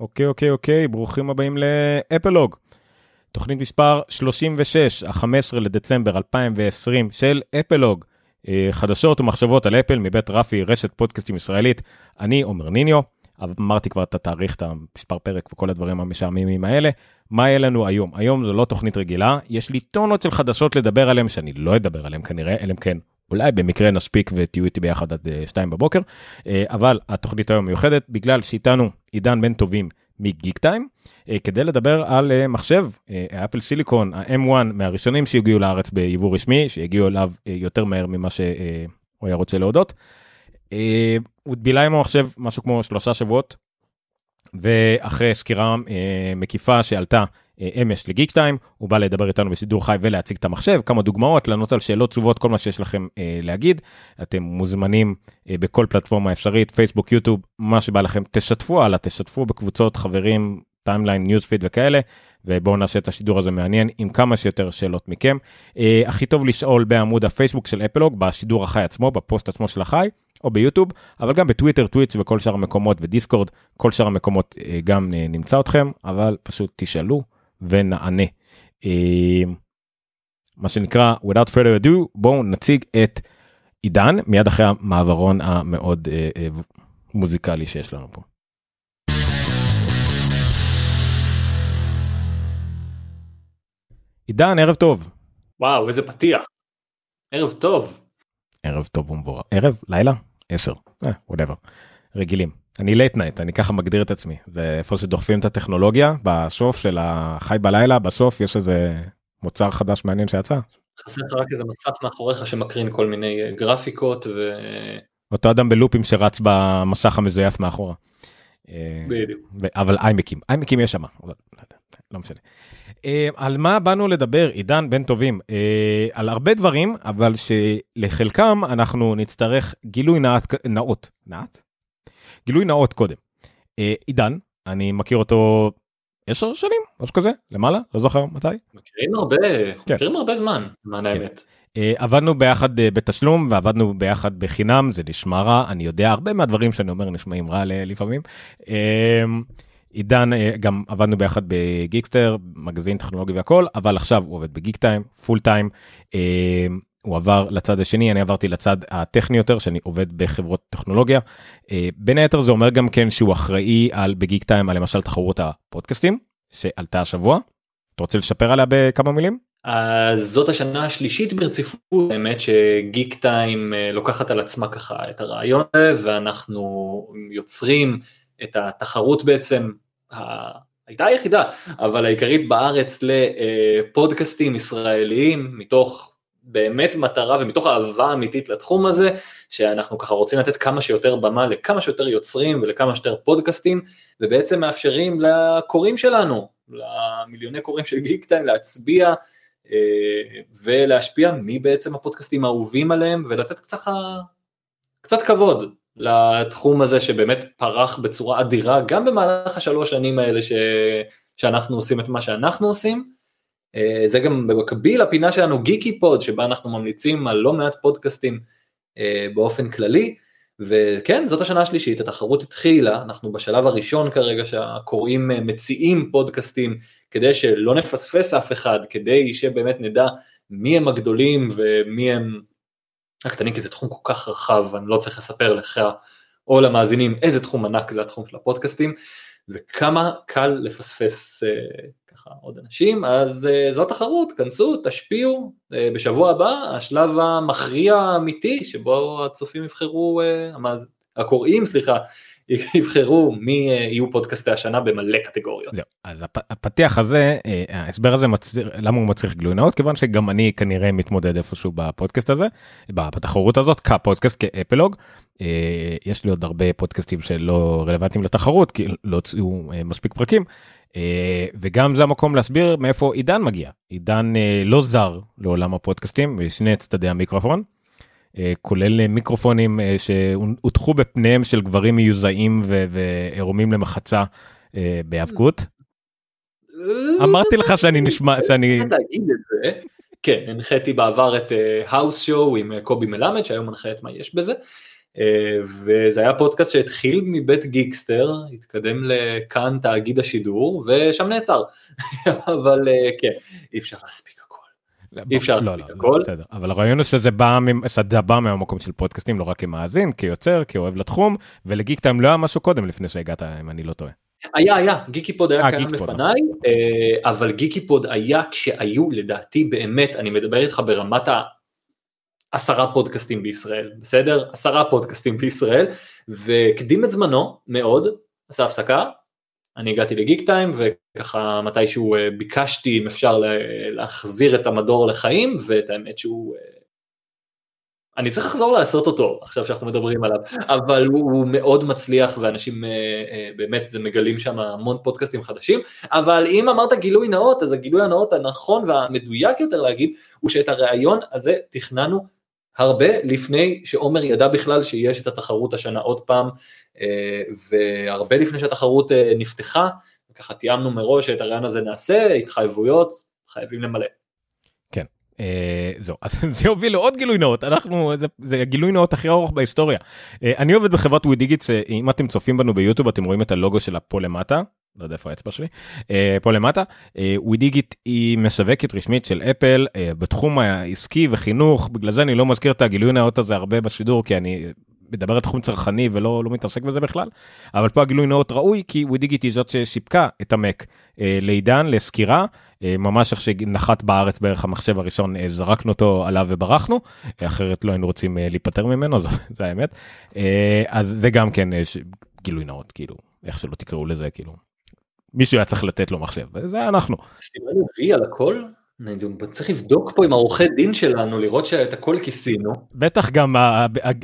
אוקיי, אוקיי, אוקיי, ברוכים הבאים לאפלוג. תוכנית מספר 36, ה-15 לדצמבר 2020 של אפלוג. אה, חדשות ומחשבות על אפל מבית רפי, רשת פודקאסטים ישראלית. אני עומר ניניו, אמרתי כבר את התאריך, את המספר פרק וכל הדברים המשעממים האלה. מה יהיה לנו היום? היום זו לא תוכנית רגילה, יש לי טונות של חדשות לדבר עליהן שאני לא אדבר עליהן כנראה, אלא אם כן אולי במקרה נספיק ותהיו איתי ביחד עד 2 אה, בבוקר, אה, אבל התוכנית היום מיוחדת בגלל שאיתנו עידן בן טובים מגיק טיים, אה, כדי לדבר על מחשב, אפל סיליקון, ה-M1 מהראשונים שהגיעו לארץ ביבוא רשמי, שהגיעו אליו יותר מהר ממה שהוא היה רוצה להודות. הוא בילה עם המחשב משהו כמו שלושה שבועות, ואחרי סקירה מקיפה שעלתה אמש לגיק טיים, הוא בא לדבר איתנו בסידור חי ולהציג את המחשב, כמה דוגמאות, לענות על שאלות, תשובות, כל מה שיש לכם אה, להגיד. אתם מוזמנים אה, בכל פלטפורמה אפשרית, פייסבוק, יוטיוב, מה שבא לכם, תשתפו הלאה, תשתפו בקבוצות חברים, timeline, newsfeed וכאלה, ובואו נעשה את השידור הזה מעניין עם כמה שיותר שאלות מכם. אה, הכי טוב לשאול בעמוד הפייסבוק של אפלוג, בשידור החי עצמו, בפוסט עצמו של החי. או ביוטיוב, אבל גם בטוויטר, טוויץ' וכל שאר המקומות ודיסקורד, כל שאר המקומות אה, גם אה, נמצא אתכם, אבל פשוט תשאלו, ונענה. אה, מה שנקרא without further ado בואו נציג את עידן מיד אחרי המעברון המאוד אה, אה, מוזיקלי שיש לנו פה. עידן ערב טוב. וואו איזה פתיח. ערב טוב. ערב טוב ומבורך. ערב לילה 10 אה, whatever רגילים. אני late night אני ככה מגדיר את עצמי ואיפה שדוחפים את הטכנולוגיה בסוף של החי בלילה בסוף יש איזה מוצר חדש מעניין שיצא. חסר לך רק איזה מסך מאחוריך שמקרין כל מיני אה, גרפיקות ו... אותו אדם בלופים שרץ במסך המזויף מאחורה. אה, בדיוק. אבל איימקים איימקים יש שם. לא משנה. אה, על מה באנו לדבר עידן בן טובים על הרבה דברים אבל שלחלקם אנחנו נצטרך גילוי נאות נאות גילוי נאות קודם. אה, עידן, אני מכיר אותו עשר שנים, משהו כזה, למעלה, לא זוכר מתי. מכירים הרבה, כן. מכירים הרבה זמן, מה כן. האמת. אה, עבדנו ביחד אה, בתשלום ועבדנו ביחד בחינם, זה נשמע רע, אני יודע, הרבה מהדברים שאני אומר נשמעים רע לפעמים. עידן גם עבדנו ביחד בגיקסטר מגזין טכנולוגי והכל אבל עכשיו הוא עובד בגיק טיים פול טיים הוא עבר לצד השני, אני עברתי לצד הטכני יותר, שאני עובד בחברות טכנולוגיה. אה, בין היתר זה אומר גם כן שהוא אחראי על בגיק טיים, על למשל תחרות הפודקאסטים, שעלתה השבוע. אתה רוצה לשפר עליה בכמה מילים? אז זאת השנה השלישית ברציפות, האמת שגיק טיים אה, לוקחת על עצמה ככה את הרעיון הזה, ואנחנו יוצרים את התחרות בעצם, הייתה היחידה, אבל העיקרית בארץ לפודקאסטים ישראליים, מתוך באמת מטרה ומתוך אהבה אמיתית לתחום הזה, שאנחנו ככה רוצים לתת כמה שיותר במה לכמה שיותר יוצרים ולכמה שיותר פודקאסטים, ובעצם מאפשרים לקוראים שלנו, למיליוני קוראים של גיק טיים להצביע אה, ולהשפיע מי בעצם הפודקאסטים האהובים עליהם ולתת קצת, קצת כבוד לתחום הזה שבאמת פרח בצורה אדירה גם במהלך השלוש שנים האלה ש, שאנחנו עושים את מה שאנחנו עושים. אה, זה גם במקביל לפינה שלנו גיקי פוד שבה אנחנו ממליצים על לא מעט פודקאסטים אה, באופן כללי. וכן זאת השנה השלישית התחרות התחילה אנחנו בשלב הראשון כרגע שהקוראים אה, מציעים פודקאסטים כדי שלא נפספס אף אחד כדי שבאמת נדע מי הם הגדולים ומי הם הקטנים כי זה תחום כל כך רחב אני לא צריך לספר לך או למאזינים איזה תחום ענק זה התחום של הפודקאסטים וכמה קל לפספס ככה עוד אנשים, אז uh, זו תחרות, כנסו, תשפיעו, uh, בשבוע הבא השלב המכריע האמיתי שבו הצופים יבחרו, uh, המאז, הקוראים סליחה, יבחרו מי יהיו פודקאסטי השנה במלא קטגוריות. זהו, אז הפ, הפתיח הזה, ההסבר הזה מצריך, למה הוא מצריך גילוי נאות? כיוון שגם אני כנראה מתמודד איפשהו בפודקאסט הזה, בתחרות הזאת, כפודקאסט, כאפלוג. יש לי עוד הרבה פודקאסטים שלא רלוונטיים לתחרות, כי לא הוציאו מספיק פרקים. אה, וגם זה המקום להסביר מאיפה עידן מגיע. עידן אה, לא זר לעולם הפודקאסטים בשני צדדי המיקרופון, אה, כולל מיקרופונים שהוטחו בפניהם של גברים מיוזעים ועירומים למחצה בהיאבקות. אמרתי לך שאני נשמע שאני כן הנחיתי בעבר את האוס שואו עם קובי מלמד שהיום מנחה את מה יש בזה. וזה היה פודקאסט שהתחיל מבית גיקסטר, התקדם לכאן תאגיד השידור, ושם נעצר. אבל כן, אי אפשר להספיק הכל. אי אפשר לא, להספיק לא, הכל. בסדר. אבל הרעיון הוא שזה בא, שזה בא מהמקום של פודקאסטים, לא רק כמאזין, כיוצר, כאוהב לתחום, ולגיק טיים לא היה משהו קודם לפני שהגעת, אם אני לא טועה. היה, היה, גיקי-פוד היה אה, קיים לפניי, אה, אבל גיקי-פוד היה כשהיו לדעתי באמת, אני מדבר איתך ברמת העשרה פודקאסטים בישראל, בסדר? עשרה פודקאסטים בישראל, והקדים את זמנו מאוד, עשה הפסקה, אני הגעתי לגיק טיים וככה מתישהו אה, ביקשתי אם אפשר לה- להחזיר את המדור לחיים, ואת האמת שהוא... אה, אני צריך לחזור לעשות אותו עכשיו שאנחנו מדברים עליו, אבל הוא, הוא מאוד מצליח ואנשים אה, באמת זה מגלים שם המון פודקאסטים חדשים, אבל אם אמרת גילוי נאות אז הגילוי הנאות הנכון והמדויק יותר להגיד הוא שאת הראיון הזה תכננו הרבה לפני שעומר ידע בכלל שיש את התחרות השנה עוד פעם, אה, והרבה לפני שהתחרות אה, נפתחה, ככה תיאמנו מראש שאת הראיון הזה נעשה, התחייבויות, חייבים למלא. אה, זהו, אז זה יוביל לעוד גילוי נאות, אנחנו, זה, זה הגילוי נאות הכי ארוך בהיסטוריה. אני עובד בחברת ווידיגיט, שאם אתם צופים בנו ביוטיוב אתם רואים את הלוגו שלה פה למטה, לא יודע איפה האצבע שלי, אה, פה למטה. אה, ווידיגיט היא משווקת רשמית של אפל אה, בתחום העסקי וחינוך, בגלל זה אני לא מזכיר את הגילוי נאות הזה הרבה בשידור, כי אני מדבר על תחום צרכני ולא לא מתעסק בזה בכלל, אבל פה הגילוי נאות ראוי, כי ווידיגיט היא זאת ששיפקה את המק אה, לעידן, לסקירה. אה, ממש איך שנחת בארץ בערך המחשב הראשון אה, זרקנו אותו עליו וברחנו אה, אחרת לא היינו רוצים אה, להיפטר ממנו זה, זה האמת אה, אז זה גם כן אה, ש- גילוי נאות כאילו איך שלא תקראו לזה כאילו מישהו היה צריך לתת לו מחשב וזה היה אנחנו סימנו וי על הכל? צריך לבדוק פה עם העורכי דין שלנו לראות שאת הכל כיסינו. בטח גם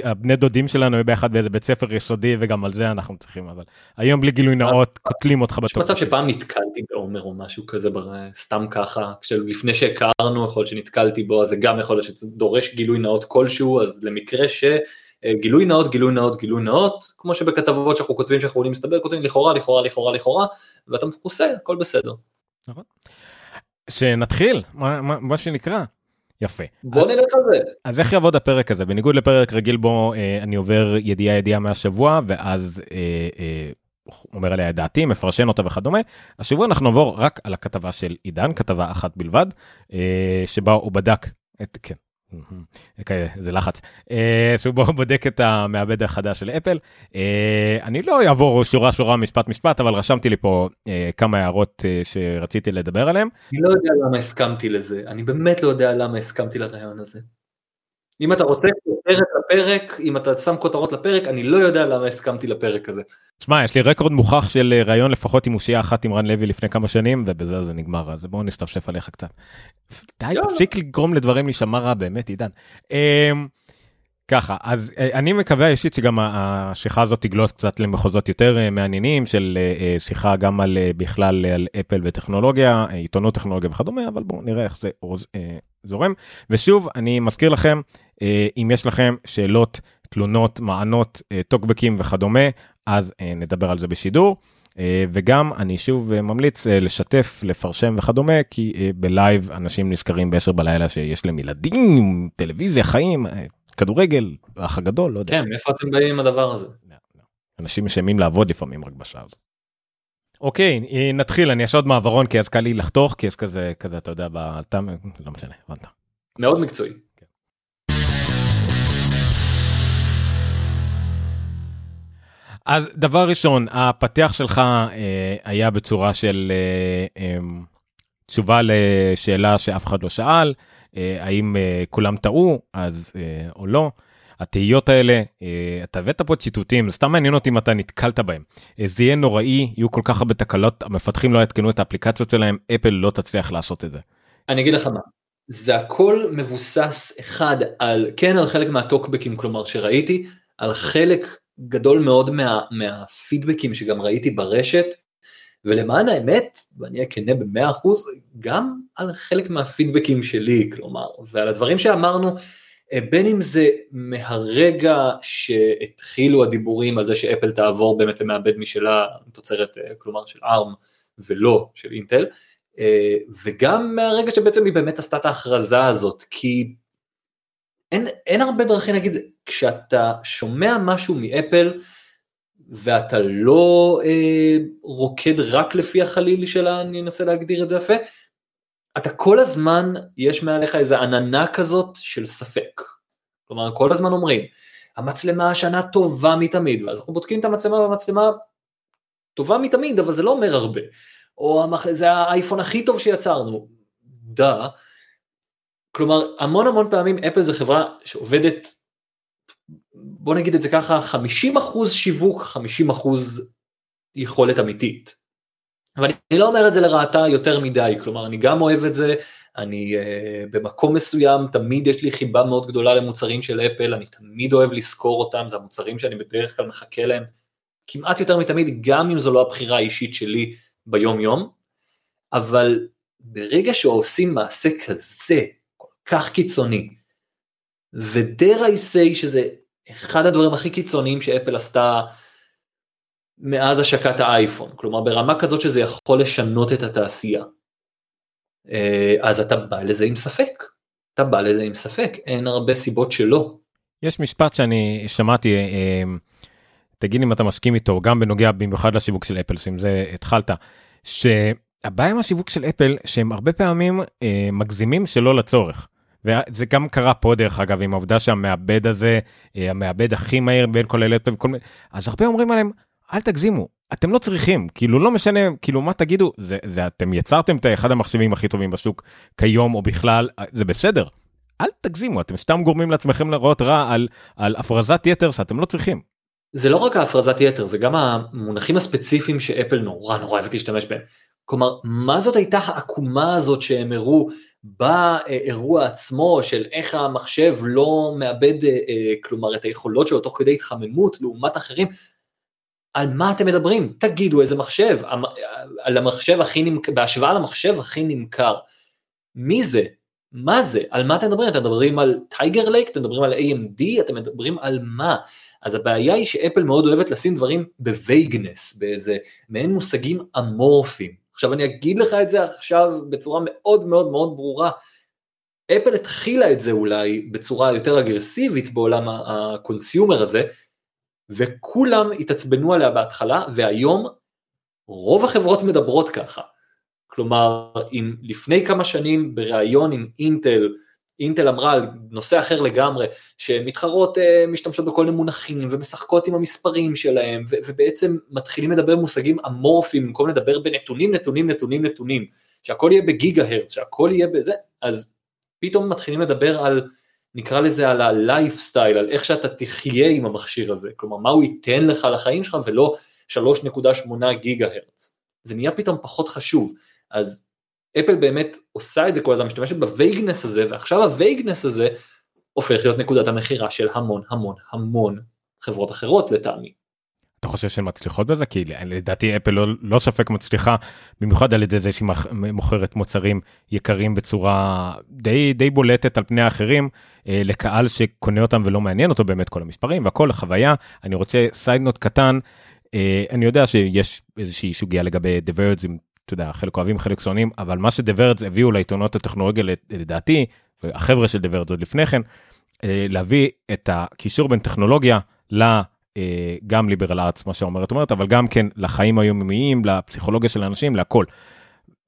הבני דודים שלנו היו ביחד באיזה בית ספר יסודי וגם על זה אנחנו צריכים אבל היום בלי גילוי נאות קוטלים אותך יש בטופ. מצב שפעם נתקלתי בעומר או משהו כזה סתם ככה, לפני שהכרנו יכול להיות שנתקלתי בו אז זה גם יכול להיות שדורש גילוי נאות כלשהו אז למקרה שגילוי נאות גילוי נאות גילוי נאות כמו שבכתבות שאנחנו כותבים שאנחנו יכולים להסתבר כותבים לכאורה לכאורה לכאורה לכאורה ואתה מכוסה הכל בסדר. שנתחיל מה, מה, מה שנקרא יפה. בוא נלך על זה. אז איך יעבוד הפרק הזה? בניגוד לפרק רגיל בו אה, אני עובר ידיעה ידיעה מהשבוע ואז אה, אה, אומר עליה את דעתי, מפרשן אותה וכדומה. השבוע אנחנו נעבור רק על הכתבה של עידן, כתבה אחת בלבד, אה, שבה הוא בדק את, כן, זה לחץ, אה, שבו הוא בודק את המעבד החדש של אפל. אה, אני לא אעבור שורה שורה משפט משפט אבל רשמתי לי פה אה, כמה הערות שרציתי לדבר עליהן. אני לא יודע למה הסכמתי לזה, אני באמת לא יודע למה הסכמתי לרעיון הזה. אם אתה רוצה כותרת לפרק, אם אתה שם כותרות לפרק, אני לא יודע למה הסכמתי לפרק הזה. תשמע, יש לי רקורד מוכח של אה, ראיון לפחות עם אושייה אחת עם רן לוי לפני כמה שנים, ובזה זה נגמר, אז בואו נסתפשף עליך קצת. די. תפסיק לגרום לדברים להישמע רע, באמת, עידן. אמ, ככה, אז אה, אני מקווה אישית שגם השיחה הזאת תגלוס קצת למחוזות יותר אה, מעניינים, של שיחה גם על בכלל על אפל וטכנולוגיה, עיתונות טכנולוגיה וכדומה, אבל בואו נראה איך זה זורם. ושוב, אני מזכיר לכם, אם יש לכם שאלות, תלונות, מענות, אה, טוקבקים וכדומה, אז אה, נדבר על זה בשידור. אה, וגם אני שוב אה, ממליץ אה, לשתף, לפרשם וכדומה, כי אה, בלייב אנשים נזכרים ב-10 בלילה שיש להם ילדים, טלוויזיה, חיים, אה, כדורגל, האח הגדול, לא יודע. כן, מאיפה אתם באים עם הדבר הזה? לא, לא. אנשים משלמים לעבוד לפעמים רק בשעה הזאת. אוקיי, אה, נתחיל, אני אעשה עוד מעברון, כי אז קל לי לחתוך, כי אז כזה, כזה, אתה יודע, אתה, לא משנה, הבנת. מאוד מקצועי. אז דבר ראשון, הפתיח שלך אה, היה בצורה של אה, אה, תשובה לשאלה שאף אחד לא שאל, אה, האם אה, כולם טעו, אז אה, או לא. התהיות האלה, אה, אתה הבאת פה ציטוטים, סתם מעניין אותי אם אתה נתקלת בהם. אה, זה יהיה נוראי, יהיו כל כך הרבה תקלות, המפתחים לא יעדכנו את האפליקציות שלהם, אפל לא תצליח לעשות את זה. אני אגיד לך מה, זה הכל מבוסס אחד על, כן על חלק מהטוקבקים, כלומר שראיתי, על חלק גדול מאוד מה, מהפידבקים שגם ראיתי ברשת, ולמען האמת, ואני אהיה כנה במאה אחוז, גם על חלק מהפידבקים שלי, כלומר, ועל הדברים שאמרנו, אה, בין אם זה מהרגע שהתחילו הדיבורים על זה שאפל תעבור באמת למעבד משלה, תוצרת, אה, כלומר של ARM ולא של אינטל, אה, וגם מהרגע שבעצם היא באמת עשתה את ההכרזה הזאת, כי אין, אין הרבה דרכים להגיד, כשאתה שומע משהו מאפל, ואתה לא אה, רוקד רק לפי החליל שלה, אני אנסה להגדיר את זה יפה, אתה כל הזמן, יש מעליך איזה עננה כזאת של ספק. כלומר, כל הזמן אומרים, המצלמה השנה טובה מתמיד, ואז אנחנו בודקים את המצלמה והמצלמה טובה מתמיד, אבל זה לא אומר הרבה. או זה האייפון הכי טוב שיצרנו. דה. כלומר, המון המון פעמים אפל זה חברה שעובדת, בוא נגיד את זה ככה, 50% שיווק, 50% יכולת אמיתית. אבל אני לא אומר את זה לרעתה יותר מדי, כלומר, אני גם אוהב את זה, אני uh, במקום מסוים, תמיד יש לי חיבה מאוד גדולה למוצרים של אפל, אני תמיד אוהב לזכור אותם, זה המוצרים שאני בדרך כלל מחכה להם, כמעט יותר מתמיד, גם אם זו לא הבחירה האישית שלי ביום יום, אבל ברגע שעושים מעשה כזה, כך קיצוני, ו-dare I say שזה אחד הדברים הכי קיצוניים שאפל עשתה מאז השקת האייפון, כלומר ברמה כזאת שזה יכול לשנות את התעשייה. אה, אז אתה בא לזה עם ספק, אתה בא לזה עם ספק, אין הרבה סיבות שלא. יש משפט שאני שמעתי, אה, תגיד אם אתה מסכים איתו, גם בנוגע במיוחד לשיווק של אפל, שעם זה התחלת, שהבעיה עם השיווק של אפל, שהם הרבה פעמים אה, מגזימים שלא לצורך. וזה גם קרה פה דרך אגב עם העובדה שהמעבד הזה, המעבד הכי מהיר בין כל אלה, אז הרבה אומרים עליהם, אל תגזימו, אתם לא צריכים, כאילו לא משנה, כאילו מה תגידו, זה, זה אתם יצרתם את אחד המחשבים הכי טובים בשוק כיום או בכלל, זה בסדר. אל תגזימו, אתם סתם גורמים לעצמכם לראות רע על, על הפרזת יתר שאתם לא צריכים. זה לא רק ההפרזת יתר, זה גם המונחים הספציפיים שאפל נורא נורא אוהבת להשתמש בהם. כלומר, מה זאת הייתה העקומה הזאת שהם הראו באירוע עצמו של איך המחשב לא מאבד, אה, אה, כלומר, את היכולות שלו תוך כדי התחממות לעומת אחרים, על מה אתם מדברים? תגידו איזה מחשב, על המחשב הכי נמכר, בהשוואה למחשב הכי נמכר. מי זה? מה זה? על מה אתם מדברים? אתם מדברים על Tiger Lake? אתם מדברים על AMD? אתם מדברים על מה? אז הבעיה היא שאפל מאוד אוהבת לשים דברים ב vagueness, באיזה מעין מושגים אמורפיים. עכשיו אני אגיד לך את זה עכשיו בצורה מאוד מאוד מאוד ברורה. אפל התחילה את זה אולי בצורה יותר אגרסיבית בעולם ה consumer הזה, וכולם התעצבנו עליה בהתחלה, והיום רוב החברות מדברות ככה. כלומר, אם לפני כמה שנים בריאיון עם אינטל, אינטל אמרה על נושא אחר לגמרי, שמתחרות uh, משתמשות בכל מיני מונחים ומשחקות עם המספרים שלהם, ו- ובעצם מתחילים לדבר מושגים אמורפיים, במקום לדבר בנתונים, נתונים, נתונים, נתונים, שהכל יהיה בגיגה הרץ, שהכל יהיה בזה, אז פתאום מתחילים לדבר על נקרא לזה על ה-lifestyle, על איך שאתה תחיה עם המכשיר הזה, כלומר מה הוא ייתן לך לחיים שלך ולא 3.8 גיגה הרץ. זה נהיה פתאום פחות חשוב, אז אפל באמת עושה את זה כל הזמן, משתמשת בווייגנס הזה, ועכשיו הווייגנס הזה הופך להיות נקודת המכירה של המון המון המון חברות אחרות לטעמי. אתה חושב שהן מצליחות בזה? כי לדעתי אפל לא, לא ספק מצליחה, במיוחד על ידי זה שהיא מוכרת מוצרים יקרים בצורה די, די בולטת על פני האחרים, אה, לקהל שקונה אותם ולא מעניין אותו באמת כל המספרים והכל, החוויה. אני רוצה סייד נוט קטן, אה, אני יודע שיש איזושהי שוגיה לגבי The Verge, אתה יודע, חלק אוהבים חלק שונאים, אבל מה Verge הביאו לעיתונות הטכנולוגיה לדעתי, החבר'ה של Verge עוד לפני כן, אה, להביא את הקישור בין טכנולוגיה ל... אה, גם ליברל ארץ, מה שאומרת אומרת, אבל גם כן לחיים היומיומיים, לפסיכולוגיה של אנשים, להכל.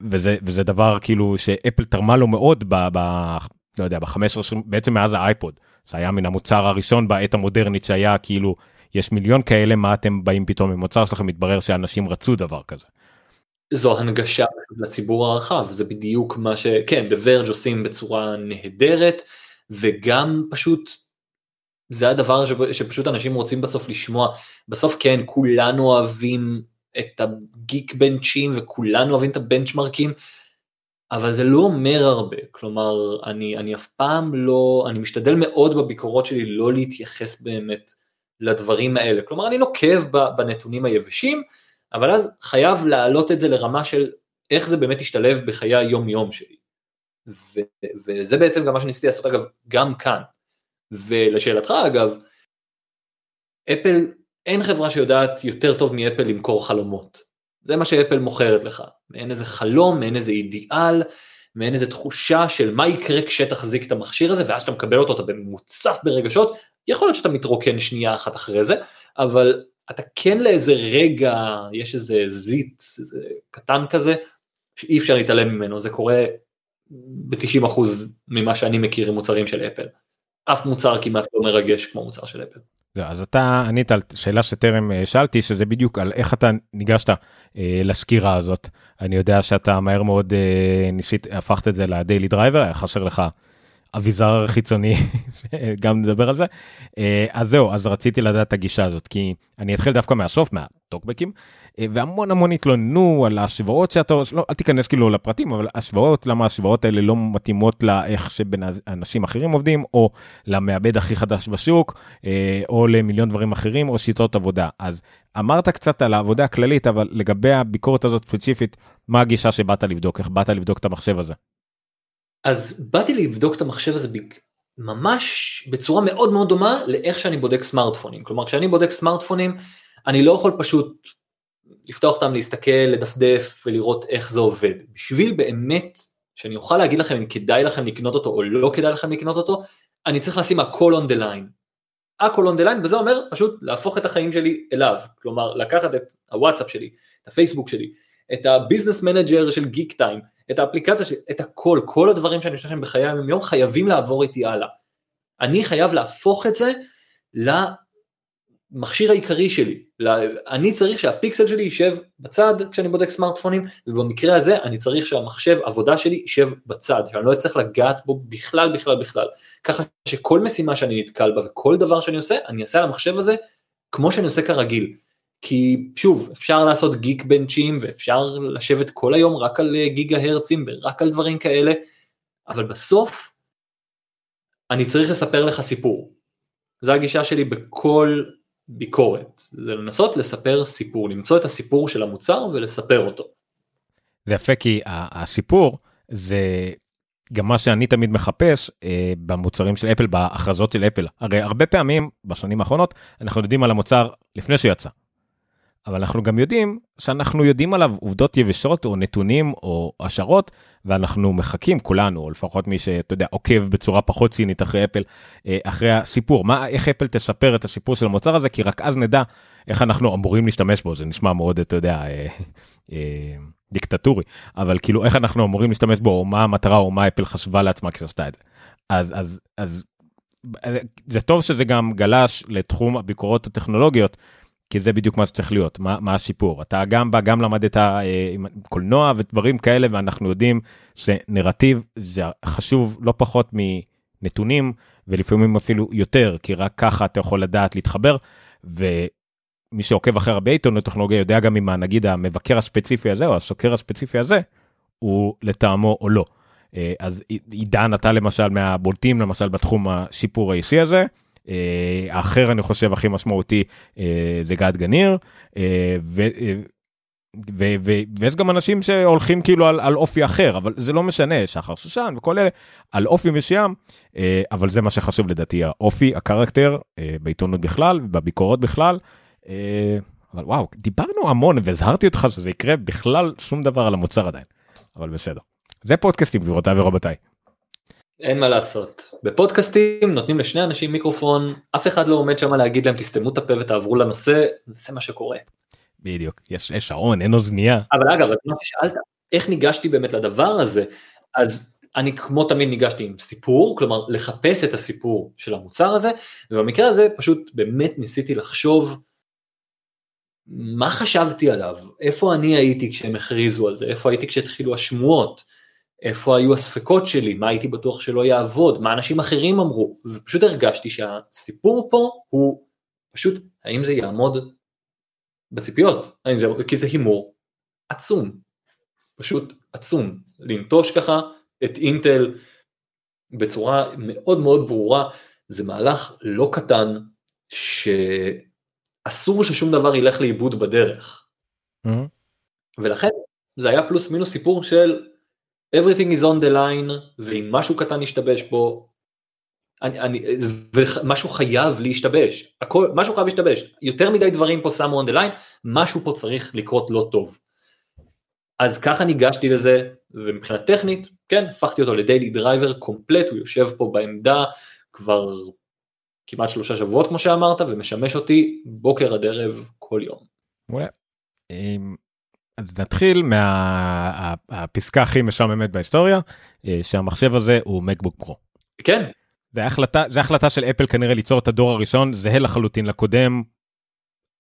וזה, וזה דבר כאילו שאפל תרמה לו מאוד ב... ב לא יודע, בחמש עשרה, בעצם מאז האייפוד, זה היה מן המוצר הראשון בעת המודרנית שהיה כאילו, יש מיליון כאלה, מה אתם באים פתאום עם מוצר שלכם, מתברר שאנשים רצו דבר כזה. זו הנגשה לציבור הרחב, זה בדיוק מה ש... כן, The Verge עושים בצורה נהדרת, וגם פשוט זה הדבר שפשוט אנשים רוצים בסוף לשמוע. בסוף כן, כולנו אוהבים את הגיק בנצ'ים וכולנו אוהבים את הבנצ'מרקים, אבל זה לא אומר הרבה, כלומר, אני, אני אף פעם לא, אני משתדל מאוד בביקורות שלי לא להתייחס באמת לדברים האלה. כלומר, אני נוקב בנתונים היבשים, אבל אז חייב להעלות את זה לרמה של איך זה באמת ישתלב בחיי היום-יום שלי. ו, וזה בעצם גם מה שניסיתי לעשות אגב גם כאן. ולשאלתך אגב, אפל, אין חברה שיודעת יותר טוב מאפל למכור חלומות. זה מה שאפל מוכרת לך, מעין איזה חלום, מעין איזה אידיאל, מעין איזה תחושה של מה יקרה כשתחזיק את המכשיר הזה, ואז שאתה מקבל אותו, אתה מוצף ברגשות, יכול להיות שאתה מתרוקן שנייה אחת אחרי זה, אבל אתה כן לאיזה רגע, יש איזה זיט, איזה קטן כזה, שאי אפשר להתעלם ממנו, זה קורה ב-90% ממה שאני מכיר עם מוצרים של אפל. אף מוצר כמעט לא מרגש כמו מוצר של אפל. זה, אז אתה ענית על שאלה שטרם אה, שאלתי שזה בדיוק על איך אתה ניגשת אה, לסקירה הזאת. אני יודע שאתה מהר מאוד אה, ניסית הפכת את זה ל daily driver היה חסר לך אביזר חיצוני גם נדבר על זה. אה, אז זהו אז רציתי לדעת את הגישה הזאת כי אני אתחיל דווקא מהסוף מהטוקבקים אה, והמון המון התלוננו על ההשוואות שאתה לא אל תיכנס כאילו לפרטים אבל השוואות למה ההשוואות האלה לא מתאימות לאיך שבין אנשים אחרים עובדים או למעבד הכי חדש בשוק אה, או למיליון דברים אחרים או שיטות עבודה. אז אמרת קצת על העבודה הכללית אבל לגבי הביקורת הזאת ספציפית מה הגישה שבאת לבדוק? איך באת לבדוק את המחשב הזה. אז באתי לבדוק את המחשב הזה ממש בצורה מאוד מאוד דומה לאיך שאני בודק סמארטפונים כלומר כשאני בודק סמארטפונים אני לא יכול פשוט לפתוח אותם, להסתכל, לדפדף ולראות איך זה עובד. בשביל באמת שאני אוכל להגיד לכם אם כדאי לכם לקנות אותו או לא כדאי לכם לקנות אותו, אני צריך לשים הכל on the line. הכל on the line, וזה אומר פשוט להפוך את החיים שלי אליו. כלומר, לקחת את הוואטסאפ שלי, את הפייסבוק שלי, את ה Business Manager של גיק טיים, את האפליקציה שלי, את הכל, כל הדברים שאני משתמש בחיי היום יום חייבים לעבור איתי הלאה. אני חייב להפוך את זה המכשיר העיקרי שלי, אני צריך שהפיקסל שלי יישב בצד כשאני בודק סמארטפונים, ובמקרה הזה אני צריך שהמחשב עבודה שלי יישב בצד, שאני לא אצטרך לגעת בו בכלל בכלל בכלל, ככה שכל משימה שאני נתקל בה וכל דבר שאני עושה, אני אעשה על המחשב הזה כמו שאני עושה כרגיל. כי שוב, אפשר לעשות גיק בנצ'ים ואפשר לשבת כל היום רק על אה, גיגה הרצים ורק על דברים כאלה, אבל בסוף אני צריך לספר לך סיפור. זו הגישה שלי בכל ביקורת, זה לנסות לספר סיפור, למצוא את הסיפור של המוצר ולספר אותו. זה יפה כי הסיפור זה גם מה שאני תמיד מחפש אה, במוצרים של אפל, בהכרזות של אפל. הרי הרבה פעמים בשנים האחרונות אנחנו יודעים על המוצר לפני שיצא. אבל אנחנו גם יודעים שאנחנו יודעים עליו עובדות יבשות או נתונים או השערות ואנחנו מחכים כולנו או לפחות מי שאתה יודע עוקב בצורה פחות צינית אחרי אפל אה, אחרי הסיפור. מה איך אפל תספר את הסיפור של המוצר הזה? כי רק אז נדע איך אנחנו אמורים להשתמש בו. זה נשמע מאוד אתה יודע אה, אה, דיקטטורי. אבל כאילו איך אנחנו אמורים להשתמש בו או מה המטרה או מה אפל חשבה לעצמה כשעשתה את זה. אז אז אז זה טוב שזה גם גלש לתחום הביקורות הטכנולוגיות כי זה בדיוק מה שצריך להיות, מה, מה השיפור. אתה גם בא, גם למדת אה, קולנוע ודברים כאלה, ואנחנו יודעים שנרטיב זה חשוב לא פחות מנתונים, ולפעמים אפילו יותר, כי רק ככה אתה יכול לדעת להתחבר, ומי שעוקב אחרי הרבה עיתונות טכנולוגיה יודע גם אם נגיד המבקר הספציפי הזה, או הסוקר הספציפי הזה, הוא לטעמו או לא. אה, אז עידן אתה למשל מהבולטים למשל בתחום השיפור האישי הזה. אה, האחר אני חושב הכי משמעותי אה, זה גד גניר. אה, ויש גם אנשים שהולכים כאילו על, על אופי אחר אבל זה לא משנה שחר שושן וכל אלה על אופי מסוים אבל זה מה שחשוב לדעתי האופי הקרקטר בעיתונות בכלל בביקורות בכלל. אבל וואו דיברנו המון והזהרתי אותך שזה יקרה בכלל שום דבר על המוצר עדיין אבל בסדר זה פודקאסטים גבירותיי ורבותיי. אין מה לעשות. בפודקאסטים נותנים לשני אנשים מיקרופון, אף אחד לא עומד שם להגיד להם תסתמו את הפה ותעברו לנושא, זה מה שקורה. בדיוק, יש, יש שעון, אין אוזנייה. אבל אגב, אז מה ששאלת, איך ניגשתי באמת לדבר הזה, אז אני כמו תמיד ניגשתי עם סיפור, כלומר לחפש את הסיפור של המוצר הזה, ובמקרה הזה פשוט באמת ניסיתי לחשוב מה חשבתי עליו, איפה אני הייתי כשהם הכריזו על זה, איפה הייתי כשהתחילו השמועות. איפה היו הספקות שלי, מה הייתי בטוח שלא יעבוד, מה אנשים אחרים אמרו, ופשוט הרגשתי שהסיפור פה הוא פשוט האם זה יעמוד בציפיות, האם זה, כי זה הימור עצום, פשוט עצום, לנטוש ככה את אינטל בצורה מאוד מאוד ברורה, זה מהלך לא קטן שאסור ששום דבר ילך לאיבוד בדרך. Mm-hmm. ולכן זה היה פלוס מינוס סיפור של everything is on the line ואם משהו קטן ישתבש פה אני, אני, משהו חייב להשתבש, הכל, משהו חייב להשתבש, יותר מדי דברים פה שמו on the line, משהו פה צריך לקרות לא טוב. אז ככה ניגשתי לזה, ומבחינה טכנית, כן, הפכתי אותו ל daily driver complete, הוא יושב פה בעמדה כבר כמעט שלושה שבועות כמו שאמרת, ומשמש אותי בוקר עד ערב כל יום. מעולה. אז נתחיל מהפסקה הכי משעממת בהיסטוריה, אה, שהמחשב הזה הוא מקבוק פרו. כן. זה החלטה, זה החלטה של אפל כנראה ליצור את הדור הראשון, זהה לחלוטין לקודם.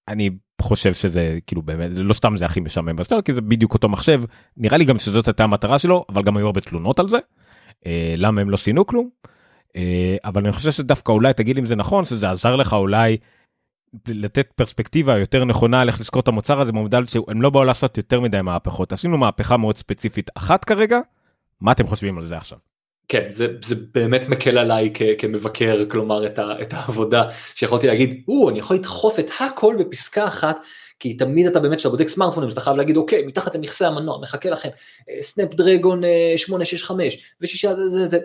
אני חושב שזה כאילו באמת לא סתם זה הכי משעמם בהיסטוריה כי זה בדיוק אותו מחשב נראה לי גם שזאת הייתה המטרה שלו אבל גם היו הרבה תלונות על זה. אה, למה הם לא שינו כלום. אה, אבל אני חושב שדווקא אולי תגיד אם זה נכון שזה עזר לך אולי לתת פרספקטיבה יותר נכונה על איך לזכור את המוצר הזה במובדל שהם לא באו לעשות יותר מדי מהפכות. עשינו מהפכה מאוד ספציפית אחת כרגע מה אתם חושבים על זה עכשיו. כן זה, זה באמת מקל עליי כ, כמבקר כלומר את, ה, את העבודה שיכולתי להגיד או אני יכול לדחוף את הכל בפסקה אחת כי תמיד אתה באמת כשאתה בודק סמארטפונים אתה חייב להגיד אוקיי מתחת למכסה המנוע מחכה לכם סנאפ דרגון 865 ושישה זה זה זה.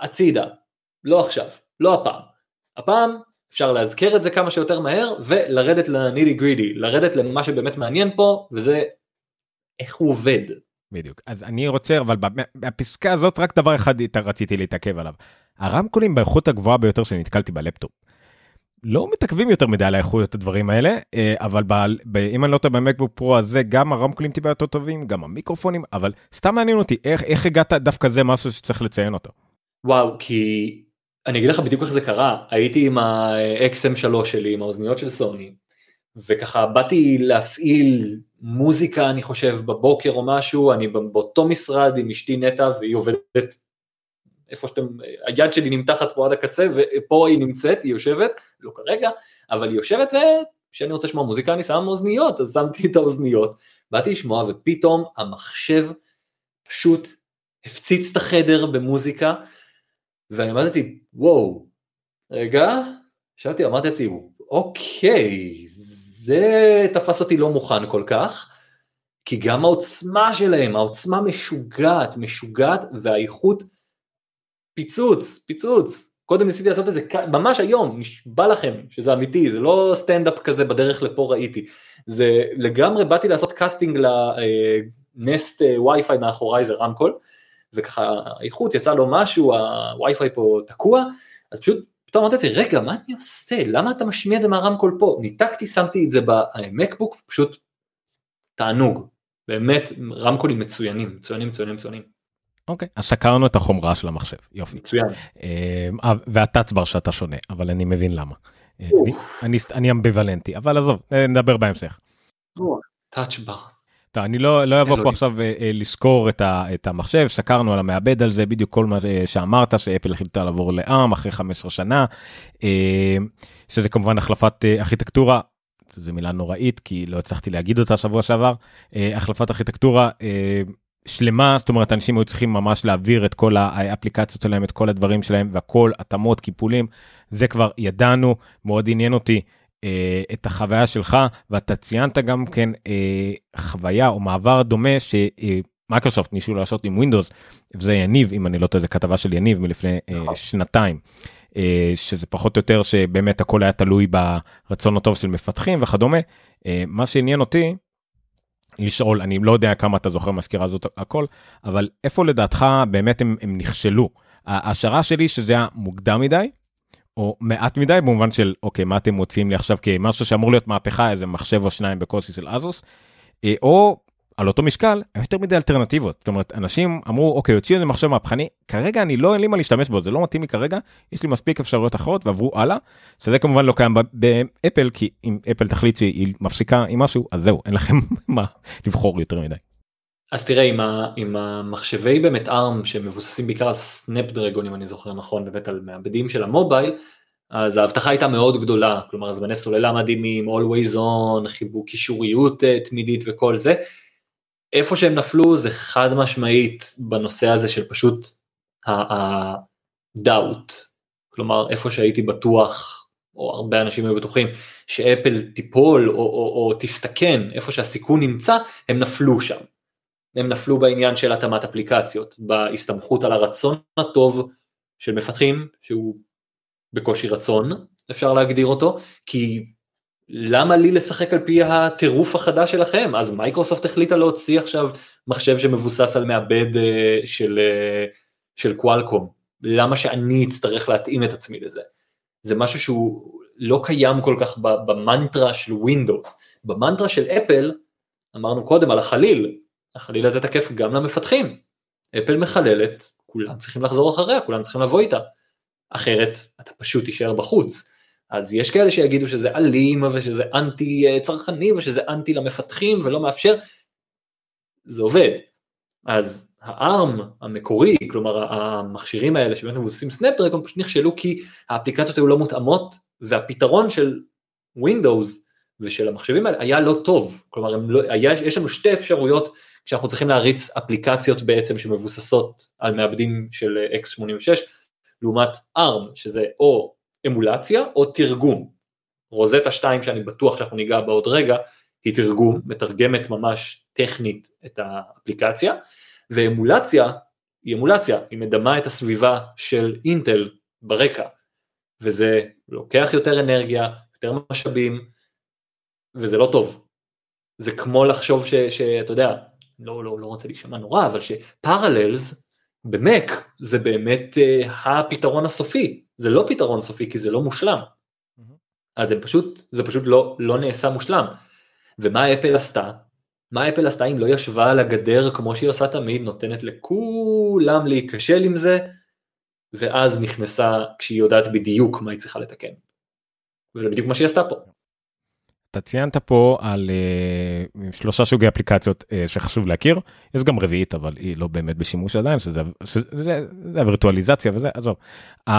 הצידה. לא עכשיו. לא הפעם. הפעם אפשר להזכיר את זה כמה שיותר מהר ולרדת לנידי גרידי לרדת למה שבאמת מעניין פה וזה איך הוא עובד בדיוק אז אני רוצה אבל בפסקה הזאת רק דבר אחד רציתי להתעכב עליו. הרמקולים באיכות הגבוהה ביותר שנתקלתי בלפטופ. לא מתעכבים יותר מדי על האיכות הדברים האלה אה, אבל ב, ב, אם אני לא טועה במקבוק פרו הזה גם הרמקולים טיפה יותר טובים גם המיקרופונים אבל סתם מעניין אותי איך איך הגעת דווקא זה משהו שצריך לציין אותו. וואו כי אני אגיד לך בדיוק איך זה קרה. הייתי עם ה-XM3 שלי עם האוזניות של סוני וככה באתי להפעיל מוזיקה אני חושב בבוקר או משהו, אני באותו משרד עם אשתי נטע והיא עובדת איפה שאתם, היד שלי נמתחת פה עד הקצה ופה היא נמצאת, היא יושבת, לא כרגע, אבל היא יושבת וכשאני רוצה לשמוע מוזיקה אני שם אוזניות, אז שמתי את האוזניות, באתי לשמוע ופתאום המחשב פשוט הפציץ את החדר במוזיקה ואני אמרתי וואו, רגע, ישבתי אמרתי לעצמי אוקיי, זה תפס אותי לא מוכן כל כך, כי גם העוצמה שלהם, העוצמה משוגעת, משוגעת, והאיכות פיצוץ, פיצוץ. קודם ניסיתי לעשות את זה ממש היום, נשבע לכם שזה אמיתי, זה לא סטנדאפ כזה בדרך לפה ראיתי. זה לגמרי באתי לעשות קאסטינג לנסט וי-פיי מאחוריי זה רמקול, וככה האיכות יצא לו משהו, הווי-פיי פה תקוע, אז פשוט פתאום אמרתי לעצמי, רגע, מה אני עושה? למה אתה משמיע את זה מהרמקול פה? ניתקתי, שמתי את זה במקבוק, פשוט תענוג. באמת, רמקולים מצוינים, מצוינים, מצוינים, מצוינים. אוקיי, אז סקרנו את החומרה של המחשב, יופי. מצוין. אה, והטאצבר שאתה שונה, אבל אני מבין למה. אה, אני אמביוולנטי, אבל עזוב, אה, נדבר בהמשך. טאצ'בר. טוב, אני לא, לא אבוא פה עכשיו אה, אה, לזכור את, ה, את המחשב, סקרנו על המעבד על זה, בדיוק כל מה שאמרת, שאפל החליטה לעבור לעם אחרי 15 שנה, אה, שזה כמובן החלפת אה, ארכיטקטורה, זו מילה נוראית כי לא הצלחתי להגיד אותה שבוע שעבר, אה, החלפת ארכיטקטורה אה, שלמה, זאת אומרת אנשים היו צריכים ממש להעביר את כל האפליקציות שלהם, את כל הדברים שלהם והכל, התאמות, קיפולים, זה כבר ידענו, מאוד עניין אותי. אה, את החוויה שלך ואתה ציינת גם כן אה, חוויה או מעבר דומה שמייקרוסופט ניסו לעשות עם ווינדוס וזה יניב אם אני לא טועה זה כתבה של יניב מלפני אה, נכון. שנתיים. שזה פחות או יותר שבאמת הכל היה תלוי ברצון הטוב של מפתחים וכדומה. מה שעניין אותי לשאול אני לא יודע כמה אתה זוכר מהסקירה הזאת הכל אבל איפה לדעתך באמת הם, הם נכשלו. ההשערה שלי שזה היה מוקדם מדי או מעט מדי במובן של אוקיי מה אתם מוצאים לי עכשיו? כמשהו שאמור להיות מהפכה איזה מחשב או שניים בקושי של אזוס אה, או על אותו משקל יותר מדי אלטרנטיבות. זאת אומרת אנשים אמרו אוקיי יוציאו איזה מחשב מהפכני כרגע אני לא אין לי מה להשתמש בו זה לא מתאים לי כרגע יש לי מספיק אפשרויות אחרות ועברו הלאה. שזה כמובן לא קיים באפל כי אם אפל תחליט שהיא מפסיקה עם משהו אז זהו אין לכם מה לבחור יותר מדי. אז תראה עם, ה, עם המחשבי באמת ARM שמבוססים בעיקר על Snapdragon אם אני זוכר נכון באמת על מעבדים של המובייל אז ההבטחה הייתה מאוד גדולה כלומר זמני סוללה מדהימים always on חיבור קישוריות אה, תמידית וכל זה. איפה שהם נפלו זה חד משמעית בנושא הזה של פשוט ה-doubt כלומר איפה שהייתי בטוח או הרבה אנשים היו בטוחים שאפל תיפול או, או, או תסתכן איפה שהסיכון נמצא הם נפלו שם. הם נפלו בעניין של התאמת אפליקציות, בהסתמכות על הרצון הטוב של מפתחים, שהוא בקושי רצון, אפשר להגדיר אותו, כי למה לי לשחק על פי הטירוף החדש שלכם? אז מייקרוסופט החליטה להוציא עכשיו מחשב שמבוסס על מעבד uh, של, uh, של קוואלקום. למה שאני אצטרך להתאים את עצמי לזה? זה משהו שהוא לא קיים כל כך במנטרה של ווינדוס. במנטרה של אפל, אמרנו קודם על החליל, החליל הזה תקף גם למפתחים. אפל מחללת, כולם צריכים לחזור אחריה, כולם צריכים לבוא איתה. אחרת אתה פשוט תישאר בחוץ. אז יש כאלה שיגידו שזה אלים ושזה אנטי אה, צרכני ושזה אנטי למפתחים ולא מאפשר, זה עובד. אז הארם המקורי, כלומר המכשירים האלה שבאמת מבוססים סנפדרגון פשוט נכשלו כי האפליקציות היו לא מותאמות והפתרון של Windows ושל המחשבים האלה היה לא טוב, כלומר לא, היה, יש לנו שתי אפשרויות כשאנחנו צריכים להריץ אפליקציות בעצם שמבוססות על מעבדים של x86 לעומת ARM שזה או אמולציה או תרגום. רוזטה 2 שאני בטוח שאנחנו ניגע בה עוד רגע היא תרגום, מתרגמת ממש טכנית את האפליקציה ואמולציה היא אמולציה, היא מדמה את הסביבה של אינטל ברקע וזה לוקח יותר אנרגיה, יותר משאבים וזה לא טוב. זה כמו לחשוב שאתה יודע, לא, לא, לא רוצה להישמע נורא, אבל שפרללס במק זה באמת uh, הפתרון הסופי, זה לא פתרון סופי כי זה לא מושלם. אז זה פשוט, זה פשוט לא, לא נעשה מושלם. ומה אפל עשתה? מה אפל עשתה אם לא ישבה על הגדר כמו שהיא עושה תמיד, נותנת לכולם להיכשל עם זה, ואז נכנסה כשהיא יודעת בדיוק מה היא צריכה לתקן. וזה בדיוק מה שהיא עשתה פה. אתה ציינת פה על uh, שלושה סוגי אפליקציות uh, שחשוב להכיר, יש גם רביעית אבל היא לא באמת בשימוש עדיין, שזה, שזה, שזה, זה הווירטואליזציה וזה, עזוב. Um,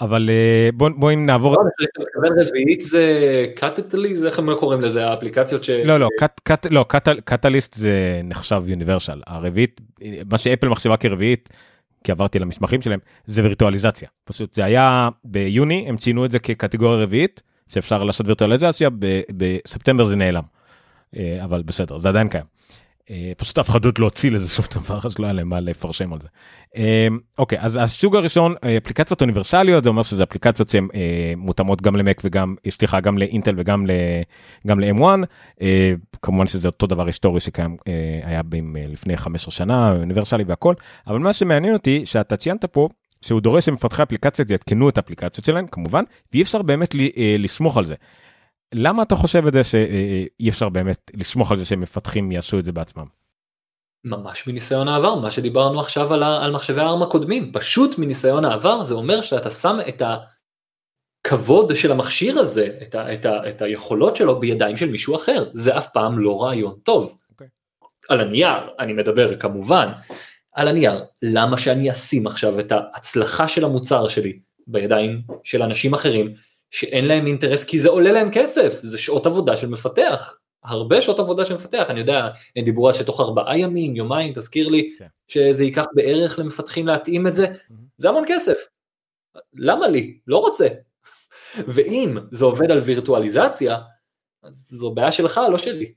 אבל uh, בואי בוא נעבור... לא, רביעית זה קטליסט, איך הם לא קוראים לזה, האפליקציות ש... לא, לא, קט, קט, לא קט, קטליסט זה נחשב יוניברסל, הרביעית, מה שאפל מחשבה כרביעית, כי עברתי למסמכים שלהם, זה וירטואליזציה. פשוט זה היה ביוני, הם ציינו את זה כקטגוריה רביעית. שאפשר לעשות וירטואליזציה, בספטמבר זה נעלם. אה, אבל בסדר, זה עדיין קיים. אה, פשוט אף אחד לא הוציא לזה שום דבר, אז לא היה להם מה לפרשם על זה. אה, אוקיי, אז הסוג הראשון, אפליקציות אוניברסליות, זה אומר שזה אפליקציות שהן מותאמות גם למק וגם, סליחה, גם לאינטל וגם ל-M1. כמובן שזה אותו דבר היסטורי שקיים, היה לפני 15 שנה, אוניברסלי והכל, אבל מה שמעניין אותי, שאתה ציינת פה, שהוא דורש שמפתחי אפליקציות יתקנו את האפליקציות שלהם כמובן ואי אפשר באמת אה, לסמוך על זה. למה אתה חושב את זה שאי אפשר באמת לסמוך על זה שמפתחים יעשו את זה בעצמם? ממש מניסיון העבר מה שדיברנו עכשיו על, על מחשבי הארם הקודמים פשוט מניסיון העבר זה אומר שאתה שם את הכבוד של המכשיר הזה את, ה, את, ה, את היכולות שלו בידיים של מישהו אחר זה אף פעם לא רעיון טוב. Okay. אוקיי. על הנייר אני מדבר כמובן על הנייר, למה שאני אשים עכשיו את ההצלחה של המוצר שלי בידיים של אנשים אחרים שאין להם אינטרס כי זה עולה להם כסף, זה שעות עבודה של מפתח, הרבה שעות עבודה של מפתח, אני יודע, הם דיברו על שתוך ארבעה ימים, יומיים, תזכיר לי, כן. שזה ייקח בערך למפתחים להתאים את זה, mm-hmm. זה המון כסף, למה לי? לא רוצה. ואם זה עובד על וירטואליזציה, אז זו בעיה שלך, לא שלי.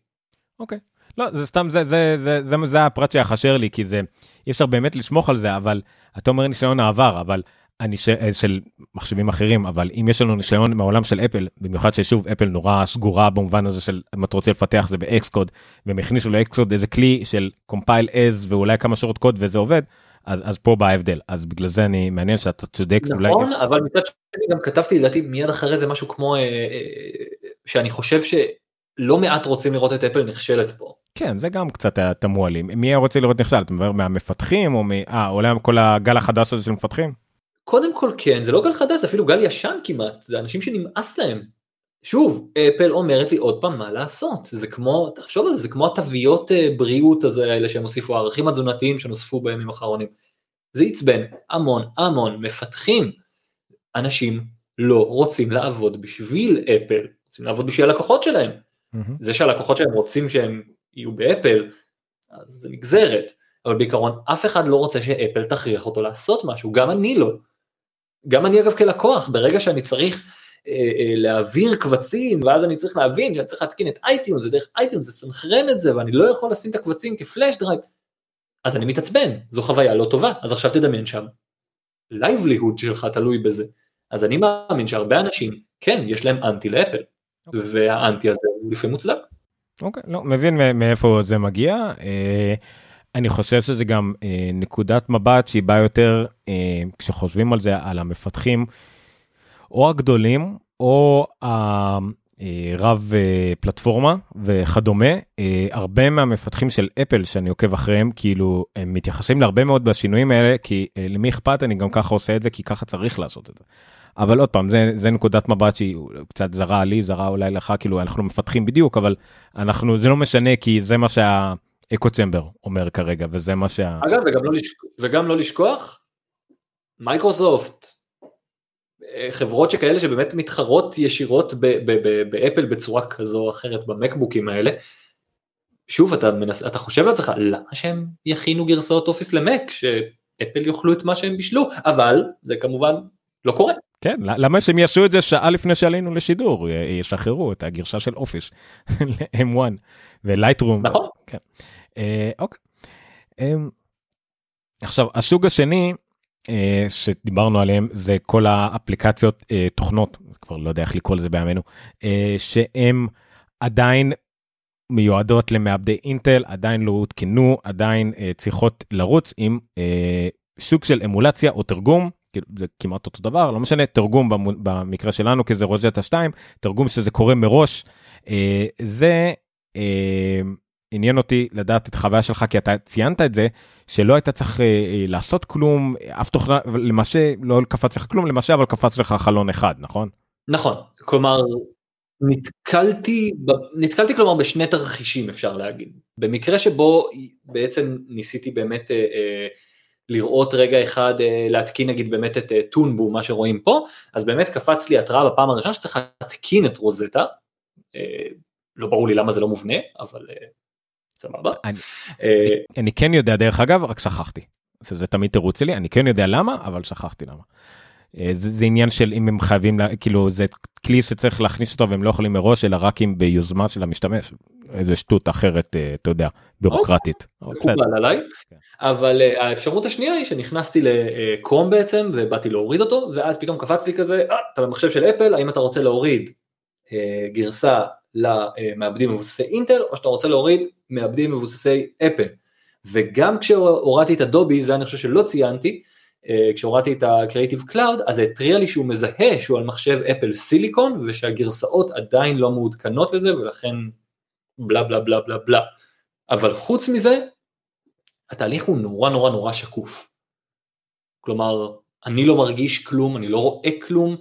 אוקיי. Okay. לא, זה סתם, זה, זה, זה, זה, זה, זה הפרט שהיה חסר לי, כי זה, אי אפשר באמת לשמוך על זה, אבל אתה אומר ניסיון העבר, אבל אני ש, של מחשבים אחרים, אבל אם יש לנו ניסיון מהעולם של אפל, במיוחד ששוב, אפל נורא סגורה במובן הזה של אם אתה רוצה לפתח זה באקסקוד, והם הכניסו לאקסקוד איזה כלי של קומפייל אז ואולי כמה שורות קוד וזה עובד, אז, אז פה בא ההבדל, אז בגלל זה אני מעניין שאתה צודק. נכון, אולי... אבל מצד שני גם כתבתי לדעתי מיד אחרי זה משהו כמו, אה, אה, שאני חושב שלא מעט רוצים לראות את אפל נכשלת פה. כן זה גם קצת היה תמוה לי מי היה רוצה לראות נכשל אתה מדבר מהמפתחים או מה אה, אולי כל הגל החדש הזה של מפתחים. קודם כל כן זה לא גל חדש זה אפילו גל ישן כמעט זה אנשים שנמאס להם. שוב אפל אומרת לי עוד פעם מה לעשות זה כמו תחשוב על זה זה כמו התוויות אה, בריאות הזה האלה שהם הוסיפו הערכים התזונתיים שנוספו בימים האחרונים. זה עצבן המון המון מפתחים. אנשים לא רוצים לעבוד בשביל אפל רוצים לעבוד בשביל הלקוחות שלהם. Mm-hmm. זה שהלקוחות שלהם רוצים שהם יהיו באפל, אז זה נגזרת, אבל בעיקרון אף אחד לא רוצה שאפל תכריח אותו לעשות משהו, גם אני לא. גם אני אגב כלקוח, ברגע שאני צריך אה, אה, להעביר קבצים, ואז אני צריך להבין שאני צריך להתקין את iTunes, זה דרך אייטיונס, זה סנכרן את זה, ואני לא יכול לשים את הקבצים כ-flash drive, אז אני מתעצבן, זו חוויה לא טובה, אז עכשיו תדמיין שם. livelihood שלך תלוי בזה. אז אני מאמין שהרבה אנשים, כן, יש להם אנטי לאפל. אוקיי. והאנטי הזה הוא לפעמים מוצדק. אוקיי, לא, מבין מאיפה זה מגיע. אני חושב שזה גם נקודת מבט שהיא באה יותר, כשחושבים על זה, על המפתחים, או הגדולים, או רב פלטפורמה וכדומה, הרבה מהמפתחים של אפל שאני עוקב אחריהם, כאילו, הם מתייחסים להרבה מאוד בשינויים האלה, כי למי אכפת, אני גם ככה עושה את זה, כי ככה צריך לעשות את זה. אבל עוד פעם, זה, זה נקודת מבט שהיא קצת זרה לי, זרה אולי לך, כאילו, אנחנו מפתחים בדיוק, אבל אנחנו, זה לא משנה, כי זה מה שהאקו צמבר אומר כרגע, וזה מה שה... אגב, וגם לא, לשכוח, וגם לא לשכוח, מייקרוסופט, חברות שכאלה שבאמת מתחרות ישירות באפל בצורה כזו או אחרת במקבוקים האלה, שוב אתה, מנס, אתה חושב לעצמך למה שהם יכינו גרסאות אופיס למק שאפל יאכלו את מה שהם בישלו אבל זה כמובן לא קורה. כן למה שהם יעשו את זה שעה לפני שעלינו לשידור ישחררו את הגרשה של אופיס ל-M1 ולייטרום. נכון. כן. אה, אוקיי. אה, עכשיו הסוג השני אה, שדיברנו עליהם זה כל האפליקציות אה, תוכנות כבר לא יודע איך לקרוא לזה בימינו אה, שהם עדיין מיועדות למעבדי אינטל עדיין לא הותקנו עדיין צריכות לרוץ עם סוג של אמולציה או תרגום כאילו, זה כמעט אותו דבר לא משנה תרגום במקרה שלנו כי זה רוזטה 2 תרגום שזה קורה מראש זה עניין אותי לדעת את החוויה שלך כי אתה ציינת את זה שלא היית צריך אה, אה, לעשות כלום אף תוכנה למעשה לא קפץ לך כלום למעשה אבל קפץ לך חלון אחד נכון? נכון כלומר נתקלתי נתקלתי כלומר בשני תרחישים אפשר להגיד במקרה שבו בעצם ניסיתי באמת אה, אה, לראות רגע אחד אה, להתקין נגיד באמת את אה, טונבו מה שרואים פה אז באמת קפץ לי התראה בפעם הראשונה שצריך להתקין את רוזטה. אה, לא ברור לי למה זה לא מובנה אבל סבבה. אני, אני כן יודע דרך אגב רק שכחתי. זה תמיד תירוץ שלי אני כן יודע למה אבל שכחתי למה. אה, זה, זה עניין של אם הם חייבים כאילו זה כלי שצריך להכניס אותו והם לא יכולים מראש אלא רק אם ביוזמה של המשתמש איזה שטות אחרת אה, אתה יודע ביורוקרטית. אוקיי, מקובל עליי כן. אבל האפשרות השנייה היא שנכנסתי לקרום בעצם ובאתי להוריד אותו ואז פתאום קפץ לי כזה אתה במחשב של אפל האם אתה רוצה להוריד גרסה למעבדים מבוססי אינטל או שאתה רוצה להוריד מעבדים מבוססי אפל. וגם כשהורדתי את אדובי, זה אני חושב שלא ציינתי, אה, כשהורדתי את ה-Creative Cloud, אז זה התריע לי שהוא מזהה שהוא על מחשב אפל סיליקון, ושהגרסאות עדיין לא מעודכנות לזה, ולכן בלה בלה בלה בלה בלה. אבל חוץ מזה, התהליך הוא נורא נורא נורא שקוף. כלומר, אני לא מרגיש כלום, אני לא רואה כלום,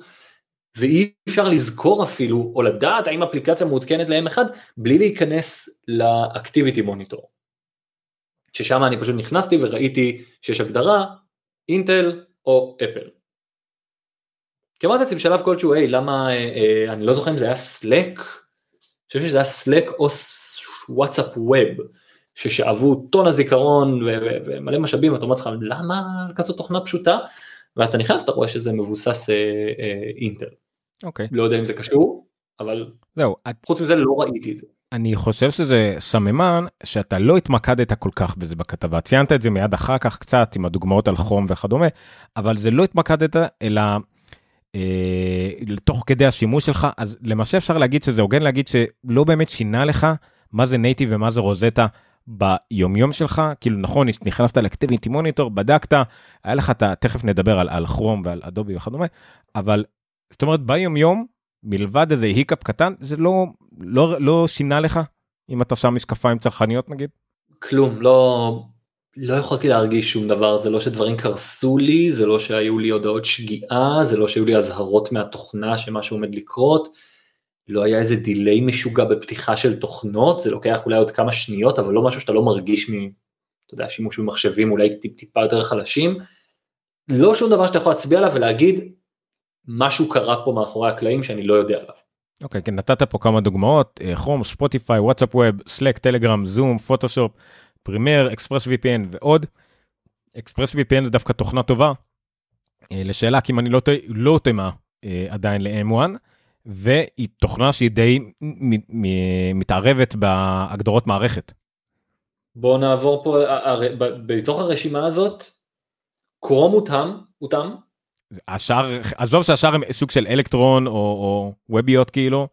ואי אפשר לזכור אפילו, או לדעת האם אפליקציה מעודכנת ל-M1, בלי להיכנס לאקטיביטי מוניטור. ששם אני פשוט נכנסתי וראיתי שיש הגדרה, אינטל או אפל. כי אמרתי לעצמי בשלב כלשהו, היי, למה, אה, אה, אני לא זוכר אם זה היה סלק, אני חושב שזה היה סלק או וואטסאפ ווב, ששאבו טון הזיכרון ומלא משאבים, ואתה אומר לך, למה כזאת תוכנה פשוטה? ואז אתה נכנס, אתה רואה שזה מבוסס אה, אה, אינטל. אוקיי. לא יודע אם זה קשור, אבל זהו, חוץ מזה לא ראיתי את זה. אני חושב שזה סממן שאתה לא התמקדת כל כך בזה בכתבה. ציינת את זה מיד אחר כך קצת עם הדוגמאות על חום וכדומה אבל זה לא התמקדת אלא אה, תוך כדי השימוש שלך. אז למעשה אפשר להגיד שזה הוגן להגיד שלא באמת שינה לך מה זה נייטיב ומה זה רוזטה ביומיום שלך. כאילו נכון נכנסת לאקטיביטי מוניטור בדקת היה לך תכף נדבר על, על כרום ועל אדובי וכדומה אבל זאת אומרת ביומיום מלבד איזה היקאפ קטן זה לא לא לא שינה לך אם אתה שם משקפיים צרכניות נגיד. כלום לא לא יכולתי להרגיש שום דבר זה לא שדברים קרסו לי זה לא שהיו לי הודעות שגיאה זה לא שהיו לי אזהרות מהתוכנה שמשהו עומד לקרות. לא היה איזה delay משוגע בפתיחה של תוכנות זה לוקח אולי עוד כמה שניות אבל לא משהו שאתה לא מרגיש מ... אתה יודע שימוש במחשבים אולי טיפ, טיפה יותר חלשים. לא שום דבר שאתה יכול להצביע עליו ולהגיד משהו קרה פה מאחורי הקלעים שאני לא יודע עליו. אוקיי, okay, כן, נתת פה כמה דוגמאות, כרום, ספוטיפיי, וואטסאפ Web, Slack, טלגרם, זום, פוטושופ, פרימייר, Express VPN ועוד. Express VPN זה דווקא תוכנה טובה. אה, לשאלה, כי אם אני לא טועה, לא הותאמה אה, עדיין ל-M1, והיא תוכנה שהיא די מתערבת בהגדרות מערכת. בואו נעבור פה, בתוך הרשימה הזאת, כרום הותאם, הותאם, השאר עזוב שהשאר הם סוג של אלקטרון או, או ווביות כאילו.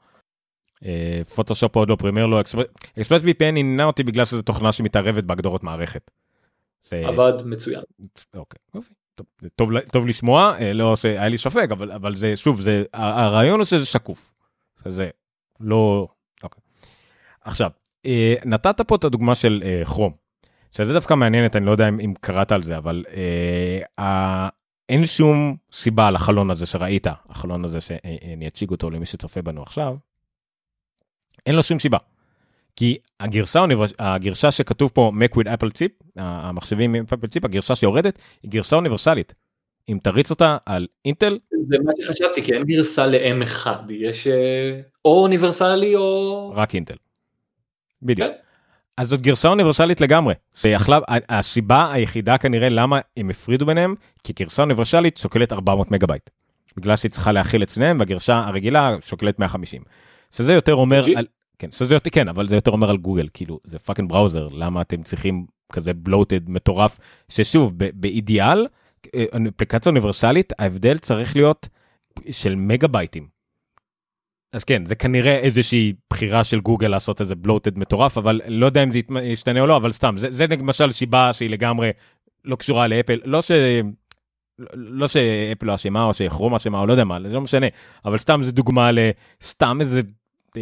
פוטושופ עוד לא פרימייר לא Express VPN עניינה אותי בגלל שזו תוכנה שמתערבת בהגדרות מערכת. זה... עבד מצוין. אוקיי, יופי. טוב, טוב, טוב לשמוע לא שהיה לי ספק אבל אבל זה שוב זה הרעיון הוא שזה שקוף. זה לא אוקיי. עכשיו אה, נתת פה את הדוגמה של אה, כרום. שזה דווקא מעניינת אני לא יודע אם, אם קראת על זה אבל אה, אין שום סיבה לחלון הזה שראית החלון הזה שאני אציג אותו למי שצופה בנו עכשיו. אין לו שום סיבה. כי הגרסה, הגרסה שכתוב פה Mac with Apple Chip, המחשבים עם Apple Chip, הגרסה שיורדת, היא גרסה אוניברסלית. אם תריץ אותה על אינטל. זה מה שחשבתי, כי אין גרסה ל-M1, יש אה, או אוניברסלי או... רק אינטל. בדיוק. כן. אז זאת גרסה אוניברסלית לגמרי. שיכלה, הסיבה היחידה כנראה למה הם הפרידו ביניהם, כי גרסה אוניברסלית שוקלת 400 מגה בייט. בגלל שהיא צריכה להכיל את שניהם, והגרסה הרגילה שוקלת 150. שזה יותר אומר על... כן, שזה יותר, כן, אבל זה יותר אומר על גוגל, כאילו, זה fucking browser, למה אתם צריכים כזה bloated מטורף, ששוב, באידיאל, אה, אפליקציה אוניברסלית, ההבדל צריך להיות של מגה בייטים. אז כן, זה כנראה איזושהי בחירה של גוגל לעשות איזה bloated מטורף, אבל לא יודע אם זה ישתנה או לא, אבל סתם, זה, זה למשל סיבה שהיא לגמרי לא קשורה לאפל, לא ש... לא שאפל לא אשמה או שכרום אשמה או לא יודע מה, זה לא משנה, אבל סתם זה דוגמה לסתם איזה אה,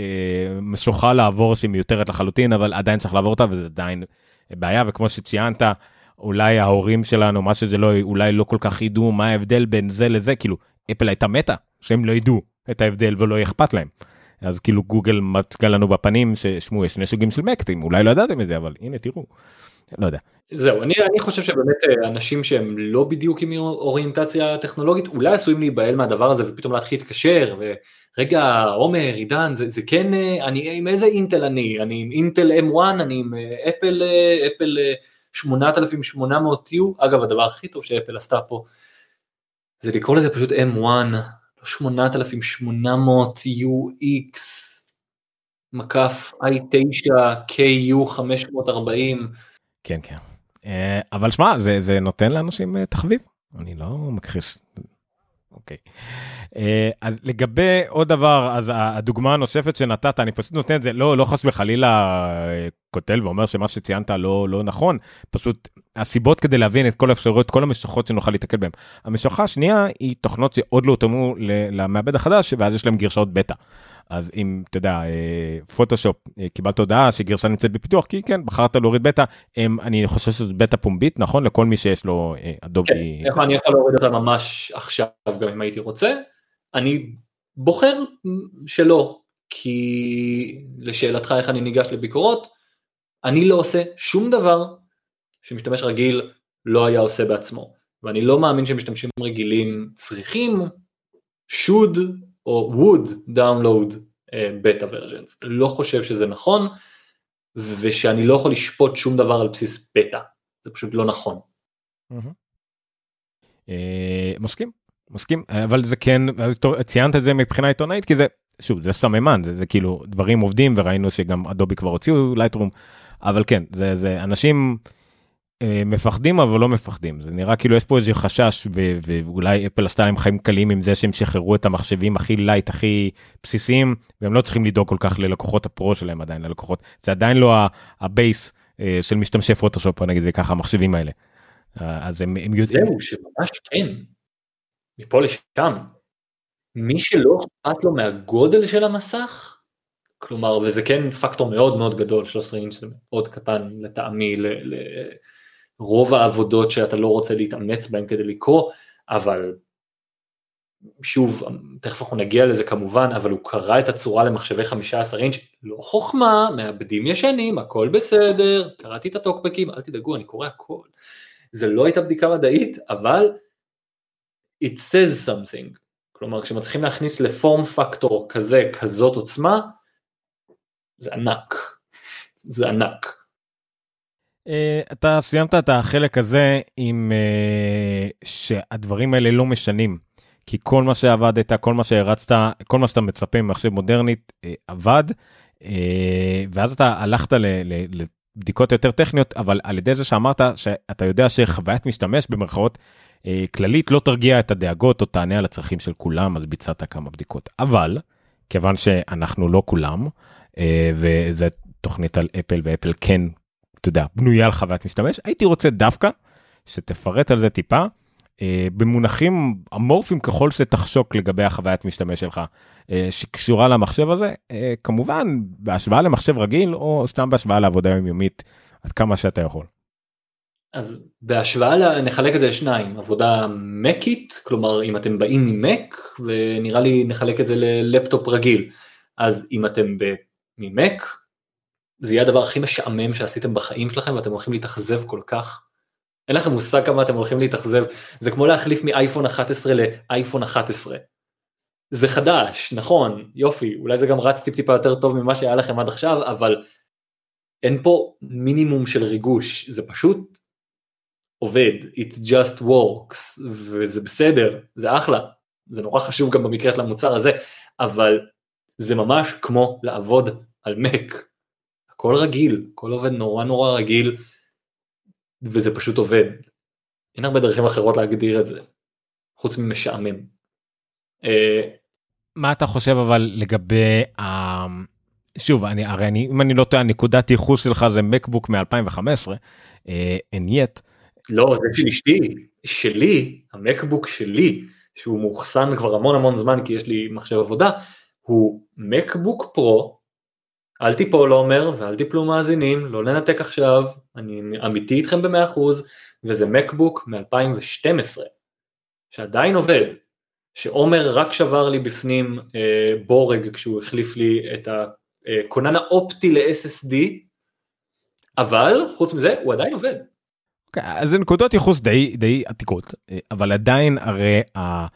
משוכה לעבור שהיא מיותרת לחלוטין, אבל עדיין צריך לעבור אותה וזה עדיין בעיה, וכמו שציינת, אולי ההורים שלנו, מה שזה לא, אולי לא כל כך ידעו מה ההבדל בין זה לזה, כאילו, אפל הייתה מתה, שהם לא ידעו את ההבדל ולא יהיה אכפת להם. אז כאילו גוגל מצגה לנו בפנים ששמעו יש שני סוגים של מקטים אולי לא ידעתם את זה אבל הנה תראו. לא יודע. זהו אני אני חושב שבאמת אה, אנשים שהם לא בדיוק עם אוריינטציה טכנולוגית אולי עשויים להיבהל מהדבר הזה ופתאום להתחיל להתקשר ורגע עומר עידן זה, זה כן אה, אני עם איזה אינטל אני אני עם אינטל M1 אני עם אה, אפל אפל 8800 U אגב הדבר הכי טוב שאפל עשתה פה זה לקרוא לזה פשוט M1 לא 8800 UX מקף i9 KU 540. כן כן. אה, אבל שמע זה זה נותן לאנשים אה, תחביב אני לא מכחיש. אוקיי. אה, אז לגבי עוד דבר אז הדוגמה הנוספת שנתת אני פשוט נותן את זה לא לא חס וחלילה כותל ואומר שמה שציינת לא לא נכון פשוט הסיבות כדי להבין את כל האפשרויות כל המשוכות שנוכל להתקל בהם. המשוכה השנייה היא תוכנות שעוד לא הותאמו למעבד החדש ואז יש להם גרשאות בטא. אז אם אתה יודע פוטושופ אה, אה, קיבלת הודעה שגרשה נמצאת בפיתוח כי כן בחרת להוריד בטא אני חושב שזה בטא פומבית נכון לכל מי שיש לו אדובי. אה, כן, אני יכול להוריד אותה ממש עכשיו גם אם הייתי רוצה. אני בוחר שלא כי לשאלתך איך אני ניגש לביקורות אני לא עושה שום דבר שמשתמש רגיל לא היה עושה בעצמו. ואני לא מאמין שמשתמשים רגילים צריכים should או would download uh, versions. לא חושב שזה נכון, ושאני לא יכול לשפוט שום דבר על בסיס בטא. זה פשוט לא נכון. Uh, מסכים, מסכים, אבל זה כן, ציינת את זה מבחינה עיתונאית כי זה, שוב, זה סממן, זה, כאילו דברים עובדים וראינו שגם אדובי כבר הוציאו לייטרום, אבל כן, זה אנשים... אה, מפחדים אבל לא מפחדים זה נראה כאילו יש פה איזה חשש ואולי אפל עשתה להם חיים קלים עם זה שהם שחררו את המחשבים הכי light הכי בסיסיים והם לא צריכים לדאוג כל כך ללקוחות ה-pro שלהם עדיין ללקוחות זה עדיין לא ה-base אה, של משתמשי פוטושופ נגיד זה ככה המחשבים האלה. אה, אז הם, הם יודעים. זהו שממש כן. מפה לשם. מי שלא אכפת לו מהגודל של המסך כלומר וזה כן פקטור מאוד מאוד גדול 13 אינץ' זה מאוד קטן לטעמי ל, ל, רוב העבודות שאתה לא רוצה להתאמץ בהן כדי לקרוא, אבל שוב, תכף אנחנו נגיע לזה כמובן, אבל הוא קרא את הצורה למחשבי 15 אינץ', לא חוכמה, מעבדים ישנים, הכל בסדר, קראתי את הטוקבקים, אל תדאגו, אני קורא הכל. זה לא הייתה בדיקה מדעית, אבל it says something. כלומר, כשמצליחים להכניס לפורם פקטור כזה, כזאת עוצמה, זה ענק. זה ענק. Uh, אתה סיימת את החלק הזה עם uh, שהדברים האלה לא משנים. כי כל מה שעבדת, כל מה שהרצת, כל מה שאתה מצפה ממחשב מודרנית uh, עבד, uh, ואז אתה הלכת לבדיקות יותר טכניות, אבל על ידי זה שאמרת שאתה יודע שחוויית משתמש במרכאות כללית לא תרגיע את הדאגות או תענה על הצרכים של כולם, אז ביצעת כמה בדיקות. אבל כיוון שאנחנו לא כולם, אה, וזה תוכנית על אפל ואפל כן, אתה יודע, בנויה על חוויית משתמש, הייתי רוצה דווקא שתפרט על זה טיפה. אה, במונחים אמורפיים ככל שתחשוק לגבי החוויית משתמש שלך שקשורה למחשב הזה, כמובן בהשוואה למחשב רגיל או סתם בהשוואה לעבודה יומיומית עד כמה שאתה יכול. אז בהשוואה נחלק את זה לשניים עבודה מקית כלומר אם אתם באים ממק ונראה לי נחלק את זה ללפטופ רגיל אז אם אתם ממק זה יהיה הדבר הכי משעמם שעשיתם בחיים שלכם ואתם הולכים להתאכזב כל כך. אין לכם מושג כמה אתם הולכים להתאכזב. זה כמו להחליף מאייפון 11 לאייפון 11. זה חדש נכון יופי אולי זה גם רץ טיפ טיפה יותר טוב ממה שהיה לכם עד עכשיו אבל אין פה מינימום של ריגוש. זה פשוט עובד, it just works, וזה בסדר, זה אחלה, זה נורא חשוב גם במקרה של המוצר הזה, אבל זה ממש כמו לעבוד על מק, הכל רגיל, הכל עובד נורא נורא רגיל, וזה פשוט עובד. אין הרבה דרכים אחרות להגדיר את זה, חוץ ממשעמם. אה, מה אתה חושב אבל לגבי ה... שוב אני הרי אני אם אני לא טועה נקודת ייחוס שלך זה מקבוק מ2015 אין יט לא, זה של אשתי, שלי, המקבוק שלי, שהוא מאוחסן כבר המון המון זמן כי יש לי מחשב עבודה, הוא מקבוק פרו, אל תיפול עומר ואל תיפלו מאזינים, לא לנתק עכשיו, אני אמיתי איתכם במאה אחוז, וזה מקבוק מ-2012, שעדיין עובד, שעומר רק שבר לי בפנים אה, בורג כשהוא החליף לי את הכונן אה, האופטי ל-SSD, אבל חוץ מזה הוא עדיין עובד. Okay, אוקיי, אז זה נקודות ייחוס די די עתיקות אבל עדיין הרי ה...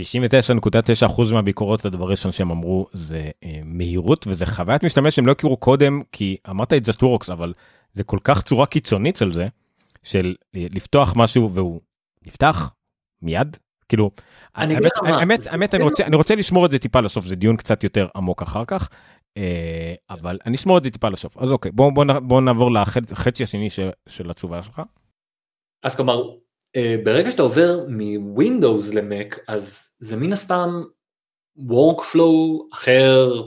99.9% מהביקורות לדבר ראשון שהם אמרו זה אה, מהירות וזה חוויית משתמש שהם לא הכירו קודם כי אמרת את just works אבל זה כל כך צורה קיצונית של זה של אה, לפתוח משהו והוא נפתח מיד כאילו האמת האמת האמת אני רוצה אני רוצה לשמור את זה טיפה לסוף זה דיון קצת יותר עמוק אחר כך אה, אבל אני אשמור את זה טיפה לסוף אז אוקיי בוא בוא בוא נעבור לחצי השני של, של התשובה שלך. אז כלומר ברגע שאתה עובר מווינדוס למק אז זה מן הסתם workflow אחר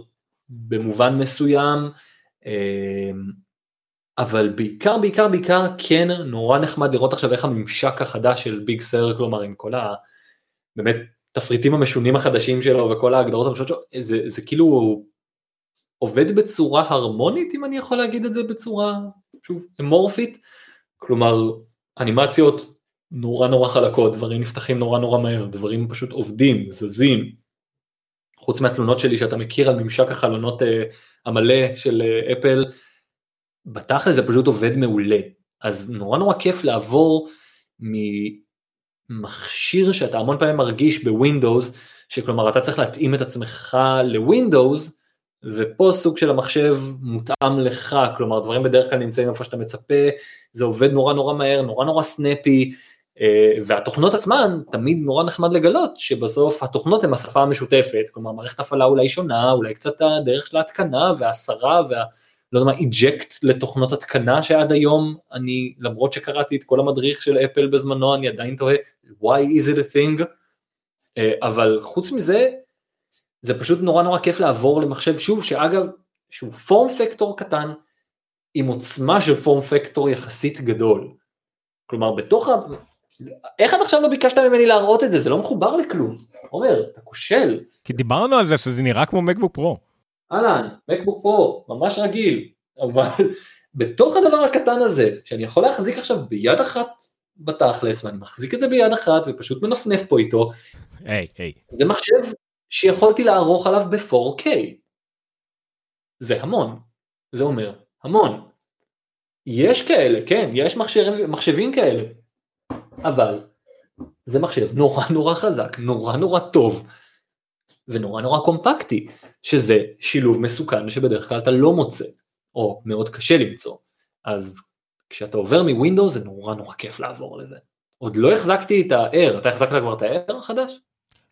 במובן מסוים אה, אבל בעיקר בעיקר בעיקר כן נורא נחמד לראות עכשיו איך הממשק החדש של ביג סר כלומר עם כל ה... באמת תפריטים המשונים החדשים שלו וכל ההגדרות המשונות שלו זה, זה כאילו עובד בצורה הרמונית אם אני יכול להגיד את זה בצורה שוב אמורפית? כלומר אנימציות נורא נורא חלקות דברים נפתחים נורא נורא מהר דברים פשוט עובדים זזים. חוץ מהתלונות שלי שאתה מכיר על ממשק החלונות uh, המלא של uh, אפל בתכל'ס זה פשוט עובד מעולה. אז נורא נורא כיף לעבור ממכשיר שאתה המון פעמים מרגיש בווינדוס שכלומר אתה צריך להתאים את עצמך לווינדוס ופה סוג של המחשב מותאם לך, כלומר דברים בדרך כלל נמצאים איפה שאתה מצפה, זה עובד נורא נורא מהר, נורא נורא סנפי, אה, והתוכנות עצמן תמיד נורא נחמד לגלות שבסוף התוכנות הן השפה המשותפת, כלומר מערכת הפעלה אולי שונה, אולי קצת הדרך של ההתקנה וההסרה וה... לא יודע מה, איג'קט לתוכנות התקנה שעד היום אני, למרות שקראתי את כל המדריך של אפל בזמנו, אני עדיין תוהה, why is it a thing? אה, אבל חוץ מזה, זה פשוט נורא נורא כיף לעבור למחשב שוב שאגב שהוא פורם פקטור קטן עם עוצמה של פורם פקטור יחסית גדול. כלומר בתוך. איך עד עכשיו לא ביקשת ממני להראות את זה זה לא מחובר לכלום. עומר אתה כושל. כי דיברנו על זה שזה נראה כמו מקבוק פרו. אהלן מקבוק פרו ממש רגיל אבל בתוך הדבר הקטן הזה שאני יכול להחזיק עכשיו ביד אחת בתכלס ואני מחזיק את זה ביד אחת ופשוט מנפנף פה איתו. היי היי. זה מחשב שיכולתי לערוך עליו ב-4K. זה המון, זה אומר המון. יש כאלה, כן, יש מחשבים, מחשבים כאלה, אבל זה מחשב נורא נורא חזק, נורא נורא טוב, ונורא נורא קומפקטי, שזה שילוב מסוכן שבדרך כלל אתה לא מוצא, או מאוד קשה למצוא. אז כשאתה עובר מווינדוס זה נורא נורא כיף לעבור לזה. עוד לא החזקתי את ה-Air, אתה החזקת כבר את ה-Air החדש?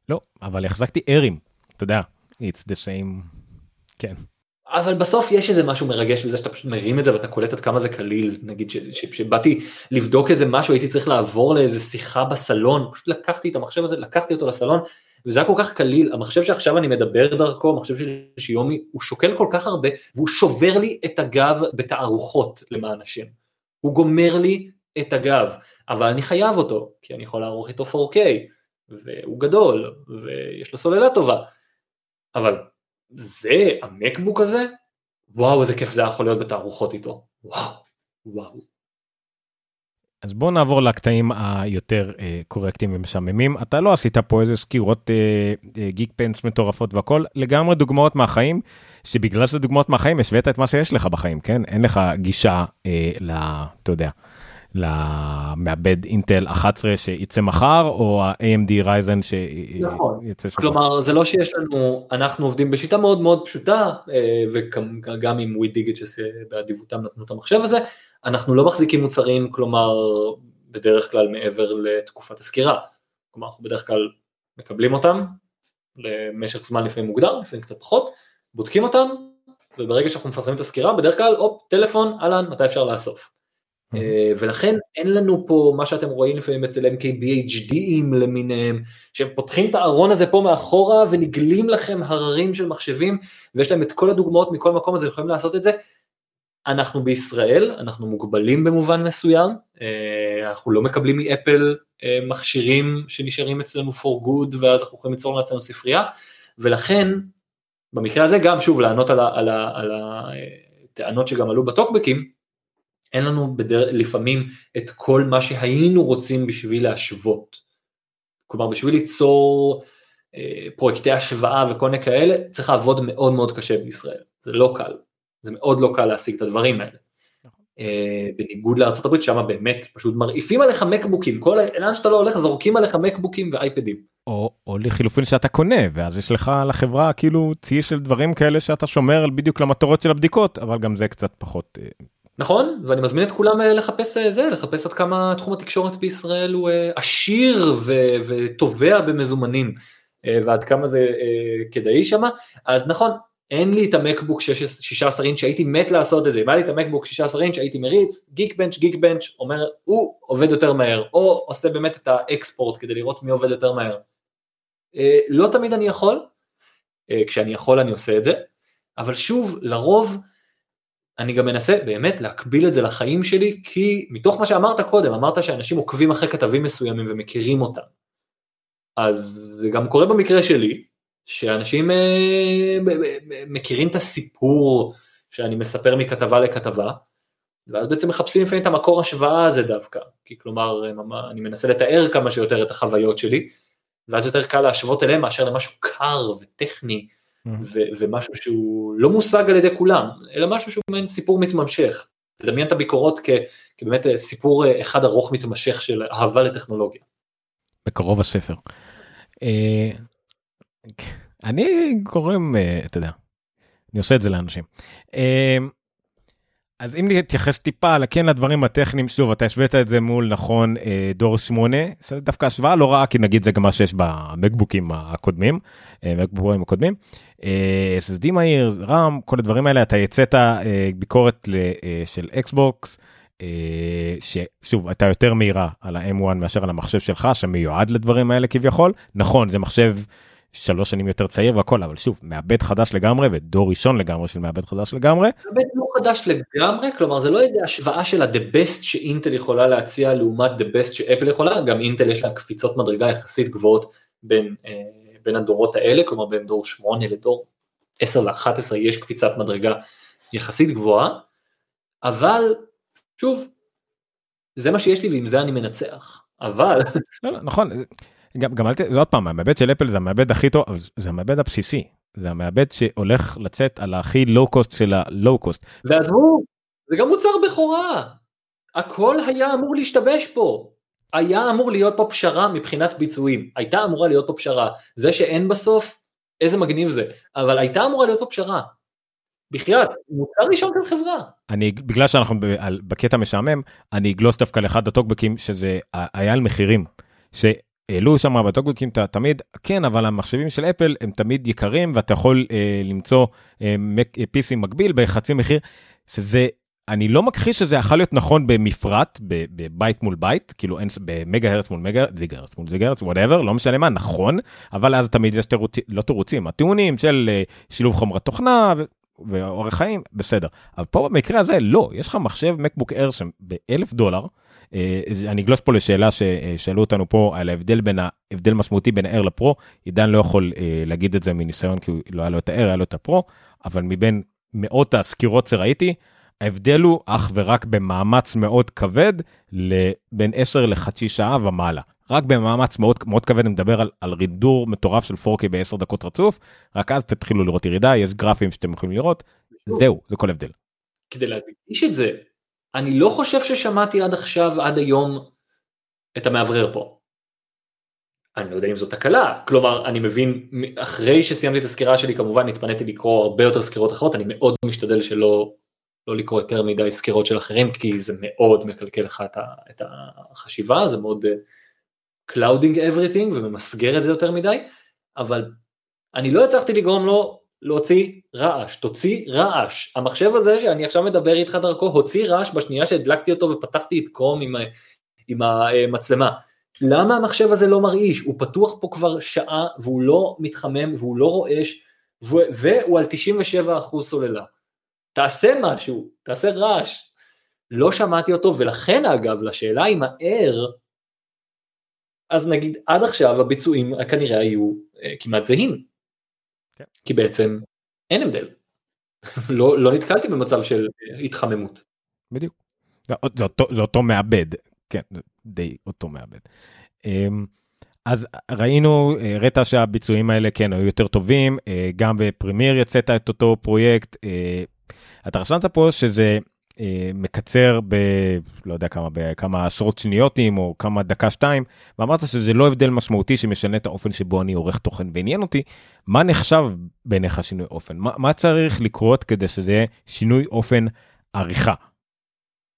לא, אבל החזקתי ארים, אתה יודע, it's the same, כן. אבל בסוף יש איזה משהו מרגש בזה שאתה פשוט מרים את זה ואתה קולט עד כמה זה קליל, נגיד שבאתי לבדוק איזה משהו הייתי צריך לעבור לאיזה שיחה בסלון, פשוט לקחתי את המחשב הזה, לקחתי אותו לסלון וזה היה כל כך קליל, המחשב שעכשיו אני מדבר דרכו, המחשב של שיומי, הוא שוקל כל כך הרבה, והוא שובר לי את הגב בתערוכות למען השם. הוא גומר לי את הגב, אבל אני חייב אותו, כי אני יכול לערוך איתו 4K, והוא גדול, ויש לו סוללה טובה, אבל זה המקבוק הזה? וואו איזה כיף זה יכול להיות בתערוכות איתו, וואו, וואו. אז בוא נעבור לקטעים היותר אה, קורקטיים ומשעממים אתה לא עשית פה איזה סקירות אה, אה, גיק פנס מטורפות והכל לגמרי דוגמאות מהחיים שבגלל שזה דוגמאות מהחיים השווית את מה שיש לך בחיים כן אין לך גישה אה, ל... אתה יודע. למעבד אינטל 11 שיצא מחר או ה-AMD רייזן שיצא נכון. שם. כלומר זה לא שיש לנו אנחנו עובדים בשיטה מאוד מאוד פשוטה אה, וגם עם ווי דיגט שבאדיבותם נתנו את המחשב הזה אנחנו לא מחזיקים מוצרים, כלומר, בדרך כלל מעבר לתקופת הסקירה. כלומר, אנחנו בדרך כלל מקבלים אותם למשך זמן לפעמים מוגדר, לפעמים קצת פחות, בודקים אותם, וברגע שאנחנו מפרסמים את הסקירה, בדרך כלל, הופ, טלפון, אהלן, מתי אפשר לאסוף. Mm-hmm. ולכן אין לנו פה מה שאתם רואים לפעמים אצל MKBHDים למיניהם, שהם פותחים את הארון הזה פה מאחורה ונגלים לכם הררים של מחשבים, ויש להם את כל הדוגמאות מכל מקום, אז הם יכולים לעשות את זה. אנחנו בישראל, אנחנו מוגבלים במובן מסוים, אה, אנחנו לא מקבלים מאפל אה, מכשירים שנשארים אצלנו for good ואז אנחנו יכולים ליצור לעצמנו ספרייה, ולכן במקרה הזה גם שוב לענות על הטענות שגם עלו בטוקבקים, אין לנו בדר... לפעמים את כל מה שהיינו רוצים בשביל להשוות. כלומר בשביל ליצור אה, פרויקטי השוואה וכל מיני כאלה, צריך לעבוד מאוד מאוד קשה בישראל, זה לא קל. זה מאוד לא קל להשיג את הדברים האלה. נכון. אה, בניגוד לארה"ב שם באמת פשוט מרעיפים עליך מקבוקים, כל לאן שאתה לא הולך זורקים עליך מקבוקים ואייפדים. או, או לחילופין שאתה קונה ואז יש לך לחברה כאילו צי של דברים כאלה שאתה שומר בדיוק למטרות של הבדיקות אבל גם זה קצת פחות. אה, נכון? ואני מזמין את כולם אה, לחפש זה לחפש עד כמה תחום התקשורת בישראל הוא עשיר וטובע במזומנים ועד כמה זה כדאי שמה אז נכון אין לי את המקבוק 16 אינץ' שהייתי מת לעשות את זה, אם היה לי את המקבוק 16 אינץ' שהייתי מריץ, גיק בנץ' גיק בנץ' אומר הוא עובד יותר מהר, או עושה באמת את האקספורט כדי לראות מי עובד יותר מהר. אה, לא תמיד אני יכול, אה, כשאני יכול אני עושה את זה, אבל שוב, לרוב אני גם מנסה באמת להקביל את זה לחיים שלי, כי מתוך מה שאמרת קודם, אמרת שאנשים עוקבים אחרי כתבים מסוימים ומכירים אותם. אז זה גם קורה במקרה שלי, שאנשים אה, מכירים את הסיפור שאני מספר מכתבה לכתבה, ואז בעצם מחפשים לפעמים את המקור השוואה הזה דווקא, כי כלומר אני מנסה לתאר כמה שיותר את החוויות שלי, ואז יותר קל להשוות אליהם מאשר למשהו קר וטכני. ו- ומשהו שהוא לא מושג על ידי כולם, אלא משהו שהוא מעין סיפור מתמשך. תדמיין את הביקורות כ- כבאמת סיפור אה, אחד ארוך מתמשך של אהבה לטכנולוגיה. בקרוב הספר. אה, אני גורם, אה, אתה יודע, אני עושה את זה לאנשים. אה, אז אם נתייחס טיפה כן לדברים הטכניים, שוב, אתה השווית את זה מול נכון אה, דור 8, זה דווקא השוואה לא רעה, כי נגיד זה גם מה שיש במקבוקים הקודמים, מקבוקים הקודמים. SSD מהיר, RAM, כל הדברים האלה, אתה יצאת ביקורת של אקסבוקס. ששוב הייתה יותר מהירה על ה-M1 מאשר על המחשב שלך שמיועד לדברים האלה כביכול נכון זה מחשב שלוש שנים יותר צעיר והכל אבל שוב מעבד חדש לגמרי ודור ראשון לגמרי של מעבד חדש לגמרי. מעבד לא חדש לגמרי כלומר זה לא איזה השוואה של ה-the best שאינטל יכולה להציע לעומת the best שאפל יכולה גם אינטל יש לה קפיצות מדרגה יחסית גבוהות בין, אה, בין הדורות האלה כלומר בין דור 8 לדור 10 ו-11 יש קפיצת מדרגה יחסית גבוהה אבל שוב זה מה שיש לי ועם זה אני מנצח אבל לא, לא, נכון גם, גם אל ת... זה עוד פעם, המעבד של אפל זה המעבד הכי טוב, זה המעבד הבסיסי. זה המעבד שהולך לצאת על הכי לואו קוסט של הלואו קוסט. ועזבו, זה גם מוצר בכורה. הכל היה אמור להשתבש פה. היה אמור להיות פה פשרה מבחינת ביצועים. הייתה אמורה להיות פה פשרה. זה שאין בסוף, איזה מגניב זה. אבל הייתה אמורה להיות פה פשרה. בחייאת, מוצר ראשון של חברה. אני, בגלל שאנחנו בקטע משעמם, אני אגלוש דווקא לאחד הטוקבקים שזה היה על מחירים. העלו שם בטוקבקים תמיד כן אבל המחשבים של אפל הם תמיד יקרים ואתה יכול אה, למצוא אה, PC מקביל בחצי מחיר שזה אני לא מכחיש שזה יכול להיות נכון במפרט, בבייט מול בייט, כאילו אין, במגה הרץ מול מגה, גיגה הרץ מול גיגה הרץ, whatever, לא משנה מה, נכון, אבל אז תמיד יש תירוצים, לא תירוצים, הטיעונים של אה, שילוב חומרת תוכנה ואורך חיים, בסדר. אבל פה במקרה הזה, לא, יש לך מחשב מקבוק שם באלף דולר, אה, אני אגלוש פה לשאלה ששאלו אותנו פה על ההבדל בין ההבדל משמעותי בין האר לפרו, עידן לא יכול אה, להגיד את זה מניסיון כי לא היה לו את האר, היה לו את הפרו, אבל מבין מאות הסקירות שראיתי, ההבדל הוא אך ורק במאמץ מאוד כבד לבין 10 לחצי שעה ומעלה. רק במאמץ מאוד מאוד כבד אני מדבר על, על רידור מטורף של 4K ב-10 דקות רצוף, רק אז תתחילו לראות ירידה, יש גרפים שאתם יכולים לראות, זהו, זה כל הבדל. כדי להדגיש את זה, אני לא חושב ששמעתי עד עכשיו, עד היום, את המאוורר פה. אני לא יודע אם זו תקלה, כלומר אני מבין, אחרי שסיימתי את הסקירה שלי כמובן התפניתי לקרוא הרבה יותר סקירות אחרות, אני מאוד משתדל שלא לא לקרוא יותר מדי סקירות של אחרים, כי זה מאוד מקלקל לך את החשיבה, זה מאוד uh, clouding everything וממסגר את זה יותר מדי, אבל אני לא הצלחתי לגרום לו להוציא רעש, תוציא רעש. המחשב הזה שאני עכשיו מדבר איתך דרכו, הוציא רעש בשנייה שהדלקתי אותו ופתחתי את קרום עם, עם המצלמה. למה המחשב הזה לא מרעיש? הוא פתוח פה כבר שעה והוא לא מתחמם והוא לא רועש והוא על 97% סוללה. תעשה משהו, תעשה רעש. לא שמעתי אותו ולכן אגב לשאלה אם הער, אז נגיד עד עכשיו הביצועים כנראה היו אה, כמעט זהים. כן. כי בעצם אין הבדל. לא, לא נתקלתי במצב של התחממות. בדיוק. זה, אותו, זה אותו מעבד, כן, די אותו מעבד. אמ, אז ראינו, הראית שהביצועים האלה כן היו יותר טובים, אה, גם בפרימיר יצאת את אותו פרויקט, אה, אתה רשמת פה שזה אה, מקצר ב... לא יודע כמה, בכמה עשרות שניותים או כמה דקה שתיים, ואמרת שזה לא הבדל משמעותי שמשנה את האופן שבו אני עורך תוכן. ועניין אותי, מה נחשב בעיניך שינוי אופן? מה, מה צריך לקרות כדי שזה יהיה שינוי אופן עריכה?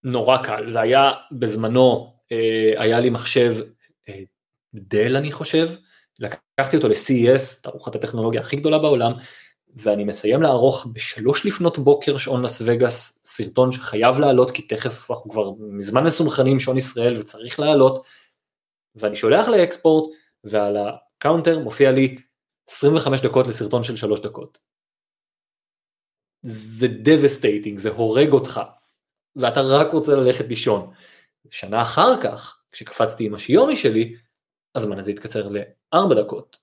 נורא קל, זה היה בזמנו, אה, היה לי מחשב אה, דל אני חושב, לקחתי אותו ל-CES, תערוכת הטכנולוגיה הכי גדולה בעולם, ואני מסיים לערוך בשלוש לפנות בוקר שעון לס וגאס, סרטון שחייב לעלות כי תכף אנחנו כבר מזמן מסונכרנים שעון ישראל וצריך לעלות, ואני שולח ל-export ועל ה-counter מופיע לי 25 דקות לסרטון של 3 דקות. זה devastating, זה הורג אותך, ואתה רק רוצה ללכת לישון. שנה אחר כך, כשקפצתי עם השיומי שלי, הזמן הזה התקצר ל-4 דקות,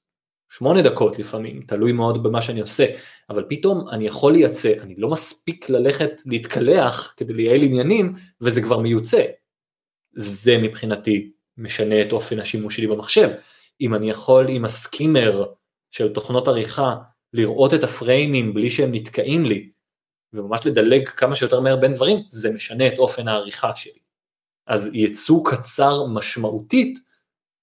שמונה דקות לפעמים, תלוי מאוד במה שאני עושה, אבל פתאום אני יכול לייצא, אני לא מספיק ללכת להתקלח כדי לייעל עניינים, וזה כבר מיוצא. זה מבחינתי משנה את אופן השימוש שלי במחשב. אם אני יכול עם הסקימר של תוכנות עריכה לראות את הפריימים בלי שהם נתקעים לי, וממש לדלג כמה שיותר מהר בין דברים, זה משנה את אופן העריכה שלי. אז ייצוא קצר משמעותית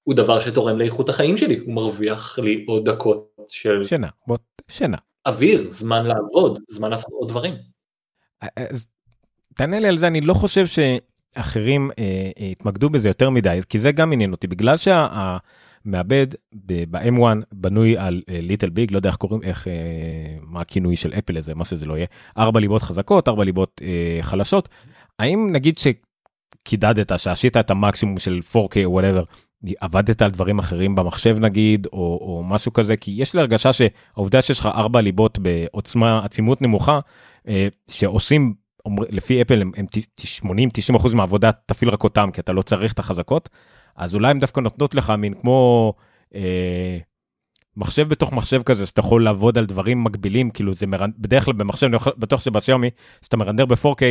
הוא דבר שתורם לאיכות החיים שלי, הוא מרוויח לי עוד דקות של... שינה, בוא, שינה. אוויר, זמן לעבוד, זמן לעשות עוד דברים. אה, אה, אז תענה לי על זה, אני לא חושב שאחרים אה, אה, התמקדו בזה יותר מדי, כי זה גם עניין אותי, בגלל שהמעבד ב-M1 בנוי על ליטל ביג, לא יודע איך קוראים, איך, אה, מה הכינוי של אפל לזה, מה שזה לא יהיה, ארבע ליבות חזקות, ארבע ליבות אה, חלשות, האם נגיד שקידדת, שעשית את המקסימום של 4K או whatever, עבדת על דברים אחרים במחשב נגיד או, או משהו כזה כי יש לי הרגשה שהעובדה שיש לך ארבע ליבות בעוצמה עצימות נמוכה אה, שעושים אומר, לפי אפל הם, הם 80-90% מהעבודה תפעיל רק אותם כי אתה לא צריך את החזקות אז אולי הם דווקא נותנות לך מין כמו אה, מחשב בתוך מחשב כזה שאתה יכול לעבוד על דברים מקבילים כאילו זה מרנ... בדרך כלל במחשב אני בטוח שבשיומי שאתה מרנדר ב-4K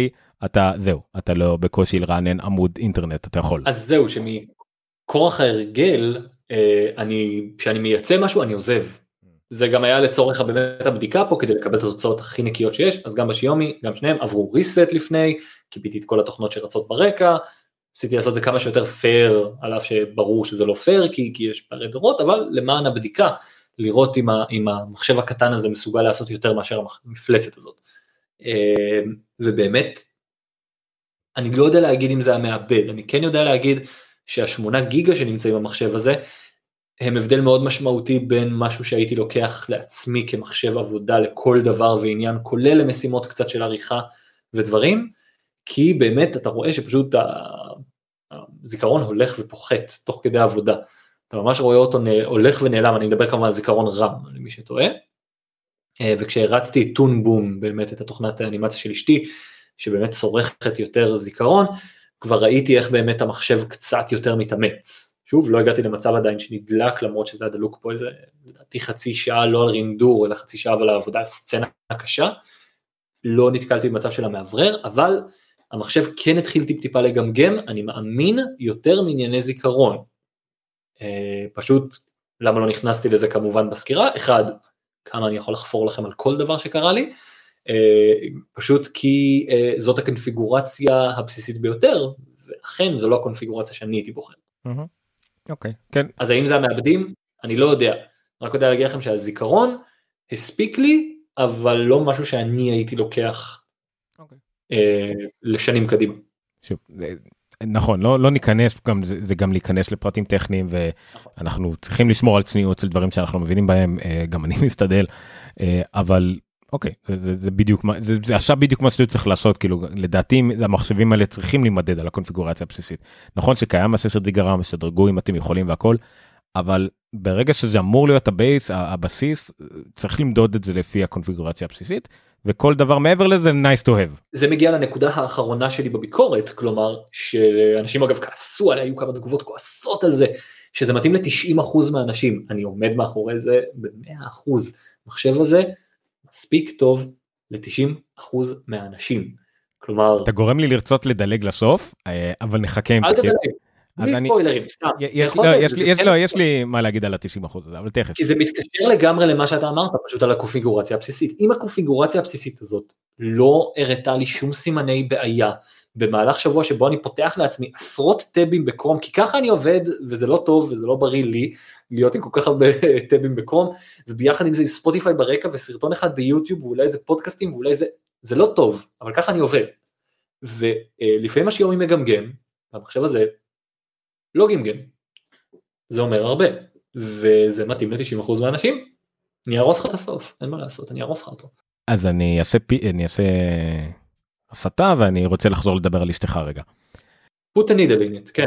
אתה זהו אתה לא בקושי לרענן עמוד אינטרנט אתה יכול. אז זהו שמי כורח ההרגל, אה, אני, כשאני מייצא משהו אני עוזב. זה גם היה לצורך באמת הבדיקה פה כדי לקבל את התוצאות הכי נקיות שיש, אז גם בשיומי, גם שניהם עברו reset לפני, קיביתי את כל התוכנות שרצות ברקע, ניסיתי לעשות את זה כמה שיותר פייר, על אף שברור שזה לא פייר כי, כי יש פערי דורות, אבל למען הבדיקה, לראות אם, ה, אם המחשב הקטן הזה מסוגל לעשות יותר מאשר המפלצת הזאת. אה, ובאמת, אני לא יודע להגיד אם זה המעבד, אני כן יודע להגיד שהשמונה גיגה שנמצאים במחשב הזה, הם הבדל מאוד משמעותי בין משהו שהייתי לוקח לעצמי כמחשב עבודה לכל דבר ועניין, כולל למשימות קצת של עריכה ודברים, כי באמת אתה רואה שפשוט הזיכרון הולך ופוחת תוך כדי עבודה. אתה ממש רואה אותו הולך ונעלם, אני מדבר כמובן על זיכרון רם למי שטועה. אה, וכשהרצתי טון בום, באמת את התוכנת האנימציה של אשתי, שבאמת צורכת יותר זיכרון, כבר ראיתי איך באמת המחשב קצת יותר מתאמץ. שוב, לא הגעתי למצב עדיין שנדלק למרות שזה היה דלוק פה איזה, לדעתי חצי שעה לא על רינדור, אלא חצי שעה אבל על עבודה על סצנה קשה. לא נתקלתי במצב של המאוורר, אבל המחשב כן התחיל טיפ טיפה לגמגם, אני מאמין יותר מענייני זיכרון. אה, פשוט, למה לא נכנסתי לזה כמובן בסקירה? אחד, כמה אני יכול לחפור לכם על כל דבר שקרה לי, פשוט כי אה, זאת הקונפיגורציה הבסיסית ביותר, ואכן זו לא הקונפיגורציה שאני הייתי בוחר. אוקיי, okay, כן. אז האם זה המעבדים? אני לא יודע. רק יודע להגיד לכם שהזיכרון הספיק לי, אבל לא משהו שאני הייתי לוקח okay. אוקיי. אה, לשנים קדימה. שוב, נכון, לא, לא ניכנס, גם, זה, זה גם להיכנס לפרטים טכניים ואנחנו נכון. צריכים לשמור על צניעות של דברים שאנחנו מבינים בהם, אה, גם אני מסתדל, אה, אבל אוקיי, זה, זה, זה בדיוק מה, זה, זה עכשיו בדיוק מה שאתה צריך לעשות, כאילו לדעתי המחשבים האלה צריכים להימדד על הקונפיגורציה הבסיסית. נכון שקיים הססר דיגרם, שדרגו אם אתם יכולים והכל, אבל ברגע שזה אמור להיות הבייס, הבסיס, צריך למדוד את זה לפי הקונפיגורציה הבסיסית. וכל דבר מעבר לזה nice to have. זה מגיע לנקודה האחרונה שלי בביקורת, כלומר שאנשים אגב כעסו עליה, היו כמה תגובות כועסות על זה, שזה מתאים ל-90% מהאנשים, אני עומד מאחורי זה ב-100%, המחשב הזה מספיק טוב ל-90% מהאנשים. כלומר... אתה גורם לי לרצות לדלג לסוף, אה, אבל נחכה עם... אל תדלג. בלי ספוילרים, סתם. לא, יש לי מה להגיד על ה-90% הזה, אבל תכף. כי זה מתקשר לגמרי למה שאתה אמרת, פשוט על הקונפיגורציה הבסיסית. אם הקונפיגורציה הבסיסית הזאת לא הראתה לי שום סימני בעיה במהלך שבוע שבו אני פותח לעצמי עשרות טאבים בקרום, כי ככה אני עובד, וזה לא טוב וזה לא בריא לי, להיות עם כל כך הרבה טאבים בקרום, וביחד עם זה עם ספוטיפיי ברקע וסרטון אחד ביוטיוב ואולי איזה פודקאסטים ואולי זה, זה לא טוב, אבל ככה אני עובד. ולפעמים השיעורים מגמגם, והמחשב הזה לא גמגם. זה אומר הרבה, וזה מתאים ל-90% מהאנשים. אני אהרוס לך את הסוף, אין מה לעשות, אני אהרוס לך אותו. אז אני אעשה, פי, אני אעשה הסתה ואני רוצה לחזור לדבר על אשתך רגע. put a needle in it, כן.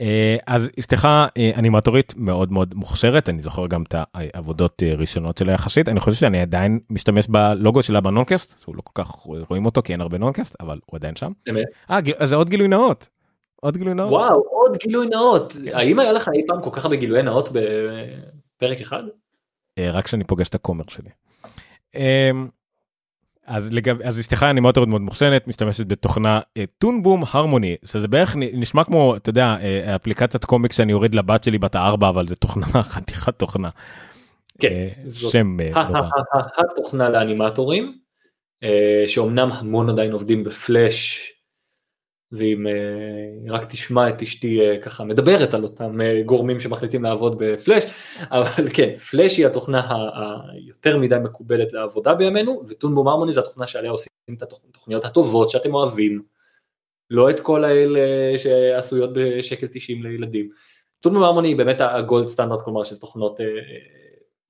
אה, אז אשתך אה, אנימטורית מאוד מאוד מוכשרת אני זוכר גם את העבודות אה, ראשונות שלה יחסית אני חושב שאני עדיין משתמש בלוגו שלה בנונקאסט הוא לא כל כך רואים אותו כי אין הרבה נונקאסט אבל הוא עדיין שם. אה זה עוד גילוי נאות עוד גילוי נאות? וואו, עוד גילוי נאות. האם היה לך אי פעם כל כך הרבה גילויי נאות בפרק אחד? רק כשאני פוגש את הכומר שלי. אמ, אז לגב אז אשתך אני מאוד מאוד מוכשנת משתמשת בתוכנה טון בום הרמוני שזה בערך נשמע כמו אתה יודע אה, אפליקציית קומיקס שאני יורד לבת שלי בת הארבע אבל זה תוכנה חתיכת תוכנה. כן, אה, שם התוכנה לאנימטורים שאומנם המון עדיין עובדים בפלאש ואם uh, רק תשמע את אשתי uh, ככה מדברת על אותם uh, גורמים שמחליטים לעבוד בפלאש, אבל כן, פלאש היא התוכנה היותר מדי מקובלת לעבודה בימינו, וטונבום הרמוני זה התוכנה שעליה עושים את התוכניות הטובות שאתם אוהבים, לא את כל האלה שעשויות בשקל 90 לילדים. טונבום הרמוני היא באמת הגולד סטנדרט, כלומר של תוכנות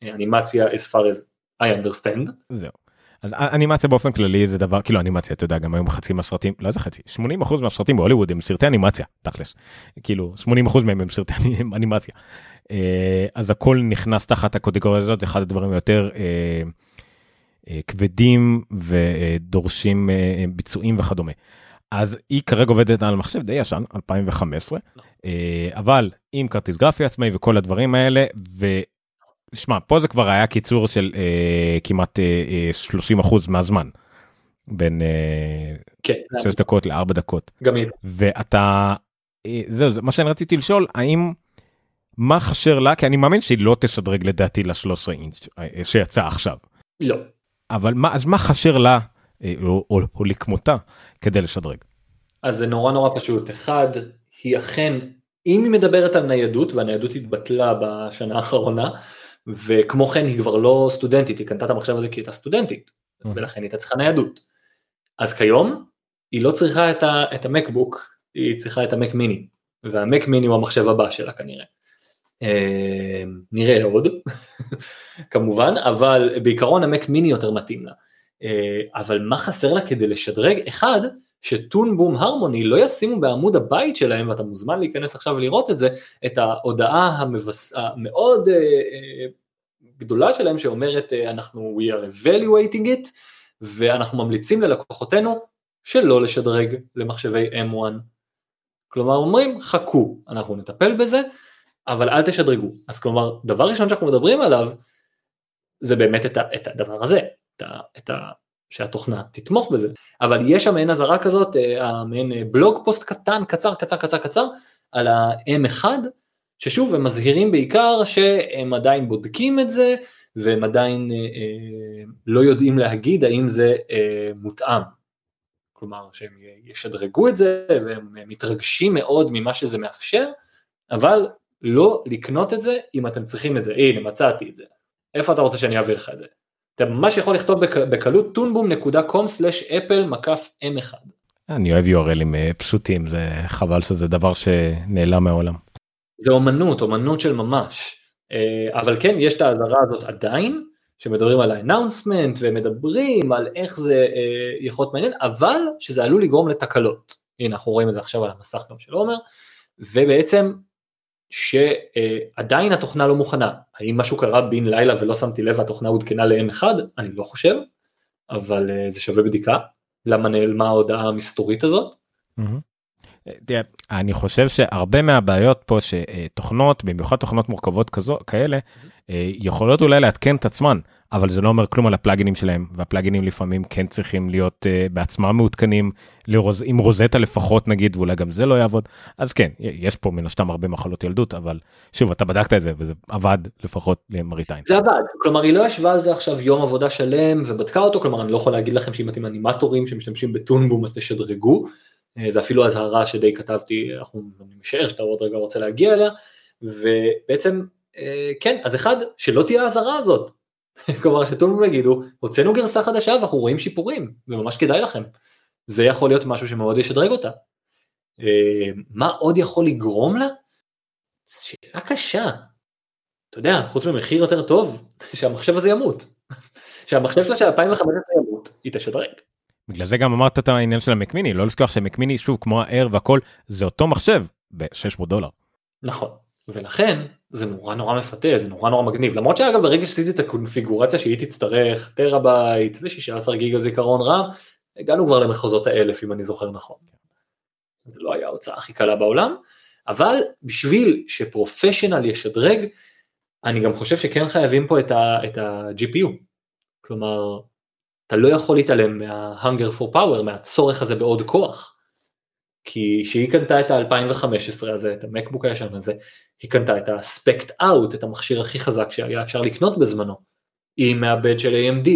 אנימציה as far as I understand. זהו. אז אנימציה באופן כללי זה דבר כאילו אנימציה אתה יודע גם היום חצי מהסרטים לא זה חצי 80 אחוז מהסרטים בהוליווד הם סרטי אנימציה תכלס כאילו 80 אחוז מהם הם סרטי אנימציה. אה, אז הכל נכנס תחת הקטגוריה הזאת אחד הדברים יותר אה, אה, כבדים ודורשים ביצועים וכדומה. אז היא כרגע עובדת על מחשב די ישן 2015 אבל עם כרטיס גרפי עצמאי וכל הדברים האלה. שמע פה זה כבר היה קיצור של אה, כמעט אה, 30 אה, אחוז מהזמן. בין אה, כן, 6 דקות ל-4 דקות. גם היא. ואתה, אה, זהו, זה מה שאני רציתי לשאול, האם, מה חשר לה? כי אני מאמין שהיא לא תשדרג לדעתי ל-13 אינץ' אה, שיצא עכשיו. לא. אבל מה, אז מה חשר לה, אה, או, או, או לכמותה, כדי לשדרג? אז זה נורא נורא פשוט. אחד, היא אכן, אם היא מדברת על ניידות, והניידות התבטלה בשנה האחרונה, וכמו כן היא כבר לא סטודנטית, היא קנתה את המחשב הזה כי היא הייתה סטודנטית, mm-hmm. ולכן היא הייתה צריכה ניידות. אז כיום היא לא צריכה את, ה, את המקבוק, היא צריכה את המק מיני, והמק מיני הוא המחשב הבא שלה כנראה. אה, נראה עוד, כמובן, אבל בעיקרון המק מיני יותר מתאים לה. אה, אבל מה חסר לה כדי לשדרג? אחד, שטונבום הרמוני לא ישימו בעמוד הבית שלהם, ואתה מוזמן להיכנס עכשיו ולראות את זה, את ההודעה המבס... המאוד uh, uh, גדולה שלהם שאומרת uh, אנחנו we are evaluating it, ואנחנו ממליצים ללקוחותינו שלא לשדרג למחשבי M1. כלומר אומרים חכו, אנחנו נטפל בזה, אבל אל תשדרגו. אז כלומר, דבר ראשון שאנחנו מדברים עליו, זה באמת את, ה, את הדבר הזה, את ה, את שהתוכנה תתמוך בזה. אבל יש שם מעין אזהרה כזאת, אה, מעין אה, בלוג פוסט קטן, קצר, קצר, קצר, קצר, על ה-M1, ששוב, הם מזהירים בעיקר שהם עדיין בודקים את זה, והם עדיין אה, אה, לא יודעים להגיד האם זה אה, מותאם. כלומר, שהם ישדרגו את זה, והם מתרגשים מאוד ממה שזה מאפשר, אבל לא לקנות את זה אם אתם צריכים את זה. הנה, מצאתי את זה. איפה אתה רוצה שאני אעביר לך את זה? אתה ממש יכול לכתוב בקלות tunboom.com/apple מקף m1. אני אוהב URLים אה, פשוטים, זה חבל שזה דבר שנעלם מהעולם. זה אומנות, אומנות של ממש. אה, אבל כן, יש את האזהרה הזאת עדיין, שמדברים על ה-announcement ומדברים על איך זה אה, יכול להיות מעניין, אבל שזה עלול לגרום לתקלות. הנה, אנחנו רואים את זה עכשיו על המסך גם של עומר, ובעצם שעדיין התוכנה לא מוכנה. האם משהו קרה בן לילה ולא שמתי לב והתוכנה עודכנה ל-M1? אני לא חושב, אבל אה, זה שווה בדיקה. למה נעלמה ההודעה המסתורית הזאת? אני חושב שהרבה מהבעיות פה שתוכנות, במיוחד תוכנות מורכבות כזו, כאלה, אה, יכולות אולי לעדכן את עצמן, אבל זה לא אומר כלום על הפלאגינים שלהם, והפלאגינים לפעמים כן צריכים להיות uh, בעצמם מעודכנים, לרוז, עם רוזטה לפחות נגיד, ואולי גם זה לא יעבוד. אז כן, יש פה מן הסתם הרבה מחלות ילדות, אבל שוב, אתה בדקת את זה, וזה עבד לפחות למראית עין. זה עבד, כלומר היא לא ישבה על זה עכשיו יום עבודה שלם ובדקה אותו, כלומר אני לא יכול להגיד לכם שאם אתם אנימטורים שמשתמשים בטונבום אז תשדרגו, אה, זה אפילו אזהרה שדי כתבתי, אנחנו, משער שאתה עוד רגע רוצה להגיע אליה, ובעצם אה, כן, אז אחד, שלא תהיה האזהרה הזאת. כלומר שטולמון יגידו, הוצאנו גרסה חדשה ואנחנו רואים שיפורים, וממש כדאי לכם. זה יכול להיות משהו שמאוד ישדרג אותה. אה, מה עוד יכול לגרום לה? שאלה קשה. אתה יודע, חוץ ממחיר יותר טוב, שהמחשב הזה ימות. שהמחשב שלה של 2015 ימות, היא תשדרג. בגלל זה גם אמרת את העניין של המק מיני, לא לשכוח שמק מיני, שוב, כמו ה-Air והכל, זה אותו מחשב ב-600 דולר. נכון, ולכן זה נורא נורא מפתה, זה נורא נורא מגניב. למרות שאגב ברגע שעשיתי את הקונפיגורציה שהיא תצטרך טרהבייט ו-16 גיגה זיכרון רם, הגענו כבר למחוזות האלף אם אני זוכר נכון. זה לא היה ההוצאה הכי קלה בעולם, אבל בשביל שפרופשיונל ישדרג, אני גם חושב שכן חייבים פה את ה-GPU. כלומר, אתה לא יכול להתעלם מה-hunger for power, מהצורך הזה בעוד כוח. כי כשהיא קנתה את ה-2015 הזה, את המקבוק הישן הזה, היא קנתה את ה-spect out, את המכשיר הכי חזק שהיה אפשר לקנות בזמנו, עם מעבד של AMD,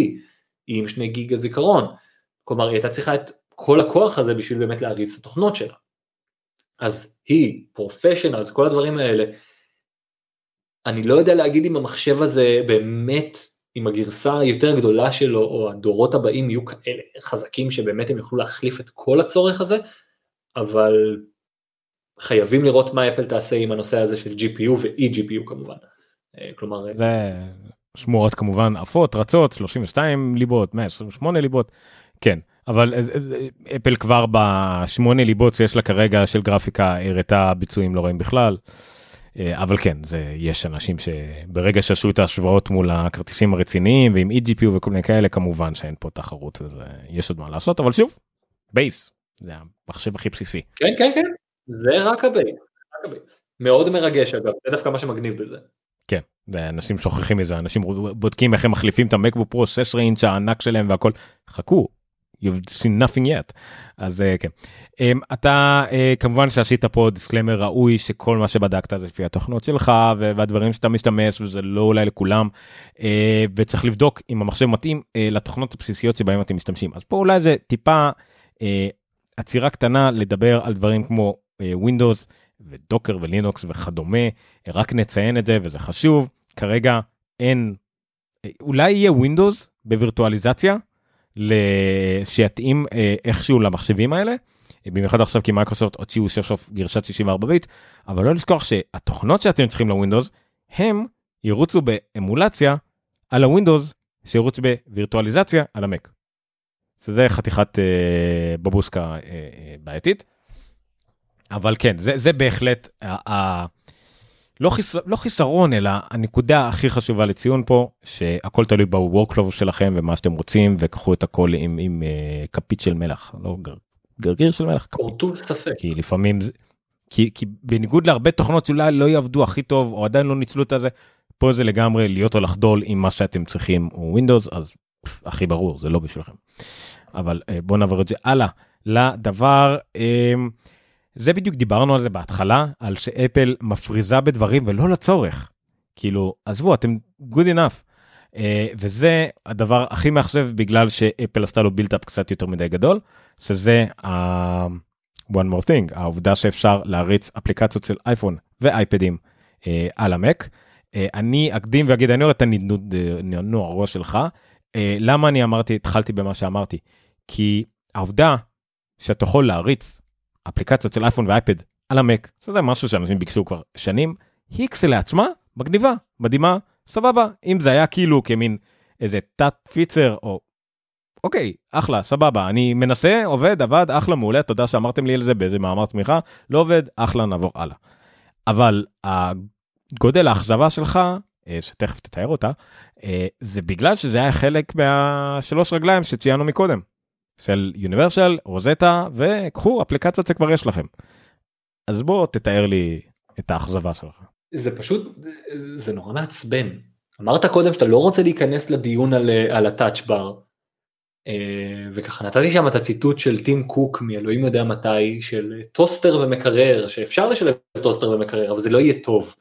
עם שני גיגה זיכרון, כלומר היא הייתה צריכה את כל הכוח הזה בשביל באמת להריץ את התוכנות שלה. אז היא, פרופשיונלס, כל הדברים האלה, אני לא יודע להגיד אם המחשב הזה באמת, אם הגרסה היותר גדולה שלו, או הדורות הבאים יהיו כאלה חזקים שבאמת הם יוכלו להחליף את כל הצורך הזה, אבל חייבים לראות מה אפל תעשה עם הנושא הזה של GPU ו-eGPU כמובן. אה, כלומר... זה שמועות כמובן עפות, רצות, 32 ליבות, 128 ליבות, כן. אבל אפל כבר בשמונה ליבות שיש לה כרגע של גרפיקה הראתה ביצועים לא רואים בכלל. אה, אבל כן, זה, יש אנשים שברגע שעשו את ההשוואות מול הכרטיסים הרציניים ועם eGPU וכל מיני כאלה, כמובן שאין פה תחרות ויש עוד מה לעשות, אבל שוב, בייס, זה המחשב הכי בסיסי. כן, כן, כן, זה רק הבייס, רק הבייס. מאוד מרגש אגב, זה דווקא מה שמגניב בזה. כן, אנשים שוכחים מזה, אנשים בודקים איך הם מחליפים את המקבוק פרו 16 אינץ' הענק שלהם והכל, חכו, you've seen nothing yet. אז uh, כן. Um, אתה uh, כמובן שעשית פה disclaimer ראוי שכל מה שבדקת זה לפי התוכנות שלך והדברים שאתה משתמש וזה לא אולי לכולם uh, וצריך לבדוק אם המחשב מתאים uh, לתוכנות הבסיסיות שבהם אתם משתמשים אז פה אולי זה טיפה uh, עצירה קטנה לדבר על דברים כמו ווינדוס ודוקר ולינוקס וכדומה, רק נציין את זה וזה חשוב, כרגע אין, אולי יהיה ווינדוס בווירטואליזציה שיתאים אה, איכשהו למחשבים האלה, במיוחד עכשיו כי מייקרוסופט הוציאו סוף סוף גרסת 64 ביט, אבל לא לשכוח שהתוכנות שאתם צריכים לווינדוס, הם ירוצו באמולציה על הווינדוס שירוץ בווירטואליזציה על המק. שזה חתיכת אה, בבוסקה אה, אה, בעייתית. אבל כן, זה, זה בהחלט, ה, ה, לא, חיס, לא חיסרון, אלא הנקודה הכי חשובה לציון פה, שהכל תלוי ב-workflow שלכם ומה שאתם רוצים, וקחו את הכל עם, עם uh, כפית של מלח, לא גר, גרגיר של מלח. קורטוב ספק. כי לפעמים, כי, כי בניגוד להרבה תוכנות שאולי לא יעבדו הכי טוב, או עדיין לא ניצלו את זה, פה זה לגמרי להיות או לחדול עם מה שאתם צריכים, או Windows, אז הכי ברור, זה לא בשבילכם. אבל uh, בואו נעבור את זה הלאה לדבר. Uh, זה בדיוק דיברנו על זה בהתחלה, על שאפל מפריזה בדברים ולא לצורך. כאילו, עזבו, אתם good enough. Uh, וזה הדבר הכי מאכזב בגלל שאפל עשתה לו בילטאפ קצת יותר מדי גדול, שזה ה... Uh, one more thing, העובדה שאפשר להריץ אפליקציות של אייפון ואייפדים uh, על המק. Uh, אני אקדים ואגיד, אני רואה את הנענוע הראש שלך. Uh, למה אני אמרתי, התחלתי במה שאמרתי? כי העובדה שאתה יכול להריץ אפליקציות של אייפון ואייפד על המק, זה משהו שאנשים ביקשו כבר שנים, היא כשלעצמה מגניבה, מדהימה, סבבה, אם זה היה כאילו כמין איזה תת פיצר או אוקיי, אחלה, סבבה, אני מנסה, עובד, עבד, אחלה, מעולה, תודה שאמרתם לי על זה באיזה מאמר תמיכה, לא עובד, אחלה, נעבור הלאה. אבל הגודל האכזבה שלך, אה, שתכף תתאר אותה, אה, זה בגלל שזה היה חלק מהשלוש רגליים שציינו מקודם. של יוניברסל, רוזטה, וקחו אפליקציות שכבר יש לכם. אז בוא תתאר לי את האכזבה שלך. זה פשוט, זה נורא מעצבן. אמרת קודם שאתה לא רוצה להיכנס לדיון על, על הטאצ' בר. אה, וככה נתתי שם את הציטוט של טים קוק מאלוהים יודע מתי של טוסטר ומקרר שאפשר לשלב טוסטר ומקרר אבל זה לא יהיה טוב.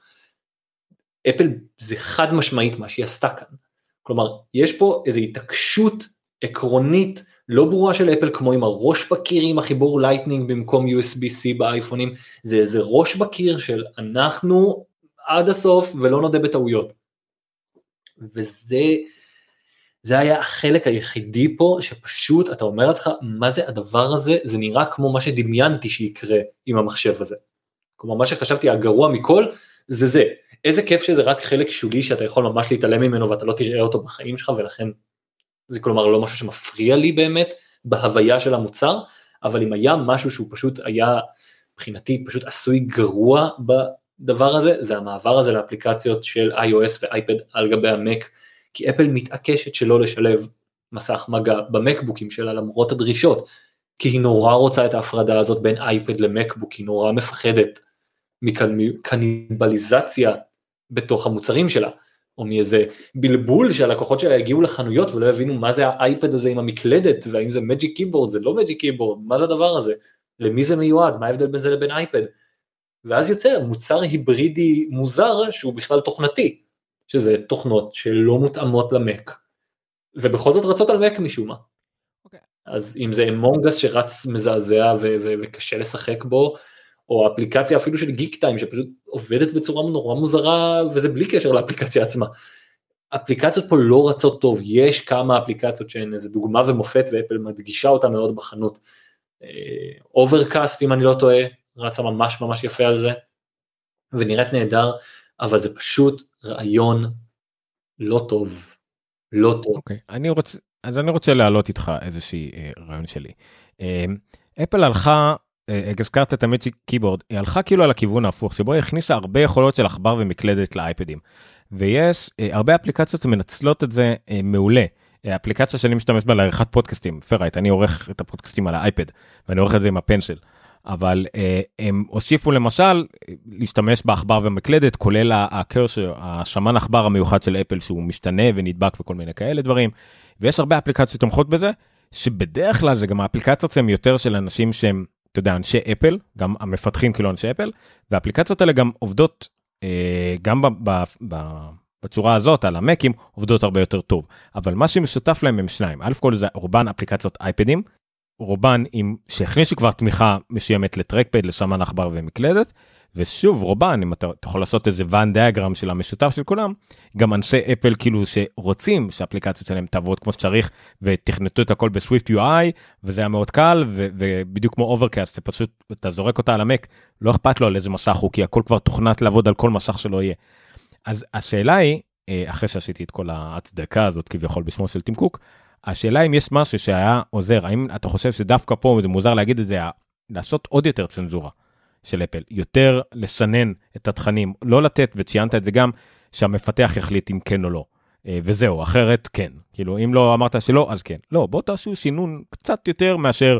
אפל זה חד משמעית מה שהיא עשתה כאן. כלומר יש פה איזו התעקשות עקרונית לא ברורה של אפל כמו עם הראש בקיר עם החיבור Lightning במקום USB-C באייפונים, זה איזה ראש בקיר של אנחנו עד הסוף ולא נודה בטעויות. וזה זה היה החלק היחידי פה שפשוט אתה אומר לעצמך מה זה הדבר הזה, זה נראה כמו מה שדמיינתי שיקרה עם המחשב הזה. כלומר מה שחשבתי הגרוע מכל זה זה, איזה כיף שזה רק חלק שולי שאתה יכול ממש להתעלם ממנו ואתה לא תראה אותו בחיים שלך ולכן זה כלומר לא משהו שמפריע לי באמת בהוויה של המוצר, אבל אם היה משהו שהוא פשוט היה מבחינתי פשוט עשוי גרוע בדבר הזה, זה המעבר הזה לאפליקציות של iOS ואייפד על גבי המק, כי אפל מתעקשת שלא לשלב מסך מגע במקבוקים שלה למרות הדרישות, כי היא נורא רוצה את ההפרדה הזאת בין אייפד למקבוק, היא נורא מפחדת מקניבליזציה בתוך המוצרים שלה. או מאיזה בלבול שהלקוחות שלה יגיעו לחנויות ולא יבינו מה זה האייפד הזה עם המקלדת והאם זה מג'יק קיבורד זה לא מג'יק קיבורד מה זה הדבר הזה למי זה מיועד מה ההבדל בין זה לבין אייפד. ואז יוצא מוצר היברידי מוזר שהוא בכלל תוכנתי שזה תוכנות שלא מותאמות למק ובכל זאת רצות על מק משום מה. Okay. אוקיי. אז אם זה Among Us שרץ מזעזע וקשה לשחק בו או אפליקציה אפילו של גיקטיים שפשוט עובדת בצורה נורא מוזרה וזה בלי קשר לאפליקציה עצמה. אפליקציות פה לא רצות טוב, יש כמה אפליקציות שהן איזה דוגמה ומופת ואפל מדגישה אותה מאוד בחנות. Overcast אם אני לא טועה, רצה ממש ממש יפה על זה, ונראית נהדר, אבל זה פשוט רעיון לא טוב, לא טוב. אוקיי, okay, אני רוצה, אז אני רוצה להעלות איתך איזושהי אה, רעיון שלי. אה, אפל הלכה אה, הזכרת את ה Magic Keyboard, היא הלכה כאילו על הכיוון ההפוך, שבו היא הכניסה הרבה יכולות של עכבר ומקלדת לאייפדים. ויש אה, הרבה אפליקציות שמנצלות את זה אה, מעולה. אפליקציה שאני משתמש בה לעריכת פודקאסטים, Ferrite, אני עורך את הפודקאסטים על האייפד, ואני עורך את זה עם ה Pencil. אבל אה, הם הוסיפו למשל להשתמש בעכבר ומקלדת, כולל הקרשר, השמן עכבר המיוחד של אפל שהוא משתנה ונדבק וכל מיני כאלה דברים. ויש הרבה אפליקציות שתומכות בזה, שבדרך כלל זה גם האפליקציות הן יותר של אנשים שהם אתה יודע, אנשי אפל, גם המפתחים כאילו אנשי אפל, והאפליקציות האלה גם עובדות, אה, גם ב, ב, ב, בצורה הזאת, על המקים, עובדות הרבה יותר טוב. אבל מה שמשותף להם הם שניים, א' כל זה רובן אפליקציות אייפדים, רובן עם שהכניסו כבר תמיכה מסוימת לטרקפד, לשם עכבר ומקלדת, ושוב רובן אם אתה, אתה יכול לעשות איזה Venn diagram של המשותף של כולם גם אנשי אפל כאילו שרוצים שהאפליקציה שלהם תעבוד כמו שצריך ותכנתו את הכל ב SwiftUI וזה היה מאוד קל ו, ובדיוק כמו Overcast פשוט אתה זורק אותה על המק לא אכפת לו על איזה מסך הוא כי הכל כבר תוכנת לעבוד על כל מסך שלא יהיה. אז השאלה היא אה, אחרי שעשיתי את כל ההצדקה הזאת כביכול בשמו של טים קוק השאלה אם יש משהו שהיה עוזר, האם אתה חושב שדווקא פה, זה מוזר להגיד את זה, לעשות עוד יותר צנזורה של אפל, יותר לסנן את התכנים, לא לתת, וציינת את זה גם, שהמפתח יחליט אם כן או לא. אה, וזהו, אחרת כן. כאילו, אם לא אמרת שלא, אז כן. לא, בוא תעשו סינון קצת יותר מאשר,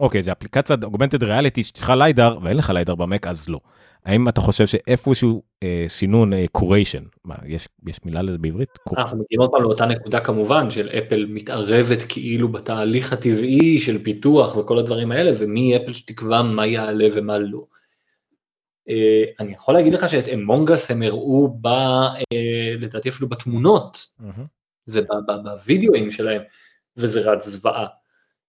אוקיי, זה אפליקציית אוגמנטד ריאליטי שצריכה ליידר, ואין לך ליידר במק, אז לא. האם אתה חושב שאיפשהו אה, סינון קוריישן, אה, יש, יש מילה לזה בעברית? אנחנו מגיעים עוד פעם לאותה נקודה כמובן של אפל מתערבת כאילו בתהליך הטבעי של פיתוח וכל הדברים האלה, ומי אפל שתקבע מה יעלה ומה לא. אה, אני יכול להגיד לך שאת Among Us הם הראו ב... אה, לדעתי אפילו בתמונות mm-hmm. ובווידאוים שלהם, וזה רץ זוועה.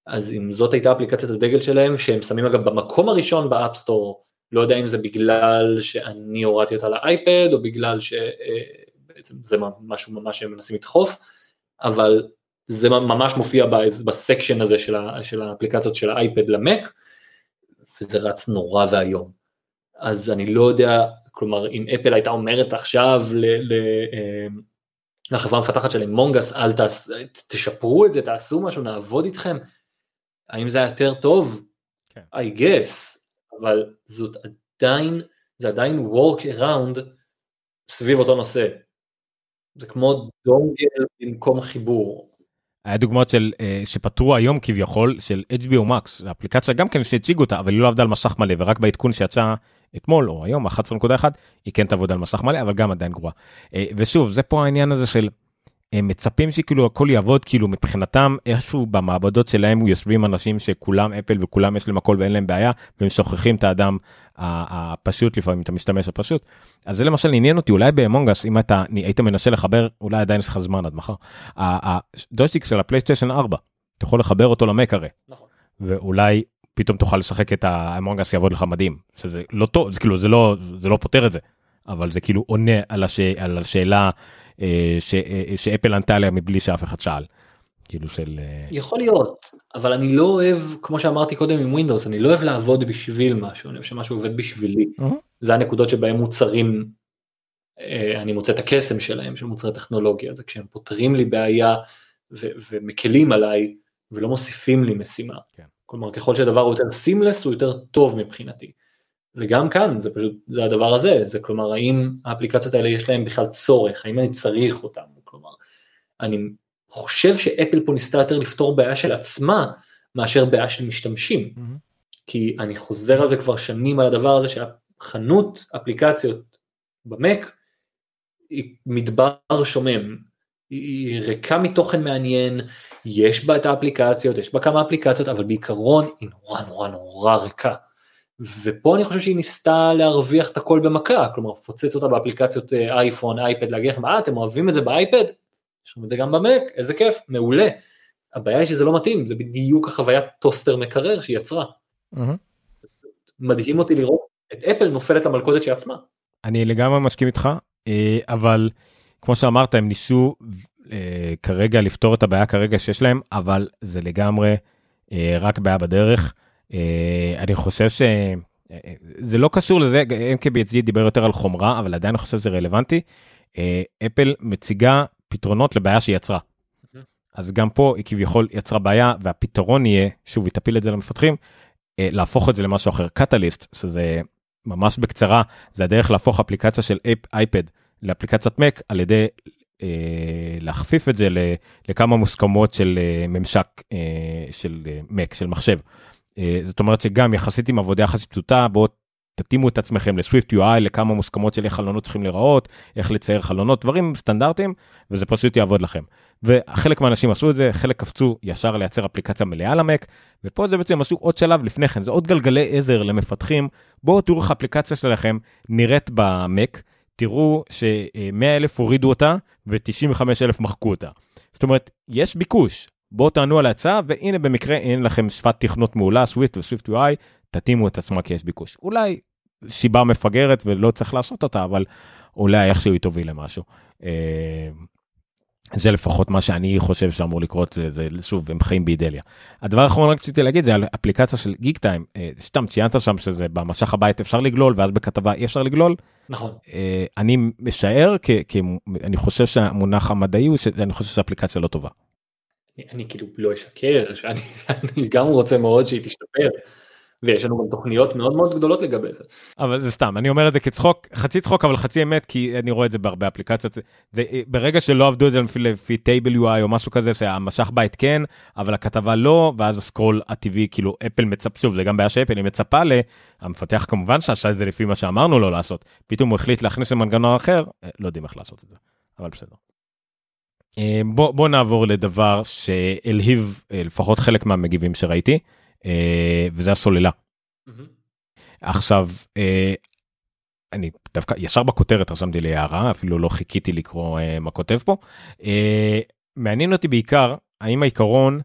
אז אם זאת הייתה אפליקציית הדגל שלהם, שהם שמים אגב במקום הראשון ב App Store, לא יודע אם זה בגלל שאני הורדתי אותה לאייפד, או בגלל שבעצם אה, זה משהו ממש שהם מנסים לדחוף, אבל זה ממש מופיע בסקשן הזה של, של האפליקציות של האייפד למק, וזה רץ נורא ואיום. אז אני לא יודע, כלומר אם אפל הייתה אומרת עכשיו ל, ל, אה, לחברה המפתחת של מונגס, אל תעש, תשפרו את זה, תעשו משהו, נעבוד איתכם, האם זה היה יותר טוב? כן. I guess, אבל זאת עדיין, זה עדיין work around סביב אותו נושא. זה כמו דונגל במקום חיבור. היה דוגמאות של uh, שפתרו היום כביכול של HBO Max, אפליקציה גם כן שהציגו אותה אבל היא לא עבדה על מסך מלא ורק בעדכון שיצא אתמול או היום 11.1 היא כן תעבוד על מסך מלא אבל גם עדיין גרועה. Uh, ושוב זה פה העניין הזה של הם מצפים שכאילו הכל יעבוד כאילו מבחינתם איכשהו במעבדות שלהם יושבים אנשים שכולם אפל וכולם יש להם הכל ואין להם בעיה והם שוכחים את האדם הפשוט לפעמים את המשתמש הפשוט. אז זה למשל עניין אותי אולי באמונגס אם אתה היית מנסה לחבר אולי עדיין יש לך זמן עד מחר. הדושטיק של הפלייסטיישן 4 אתה יכול לחבר אותו למק הרי. נכון. ואולי פתאום תוכל לשחק את האמונגס יעבוד לך מדהים שזה לא טוב זה כאילו זה לא זה לא פותר את זה אבל זה כאילו עונה על, הש... על השאלה ש... אה, שאפל ענתה עליה מבלי שאף אחד שאל. כאילו של... אה, יכול להיות, אבל אני לא אוהב, כמו שאמרתי קודם עם ווינדוס, אני לא אוהב לעבוד בשביל משהו, אני אוהב שמשהו עובד בשבילי. Uh-huh. זה הנקודות שבהם מוצרים, אני מוצא את הקסם שלהם, של מוצרי טכנולוגיה, זה כשהם פותרים לי בעיה ו- ומקלים עליי ולא מוסיפים לי משימה. כן. כלומר, ככל שהדבר הוא יותר seamless, הוא יותר טוב מבחינתי. וגם כאן זה פשוט, זה הדבר הזה, זה כלומר האם האפליקציות האלה יש להן בכלל צורך, האם אני צריך אותן, כלומר, אני חושב שאפל פה ניסתה יותר לפתור בעיה של עצמה מאשר בעיה של משתמשים, mm-hmm. כי אני חוזר על זה כבר שנים על הדבר הזה שהחנות אפליקציות במק היא מדבר שומם, היא ריקה מתוכן מעניין, יש בה את האפליקציות, יש בה כמה אפליקציות, אבל בעיקרון היא נורא נורא נורא ריקה. ופה אני חושב שהיא ניסתה להרוויח את הכל במכה, כלומר פוצץ אותה באפליקציות אייפון, אייפד, להגיד לכם, אה אתם אוהבים את זה באייפד? יש לכם את זה גם במק, איזה כיף, מעולה. הבעיה היא שזה לא מתאים, זה בדיוק החוויית טוסטר מקרר שהיא יצרה. מדהים אותי לראות את אפל נופלת למלכודת שהיא עצמה. אני לגמרי מסכים איתך, אה, אבל כמו שאמרת הם ניסו אה, כרגע לפתור את הבעיה כרגע שיש להם, אבל זה לגמרי אה, רק בעיה בדרך. אה, אני חושב שזה לא קשור לזה, MKBHD דיבר יותר על חומרה, אבל עדיין אני חושב שזה רלוונטי. אה, אפל מציגה פתרונות לבעיה שהיא יצרה. אז גם פה היא כביכול יצרה בעיה והפתרון יהיה, שוב היא תפיל את זה למפתחים, אה, להפוך את זה למשהו אחר. קטליסט, שזה ממש בקצרה, זה הדרך להפוך אפליקציה של אייפד לאפליקציית מק על ידי אה, להכפיף את זה לכמה מוסכמות של אה, ממשק אה, של מק, של מחשב. אה, זאת אומרת שגם יחסית עם עבודה יחסית פשוטה בואו תתאימו את עצמכם לסוויפט UI לכמה מוסכמות של איך חלונות צריכים להיראות איך לצייר חלונות דברים סטנדרטיים וזה פשוט יעבוד לכם. וחלק מהאנשים עשו את זה חלק קפצו ישר לייצר אפליקציה מלאה למק ופה זה בעצם עשו עוד שלב לפני כן זה עוד גלגלי עזר למפתחים בואו תראו איך האפליקציה שלכם נראית במק תראו ש-100 אלף הורידו אותה ו-95 אלף מחקו אותה. זאת אומרת יש ביקוש בואו תענו על ההצעה והנה במקרה אין לכם שפת תכנות מעולה סוויפט וסוויפט UI תתאימו את עצמה כי יש ביקוש אולי סיבה מפגרת ולא צריך לעשות אותה אבל אולי איכשהו היא תוביל למשהו. אה, זה לפחות מה שאני חושב שאמור לקרות זה, זה שוב הם חיים באידליה. הדבר האחרון רק רציתי להגיד זה על אפליקציה של גיק טיים אה, סתם ציינת שם שזה במשך הבית אפשר לגלול ואז בכתבה אי אפשר לגלול. נכון. אה, אני משער כי אני חושב שהמונח המדעי הוא שאני חושב שהאפליקציה לא טובה. אני, אני כאילו לא אשקר, שאני גם רוצה מאוד שהיא תשתפר. ויש לנו גם תוכניות מאוד מאוד גדולות לגבי זה. אבל זה סתם, אני אומר את זה כצחוק, חצי צחוק אבל חצי אמת, כי אני רואה את זה בהרבה אפליקציות. זה, ברגע שלא עבדו את זה לפי, לפי table UI או משהו כזה, שהמשבית כן, אבל הכתבה לא, ואז ה scroll הטבעי, כאילו אפל מצפה, שוב, זה גם בעיה שאפל, היא מצפה ל... המפתח כמובן שעשה את זה לפי מה שאמרנו לו לעשות, פתאום הוא החליט להכניס למנגנון אחר, אה, לא יודעים איך לעשות את זה, אבל בסדר. אה, בוא, בוא נעבור לדבר שהלהיב אה, לפחות חלק מהמגיבים שראיתי. אה, וזה הסוללה. עכשיו אה, אני דווקא ישר בכותרת רשמתי לי הערה אפילו לא חיכיתי לקרוא מה כותב פה. מעניין אותי בעיקר האם העיקרון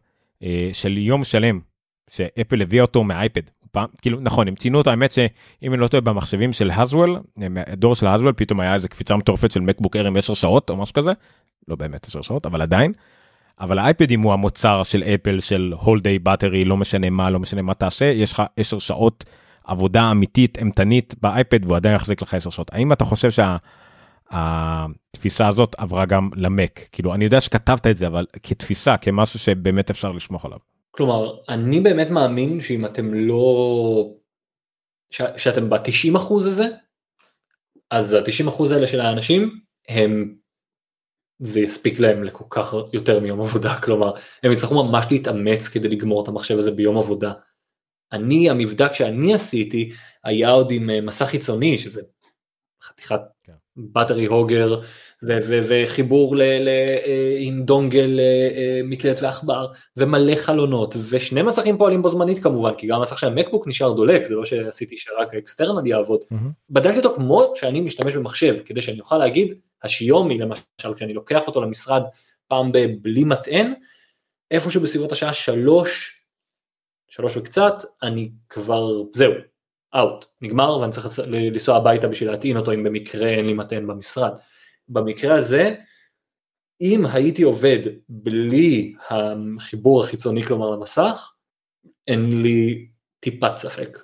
של יום שלם שאפל הביאה אותו מאייפד פעם כאילו נכון הם ציינו אותו האמת שאם אני לא טועה במחשבים של הזוול דור של הזוול פתאום היה איזה קפיצה מטורפת של מקבוק אר עם 10 שעות או משהו כזה לא באמת 10 שעות אבל עדיין. אבל האייפדים הוא המוצר של אפל של הול דיי באטרי לא משנה מה לא משנה מה תעשה יש לך 10 שעות עבודה אמיתית אימתנית באייפד והוא עדיין יחזיק לך 10 שעות. האם אתה חושב שהתפיסה שה, הזאת עברה גם למק? כאילו אני יודע שכתבת את זה אבל כתפיסה כמשהו שבאמת אפשר לשמוך עליו. כלומר אני באמת מאמין שאם אתם לא ש, שאתם ב-90 אחוז הזה אז ה-90 אחוז האלה של האנשים הם זה יספיק להם לכל כך יותר מיום עבודה, כלומר הם יצטרכו ממש להתאמץ כדי לגמור את המחשב הזה ביום עבודה. אני, המבדק שאני עשיתי היה עוד עם אה, מסך חיצוני, שזה חתיכת כן. באטרי הוגר וחיבור אה, עם דונגל אה, מקלט ועכבר ומלא חלונות ושני מסכים פועלים בו זמנית כמובן כי גם המסך של המקבוק נשאר דולק זה לא שעשיתי שרק ה external יעבוד. Mm-hmm. בדקתי אותו כמו שאני משתמש במחשב כדי שאני אוכל להגיד היומיומי למשל כשאני לוקח אותו למשרד פעם בלי מטען איפשהו בסביבות השעה שלוש שלוש וקצת אני כבר זהו out נגמר ואני צריך לנסוע הביתה בשביל להטעין אותו אם במקרה אין לי מטען במשרד. במקרה הזה אם הייתי עובד בלי החיבור החיצוני כלומר למסך אין לי טיפת ספק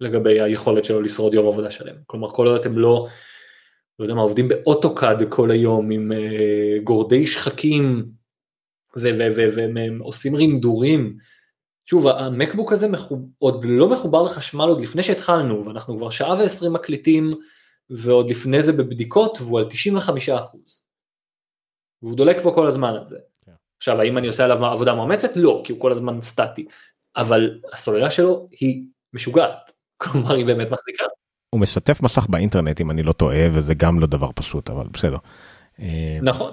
לגבי היכולת שלו לשרוד יום עבודה שלם. כלומר כל עוד אתם לא לא יודע מה עובדים באוטוקאד כל היום עם uh, גורדי שחקים והם עושים רינדורים שוב המקבוק הזה מחוב, עוד לא מחובר לחשמל עוד לפני שהתחלנו ואנחנו כבר שעה ועשרים מקליטים ועוד לפני זה בבדיקות והוא על 95 אחוז. והוא דולק פה כל הזמן הזה. Yeah. כן. עכשיו האם אני עושה עליו עבודה מאומצת? לא כי הוא כל הזמן סטטי אבל הסוללה שלו היא משוגעת כלומר היא באמת מחזיקה. הוא משתף מסך באינטרנט אם אני לא טועה וזה גם לא דבר פשוט אבל בסדר. אה, נכון.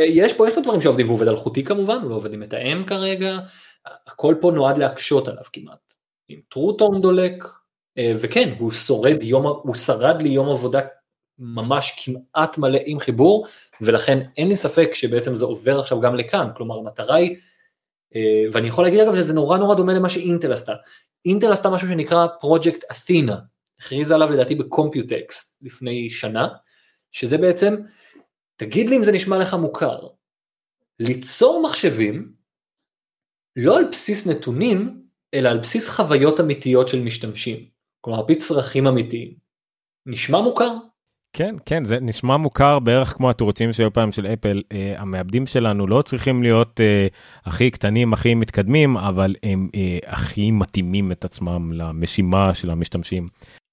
אה, יש פה יש פה דברים שעובדים והוא עובד אלחוטי כמובן הוא לא עובד עם מתאם כרגע הכל פה נועד להקשות עליו כמעט. עם טרוטום דולק וכן הוא שורד יום הוא שרד לי יום עבודה ממש כמעט מלא עם חיבור ולכן אין לי ספק שבעצם זה עובר עכשיו גם לכאן. כלומר המטרה היא ואני יכול להגיד אגב שזה נורא נורא דומה למה שאינטל עשתה. אינטל עשתה משהו שנקרא פרויקט אתינה הכריזה עליו לדעתי בקומפיוטקס לפני שנה, שזה בעצם, תגיד לי אם זה נשמע לך מוכר, ליצור מחשבים לא על בסיס נתונים, אלא על בסיס חוויות אמיתיות של משתמשים, כלומר על פי צרכים אמיתיים. נשמע מוכר? כן כן זה נשמע מוכר בערך כמו התירוצים של פעם של אפל אה, המעבדים שלנו לא צריכים להיות אה, הכי קטנים הכי מתקדמים אבל הם אה, הכי מתאימים את עצמם למשימה של המשתמשים.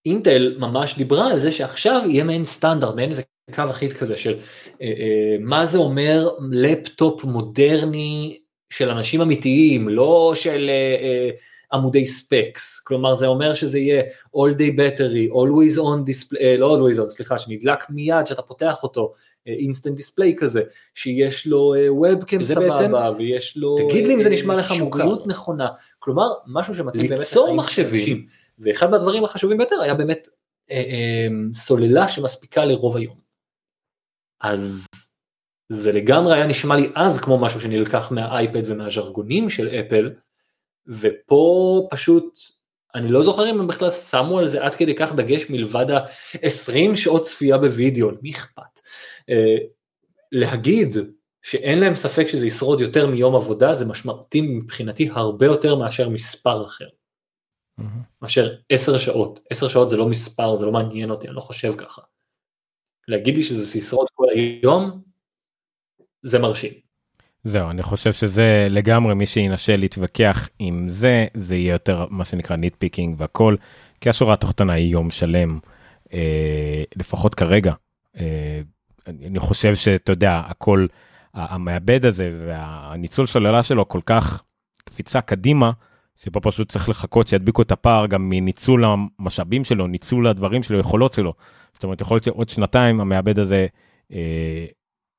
אינטל ממש דיברה על זה שעכשיו יהיה מעין סטנדרט, מעין איזה קו אחיד כזה של אה, אה, מה זה אומר לפטופ מודרני של אנשים אמיתיים, לא של אה, אה, עמודי specs, כלומר זה אומר שזה יהיה all day battery, always on display, אה, לא always on, סליחה, שנדלק מיד שאתה פותח אותו, instant display כזה, שיש לו webcam סבבה, בעצם, ויש לו, תגיד לי אם זה נשמע לך מוכר, נכונה, כלומר משהו שמתאים באמת לייצור מחשבים. ואחד מהדברים החשובים ביותר היה באמת אה, אה, סוללה שמספיקה לרוב היום. אז זה לגמרי היה נשמע לי אז כמו משהו שנלקח מהאייפד ומהז'רגונים של אפל, ופה פשוט, אני לא זוכר אם הם בכלל שמו על זה עד כדי כך דגש מלבד ה-20 שעות צפייה בווידאו, מי אכפת? אה, להגיד שאין להם ספק שזה ישרוד יותר מיום עבודה זה משמעותי מבחינתי הרבה יותר מאשר מספר אחר. מאשר עשר שעות, עשר שעות זה לא מספר, זה לא מעניין אותי, אני לא חושב ככה. להגיד לי שזה ישרוד כל היום, זה מרשים. זהו, אני חושב שזה לגמרי מי שינסה להתווכח עם זה, זה יהיה יותר מה שנקרא nitpicking והכל, כי השורה התחתונה היא יום שלם, אה, לפחות כרגע. אה, אני חושב שאתה יודע, הכל, המעבד הזה והניצול סוללה שלו כל כך קפיצה קדימה, שפה פשוט צריך לחכות שידביקו את הפער גם מניצול המשאבים שלו, ניצול הדברים שלו, יכולות שלו. זאת אומרת, יכול להיות שעוד שנתיים המעבד הזה אה,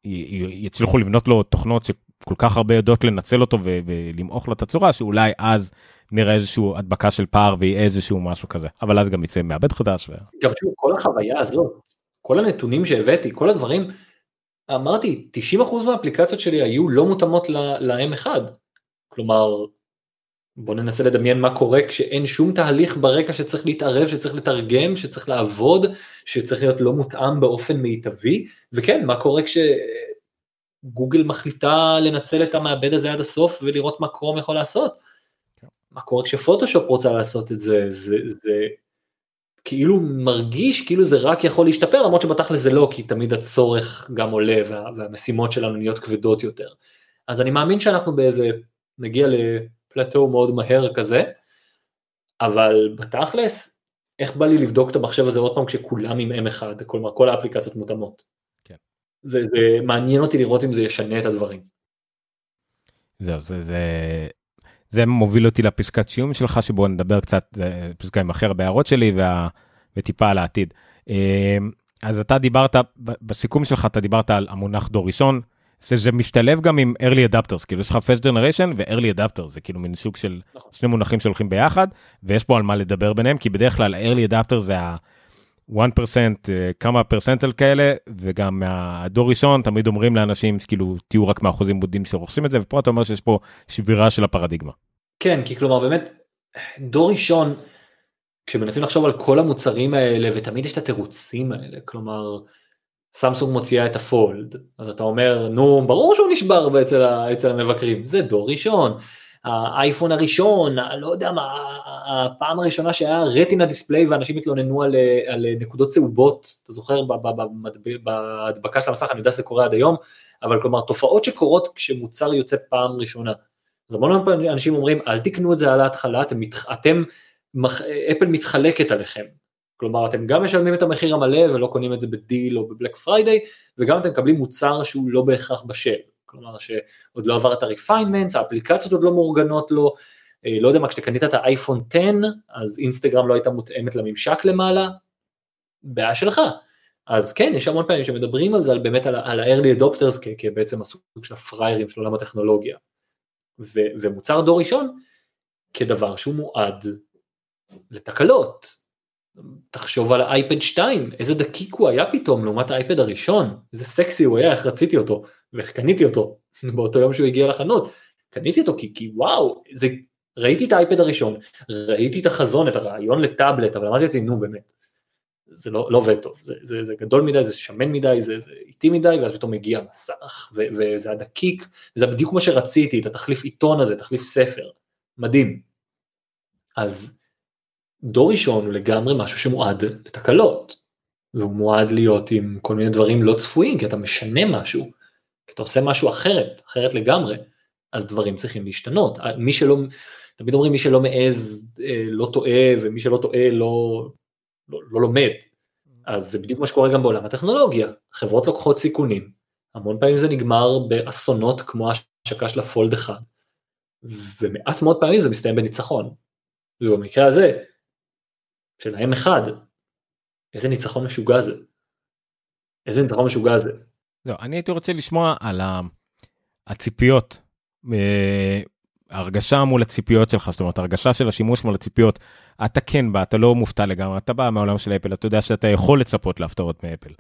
יצליחו לבנות לו תוכנות שכל כך הרבה יודעות לנצל אותו ולמעוך לו את הצורה, שאולי אז נראה איזושהי הדבקה של פער ויהיה איזשהו משהו כזה, אבל אז גם יצא מעבד חדש. ו... גם שוב, כל החוויה הזאת, כל הנתונים שהבאתי, כל הדברים, אמרתי, 90% מהאפליקציות שלי היו לא מותאמות ל-M1. כלומר, בוא ננסה לדמיין מה קורה כשאין שום תהליך ברקע שצריך להתערב, שצריך לתרגם, שצריך לעבוד, שצריך להיות לא מותאם באופן מיטבי, וכן, מה קורה כשגוגל מחליטה לנצל את המעבד הזה עד הסוף ולראות מה קרום יכול לעשות. כן. מה קורה כשפוטושופ רוצה לעשות את זה, זה, זה כאילו מרגיש כאילו זה רק יכול להשתפר, למרות שבתכל'ס זה לא, כי תמיד הצורך גם עולה וה, והמשימות שלנו נהיות כבדות יותר. אז אני מאמין שאנחנו באיזה, נגיע ל... פלטו מאוד מהר כזה, אבל בתכלס, איך בא לי לבדוק את המחשב הזה עוד פעם כשכולם עם M1, כלומר כל האפליקציות מותאמות. זה, זה מעניין אותי לראות אם זה ישנה את הדברים. זהו, זה, זה, זה מוביל אותי לפסקת סיום שלך, שבו נדבר קצת, זה פסקה עם הכי הרבה הערות שלי וה, וטיפה על העתיד. אה, אז אתה דיברת, בסיכום שלך אתה דיברת על המונח דור ראשון, שזה משתלב גם עם early adapters, כאילו יש לך first generation ו-early adapters, זה כאילו מין סוג של נכון. שני מונחים שהולכים ביחד, ויש פה על מה לדבר ביניהם, כי בדרך כלל early adapter זה ה-1%, אה, כמה פרסנטל כאלה, וגם מהדור ראשון תמיד אומרים לאנשים, כאילו, תהיו רק מאחוזים בודדים שרוכשים את זה, ופה אתה אומר שיש פה שבירה של הפרדיגמה. כן, כי כלומר באמת, דור ראשון, כשמנסים לחשוב על כל המוצרים האלה, ותמיד יש את התירוצים האלה, כלומר, סמסונג מוציאה את הפולד, אז אתה אומר, נו, ברור שהוא נשבר אצל המבקרים, זה דור ראשון. האייפון הראשון, לא יודע מה, הפעם הראשונה שהיה retina display ואנשים התלוננו על, על נקודות צהובות, אתה זוכר, בהדבקה של המסך, אני יודע שזה קורה עד היום, אבל כלומר, תופעות שקורות כשמוצר יוצא פעם ראשונה. אז המון אנשים אומרים, אל תקנו את זה על ההתחלה, אתם, אתם אפל מתעללת עליכם, כלומר אתם גם משלמים את המחיר המלא ולא קונים את זה בדיל או ב Black Friday, וגם אתם מקבלים מוצר שהוא לא בהכרח בשל, כלומר שעוד לא עבר את הריפיינמנט, האפליקציות עוד לא מאורגנות לו, אה, לא יודע מה, כשאתה קנית את האייפון 10, אז אינסטגרם לא הייתה מותאמת לממשק למעלה, בעיה שלך. אז כן, יש המון פעמים שמדברים על זה, על באמת על ה-early adopters כבעצם הסוג של הפריירים של עולם הטכנולוגיה. ו- ומוצר דור ראשון כדבר שהוא מועד לתקלות, תחשוב על האייפד 2, איזה דקיק הוא היה פתאום לעומת האייפד הראשון, איזה סקסי הוא היה, איך רציתי אותו, ואיך קניתי אותו באותו יום שהוא הגיע לחנות. קניתי אותו כי, כי וואו, זה, ראיתי את האייפד הראשון, ראיתי את החזון, את הרעיון לטאבלט, אבל אמרתי לעצמי, נו באמת, זה לא, לא עובד טוב, זה, זה, זה גדול מדי, זה שמן מדי, זה, זה איטי מדי, ואז פתאום מגיע מסך, ו, וזה הדקיק, וזה בדיוק כמו שרציתי, את התחליף עיתון הזה, תחליף ספר, מדהים. אז דור ראשון הוא לגמרי משהו שמועד לתקלות, והוא מועד להיות עם כל מיני דברים לא צפויים, כי אתה משנה משהו, כי אתה עושה משהו אחרת, אחרת לגמרי, אז דברים צריכים להשתנות. מי שלא, תמיד אומרים מי שלא מעז אה, לא טועה, ומי שלא טועה לא, לא, לא לומד. אז זה בדיוק מה שקורה גם בעולם הטכנולוגיה, חברות לוקחות סיכונים, המון פעמים זה נגמר באסונות כמו ההשקה של הפולד 1, ומעט מאוד פעמים זה מסתיים בניצחון. ובמקרה הזה, של ה-M1, איזה ניצחון משוגע זה. איזה ניצחון משוגע זה. לא, אני הייתי רוצה לשמוע על הציפיות, אה, הרגשה מול הציפיות שלך, זאת אומרת, הרגשה של השימוש מול הציפיות, אתה כן בא, אתה לא מופתע לגמרי, אתה בא מהעולם של אפל, אתה יודע שאתה יכול לצפות להפתעות מאפל.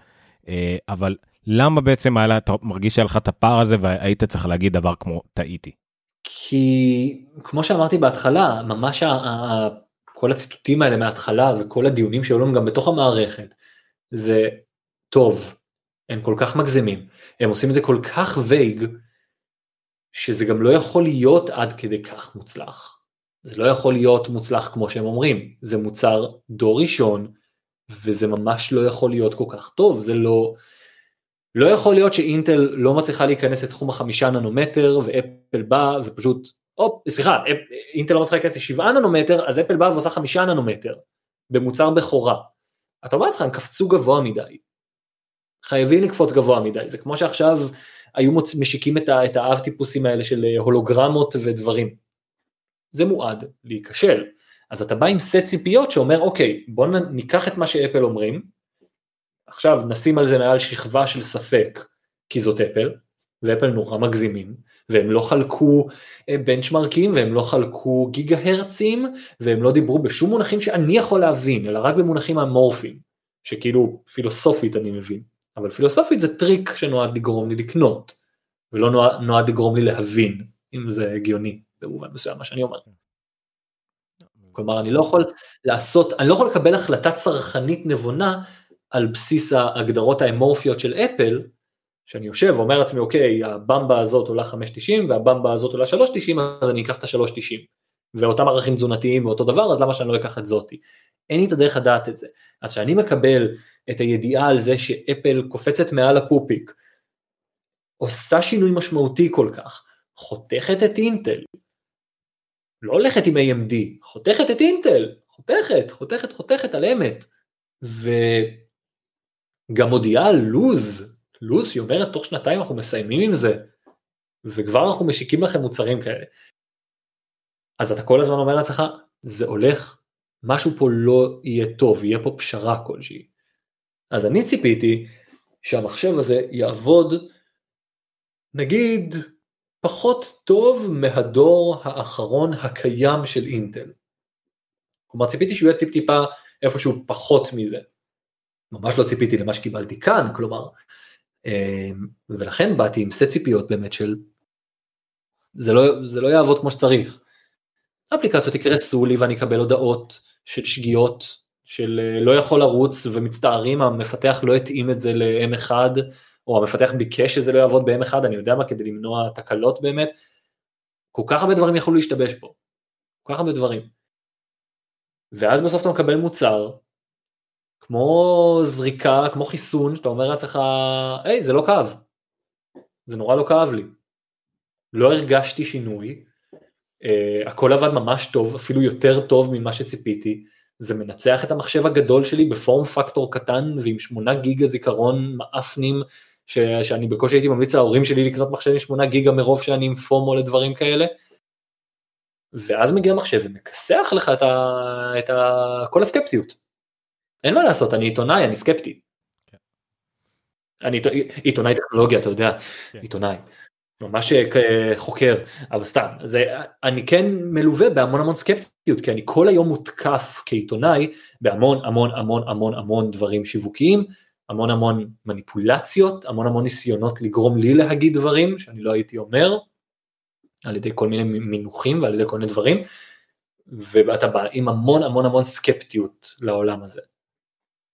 אה, אבל למה בעצם היה, אתה מרגיש שהיה לך את הפער הזה והיית צריך להגיד דבר כמו טעיתי? כי כמו שאמרתי בהתחלה, ממש כל הציטוטים האלה מההתחלה וכל הדיונים שהיו לנו גם בתוך המערכת, זה טוב, הם כל כך מגזימים, הם עושים את זה כל כך וייג, שזה גם לא יכול להיות עד כדי כך מוצלח. זה לא יכול להיות מוצלח כמו שהם אומרים, זה מוצר דור ראשון, וזה ממש לא יכול להיות כל כך טוב, זה לא... לא יכול להיות שאינטל לא מצליחה להיכנס לתחום החמישה ננומטר ואפל בא ופשוט, אופ, סליחה, אינטל לא מצליחה להיכנס לשבעה ננומטר, אז אפל בא ועושה חמישה ננומטר במוצר בכורה. אתה אומר לעצמך, הם קפצו גבוה מדי. חייבים לקפוץ גבוה מדי, זה כמו שעכשיו היו מוצ... משיקים את, ה... את האב טיפוסים האלה של הולוגרמות ודברים. זה מועד להיכשל. אז אתה בא עם סט ציפיות שאומר אוקיי בוא ניקח את מה שאפל אומרים, עכשיו נשים על זה מעל שכבה של ספק כי זאת אפל, ואפל נורא מגזימים, והם לא חלקו benchmarks והם לא חלקו גיגה הרצים והם לא דיברו בשום מונחים שאני יכול להבין אלא רק במונחים אמורפיים שכאילו פילוסופית אני מבין אבל פילוסופית זה טריק שנועד לגרום לי לקנות ולא נועד, נועד לגרום לי להבין אם זה הגיוני במובן מסוים מה שאני אומר. כלומר אני לא יכול לעשות, אני לא יכול לקבל החלטה צרכנית נבונה על בסיס ההגדרות האמורפיות של אפל, שאני יושב ואומר לעצמי אוקיי הבמבה הזאת עולה 5.90 והבמבה הזאת עולה 3.90 אז אני אקח את ה-3.90 ואותם ערכים תזונתיים ואותו דבר אז למה שאני לא אקח את זאתי. אין לי את הדרך לדעת את זה. אז כשאני מקבל את הידיעה על זה שאפל קופצת מעל הפופיק, עושה שינוי משמעותי כל כך, חותכת את אינטל, לא הולכת עם AMD, חותכת את אינטל, חותכת, חותכת, חותכת על אמת, וגם מודיעה על לוז, לוז שהיא אומרת תוך שנתיים אנחנו מסיימים עם זה, וכבר אנחנו משיקים לכם מוצרים כאלה. אז אתה כל הזמן אומר לעצמך, זה הולך, משהו פה לא יהיה טוב, יהיה פה פשרה כלשהי. אז אני ציפיתי שהמחשב הזה יעבוד, נגיד, פחות טוב מהדור האחרון הקיים של אינטל. כלומר ציפיתי שהוא יהיה טיפ טיפה איפשהו פחות מזה. ממש לא ציפיתי למה שקיבלתי כאן, כלומר, ולכן באתי עם סט ציפיות באמת של זה לא, זה לא יעבוד כמו שצריך. האפליקציות יקרסו לי ואני אקבל הודעות של שגיאות של אה, לא יכול לרוץ ומצטערים המפתח לא התאים את זה ל-M1 או המפתח ביקש שזה לא יעבוד ב-M1 אני יודע מה כדי למנוע תקלות באמת. כל כך הרבה דברים יכולו להשתבש פה. כל כך הרבה דברים. ואז בסוף אתה מקבל מוצר כמו זריקה כמו חיסון שאתה אומר לעצמך היי זה לא כאב. זה נורא לא כאב לי. לא הרגשתי שינוי. Uh, הכל עבד ממש טוב אפילו יותר טוב ממה שציפיתי. זה מנצח את המחשב הגדול שלי בפורם פקטור קטן ועם 8 גיגה זיכרון מאפנים ש, שאני בקושי הייתי ממליץ להורים שלי לקנות מחשב עם 8 גיגה מרוב שאני עם פומו לדברים כאלה. ואז מגיע מחשב ומכסח לך את, ה, את ה, כל הסקפטיות. אין מה לעשות, אני עיתונאי, אני סקפטי. כן. אני עיתונאי טכנולוגיה, אתה יודע, כן. עיתונאי. ממש אה, חוקר, אבל סתם, זה, אני כן מלווה בהמון המון סקפטיות, כי אני כל היום מותקף כעיתונאי בהמון המון המון המון המון דברים שיווקיים, המון המון מניפולציות, המון המון ניסיונות לגרום לי להגיד דברים שאני לא הייתי אומר, על ידי כל מיני מינוחים ועל ידי כל מיני דברים, ואתה בא עם המון המון המון סקפטיות לעולם הזה,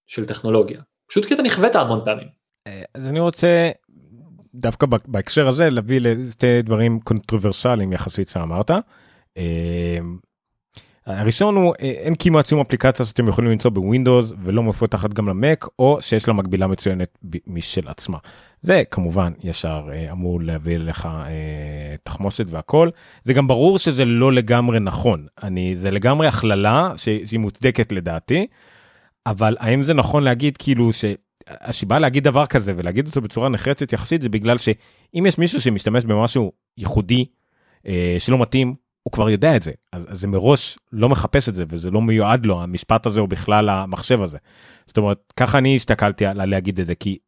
של טכנולוגיה, פשוט כי אתה נכווית המון פעמים. אה, אז אני רוצה דווקא בהקשר הזה להביא לשתי דברים קונטרוברסליים יחסית שאמרת. אה, הראשון הוא אה, אין כמעט שום אפליקציה שאתם יכולים למצוא בווינדוס ולא מפותחת גם למק או שיש לה מקבילה מצוינת משל עצמה. זה כמובן ישר אה, אמור להביא לך תחמושת והכל זה גם ברור שזה לא לגמרי נכון אני זה לגמרי הכללה שהיא מוצדקת לדעתי. אבל האם זה נכון להגיד כאילו ש... הסיבה להגיד דבר כזה ולהגיד אותו בצורה נחרצת יחסית זה בגלל שאם יש מישהו שמשתמש במשהו ייחודי אה, שלא מתאים הוא כבר יודע את זה אז, אז זה מראש לא מחפש את זה וזה לא מיועד לו המשפט הזה או בכלל המחשב הזה. זאת אומרת ככה אני הסתכלתי על להגיד את זה כי.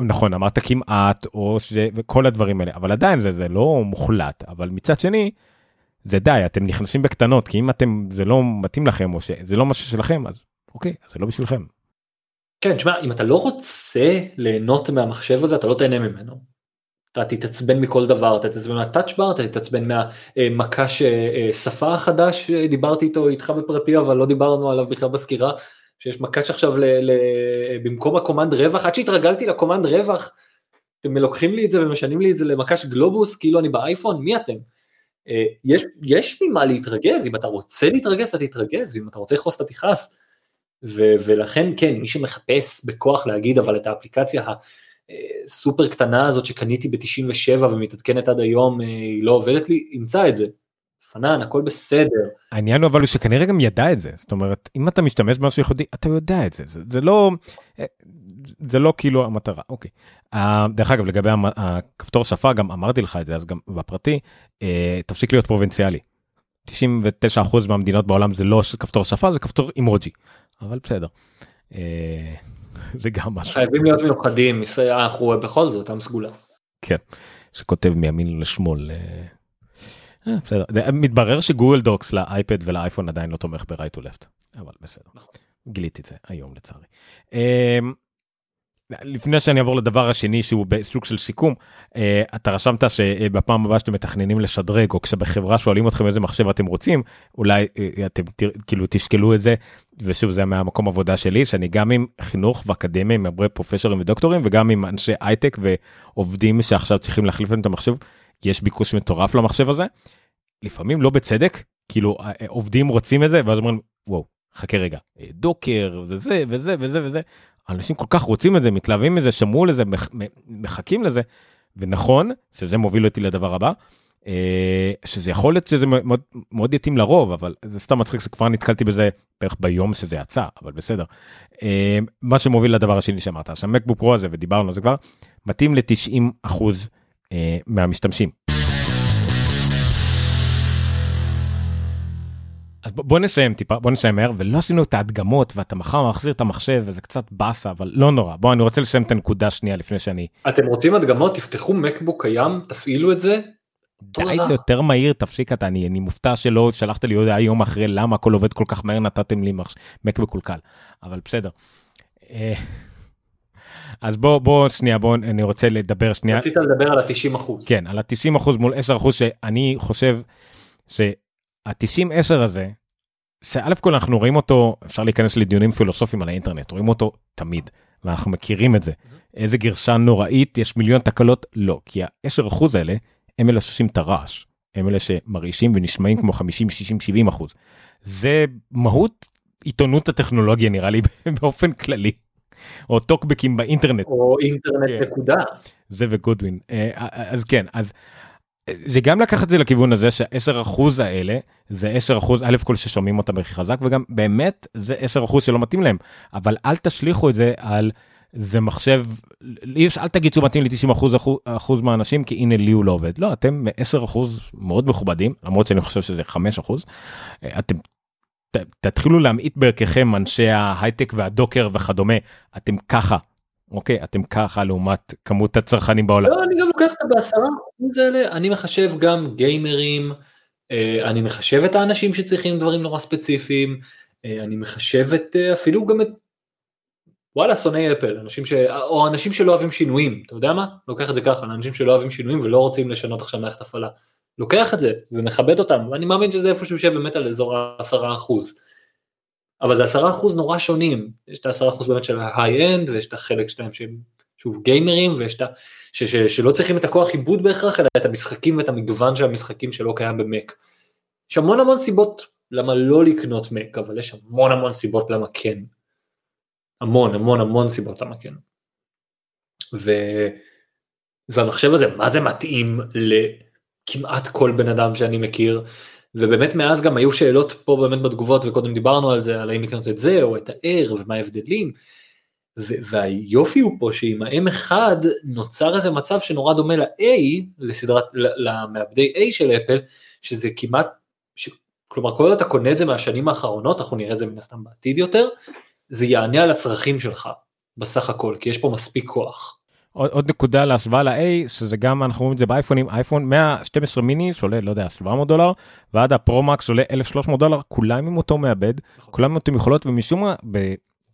נכון אמרת כמעט או שזה וכל הדברים האלה אבל עדיין זה זה לא מוחלט אבל מצד שני. זה די אתם נכנסים בקטנות כי אם אתם זה לא מתאים לכם או שזה לא משהו שלכם אז אוקיי אז זה לא בשבילכם. כן, תשמע, אם אתה לא רוצה ליהנות מהמחשב הזה, אתה לא תהנה ממנו. אתה תתעצבן מכל דבר, אתה תתעצבן מהטאצ'בר, אתה תתעצבן מהמקש שפה החדש, דיברתי איתו איתך בפרטי, אבל לא דיברנו עליו בכלל בסקירה, שיש מקש עכשיו ל, ל, במקום הקומנד רווח, עד שהתרגלתי לקומנד רווח, אתם לוקחים לי את זה ומשנים לי את זה למקש גלובוס, כאילו אני באייפון, מי אתם? אה, יש, יש ממה להתרגז, אם אתה רוצה להתרגז אתה תתרגז, ואם אתה רוצה לכעוס אתה תכעס. ו- ולכן כן, מי שמחפש בכוח להגיד אבל את האפליקציה סופר קטנה הזאת שקניתי ב-97 ומתעדכנת עד היום, היא לא עובדת לי, ימצא את זה. פנן, הכל בסדר. העניין הוא אבל הוא שכנראה גם ידע את זה, זאת אומרת, אם אתה משתמש במשהו ייחודי, אתה יודע את זה, זה, זה לא, זה לא כאילו המטרה, אוקיי. Uh, דרך אגב, לגבי הכפתור שפה, גם אמרתי לך את זה, אז גם בפרטי, uh, תפסיק להיות פרובינציאלי. 99% מהמדינות בעולם זה לא כפתור שפה, זה כפתור אימוג'י, אבל בסדר. Uh, זה גם משהו. חייבים להיות מיוחדים, אנחנו בכל זאת עם סגולה. כן, שכותב מימין לשמאל. בסדר, מתברר שגוגל דוקס לאייפד ולאייפון עדיין לא תומך ב-right to left, אבל בסדר. נכון. גיליתי את זה היום לצערי. לפני שאני אעבור לדבר השני שהוא בסוג של סיכום אה, אתה רשמת שבפעם הבאה שאתם מתכננים לשדרג או כשבחברה שואלים אתכם איזה מחשב אתם רוצים אולי אה, אתם כאילו תשקלו את זה ושוב זה מהמקום עבודה שלי שאני גם עם חינוך ואקדמיה עם הרבה פרופסורים ודוקטורים וגם עם אנשי הייטק ועובדים שעכשיו צריכים להחליף להם את המחשב יש ביקוש מטורף למחשב הזה. לפעמים לא בצדק כאילו אה, עובדים רוצים את זה ואז אומרים וואו חכה רגע דוקר וזה וזה וזה וזה אנשים כל כך רוצים את זה, מתלהבים מזה, שמעו לזה, מחכים לזה, ונכון שזה מוביל אותי לדבר הבא, אה, שזה יכול להיות שזה מאוד, מאוד יתאים לרוב, אבל זה סתם מצחיק שכבר נתקלתי בזה בערך ביום שזה יצא, אבל בסדר. אה, מה שמוביל לדבר השני שאמרת, שהמקבוק פרו הזה, ודיברנו על זה כבר, מתאים ל-90 אחוז אה, מהמשתמשים. אז בוא נסיים טיפה בוא נסיים מהר ולא עשינו את ההדגמות ואתה מחר מחזיר את המחשב וזה קצת באסה אבל לא נורא בוא אני רוצה לסיים את הנקודה שנייה לפני שאני אתם רוצים הדגמות תפתחו מקבוק קיים תפעילו את זה. די זה יותר מהיר תפסיק אתה אני אני מופתע שלא שלחת לי הודעה יום אחרי למה הכל עובד כל כך מהר נתתם לי מק מקולקל אבל בסדר. אה, אז בוא בוא שנייה בוא אני רוצה לדבר שנייה. רצית לדבר על ה-90 אחוז. כן על ה-90 אחוז מול 10 אחוז שאני חושב. ש... ה-90-10 הזה, שא' כל אנחנו רואים אותו, אפשר להיכנס לדיונים פילוסופיים על האינטרנט, רואים אותו תמיד, ואנחנו מכירים את זה. איזה גרשה נוראית, יש מיליון תקלות? לא, כי ה-10% האלה, הם אלה שעושים את הרעש, הם אלה שמרעישים ונשמעים כמו 50, 60, 70 אחוז. זה מהות עיתונות הטכנולוגיה נראה לי באופן כללי. או טוקבקים באינטרנט. או אינטרנט כן. נקודה. זה וגודווין. אה, אה, אז כן, אז זה גם לקחת את זה לכיוון הזה שה-10 אחוז האלה זה 10 אחוז א' כל ששומעים אותם הכי חזק וגם באמת זה 10 אחוז שלא מתאים להם. אבל אל תשליכו את זה על זה מחשב אל תגיד שהוא מתאים ל-90 אחוז אחוז מהאנשים כי הנה לי הוא לא עובד. לא אתם 10 אחוז מאוד מכובדים למרות שאני חושב שזה 5 אחוז. אתם ת, תתחילו להמעיט בערככם אנשי ההייטק והדוקר וכדומה. אתם ככה אוקיי אתם ככה לעומת כמות הצרכנים בעולם. לא, אני גם לוקח את בעשרה אחוז האלה אני מחשב גם גיימרים אה, אני מחשב את האנשים שצריכים דברים נורא ספציפיים אה, אני מחשב את אה, אפילו גם את וואלה שונאי אפל אנשים ש... או אנשים שלא אוהבים שינויים אתה יודע מה לוקח את זה ככה אנשים שלא אוהבים שינויים ולא רוצים לשנות עכשיו מערכת הפעלה לוקח את זה ומכבד אותם ואני מאמין שזה איפה שהוא יושב באמת על אזור ה-10 אחוז. אבל זה עשרה אחוז נורא שונים, יש את העשרה אחוז באמת של ההיי-אנד ויש את החלק שלהם שהם שוב גיימרים ויש את ה... ש, ש, שלא צריכים את הכוח עיבוד בהכרח אלא את המשחקים ואת המגוון של המשחקים שלא קיים במק. יש המון המון סיבות למה לא לקנות מק אבל יש המון המון סיבות למה כן. המון המון המון סיבות למה כן. ו... והמחשב הזה מה זה מתאים לכמעט כל בן אדם שאני מכיר ובאמת מאז גם היו שאלות פה באמת בתגובות וקודם דיברנו על זה על האם לקנות את זה או את ה-R ומה ההבדלים. והיופי הוא פה שעם ה-M1 נוצר איזה מצב שנורא דומה ל-A לסדרת למעבדי A של אפל שזה כמעט ש... כלומר כל עוד אתה קונה את זה מהשנים האחרונות אנחנו נראה את זה מן הסתם בעתיד יותר זה יענה על הצרכים שלך בסך הכל כי יש פה מספיק כוח. עוד, עוד נקודה להשוואה ל-A שזה גם אנחנו רואים את זה באייפונים אייפון 112 מיני שעולה לא יודע 700 דולר ועד הפרו-מקס עולה 1300 דולר כולם עם אותו מעבד נכון. כולם עם אותו יכולות ומשום מה.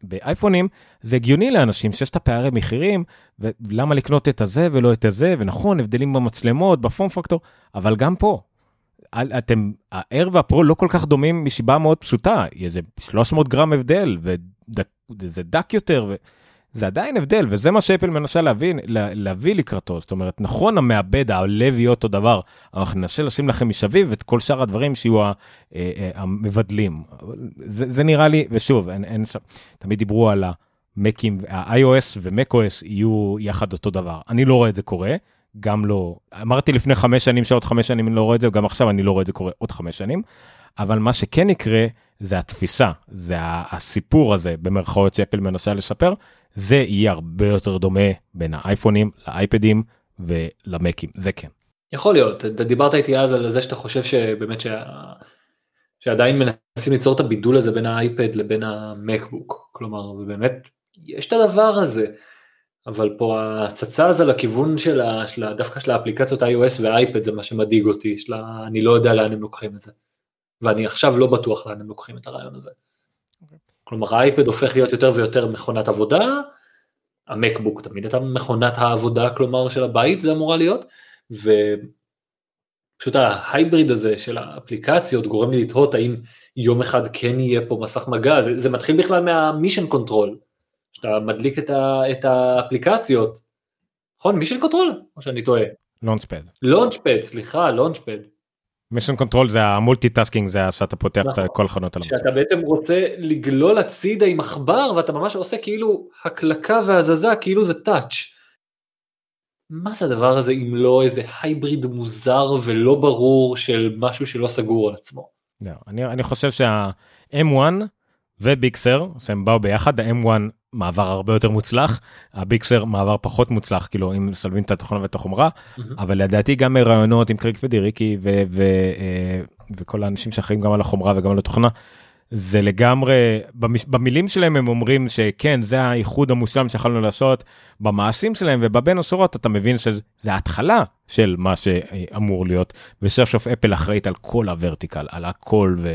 באייפונים זה הגיוני לאנשים שיש את הפערי מחירים ולמה לקנות את הזה ולא את הזה ונכון הבדלים במצלמות בפורם פקטור אבל גם פה. אתם ה-Air והפרו לא כל כך דומים מסיבה מאוד פשוטה איזה 300 גרם הבדל וזה דק יותר. זה עדיין הבדל וזה מה שאפל מנסה להבין להביא לקראתו זאת אומרת נכון המעבד הלב יהיה אותו דבר אנחנו ננסה לשים לכם משביב את כל שאר הדברים שיהיו אה, אה, המבדלים זה, זה נראה לי ושוב אין, אין תמיד דיברו על מקים, ה-iOS ו-macOS יהיו יחד אותו דבר. אני לא רואה את זה קורה, גם לא, אמרתי לפני חמש שנים שעוד חמש שנים אני לא רואה את זה, וגם עכשיו אני לא רואה את זה קורה עוד חמש שנים, אבל מה שכן יקרה זה התפיסה, זה הסיפור הזה במרכאות שאפל מנסה לשפר, זה יהיה הרבה יותר דומה בין האייפונים לאייפדים ולמקים, זה כן. יכול להיות, אתה דיברת איתי אז על זה שאתה חושב שבאמת שה... שעדיין מנסים ליצור את הבידול הזה בין האייפד לבין המקבוק, כלומר, ובאמת, יש את הדבר הזה, אבל פה ההצצה הזו לכיוון של ה, דווקא של האפליקציות iOS ואייפד זה מה שמדאיג אותי, שלה, אני לא יודע לאן הם לוקחים את זה, ואני עכשיו לא בטוח לאן הם לוקחים את הרעיון הזה. Okay. אוקיי. כלומר האייפד הופך להיות יותר ויותר מכונת עבודה, המקבוק תמיד הייתה מכונת העבודה, כלומר של הבית זה אמורה להיות, ופשוט ה hybrid הזה של האפליקציות גורם לי לתהות האם יום אחד כן יהיה פה מסך מגע, זה, זה מתחיל בכלל מה Mission Control, שאתה מדליק את, ה, את האפליקציות, נכון? Mission Control? או שאני טועה? Launchpad. Launchpad, סליחה, Launchpad. Mission Control זה ה multitasking זה שאתה פותח נכון. את כל החלונות על המחשב. שאתה בעצם רוצה לגלול הצידה עם עכבר ואתה ממש עושה כאילו הקלקה והזזה כאילו זה touch. מה זה הדבר הזה אם לא איזה hybrid מוזר ולא ברור של משהו שלא סגור על עצמו. לא, אני, אני חושב שה-M1 ו Big Sur שהם באו ביחד ה-M1 מעבר הרבה יותר מוצלח הביקסר מעבר פחות מוצלח כאילו אם מסלבים את התוכנה ואת החומרה mm-hmm. אבל לדעתי גם רעיונות עם קריק ודיריקי ו- ו- אה, וכל האנשים שאחראים גם על החומרה וגם על התוכנה זה לגמרי במילים שלהם הם אומרים שכן זה האיחוד המושלם שיכולנו לעשות במעשים שלהם ובבין השורות אתה מבין שזה ההתחלה של מה שאמור להיות וסוף סוף אפל אחראית על כל הוורטיקל על הכל ו,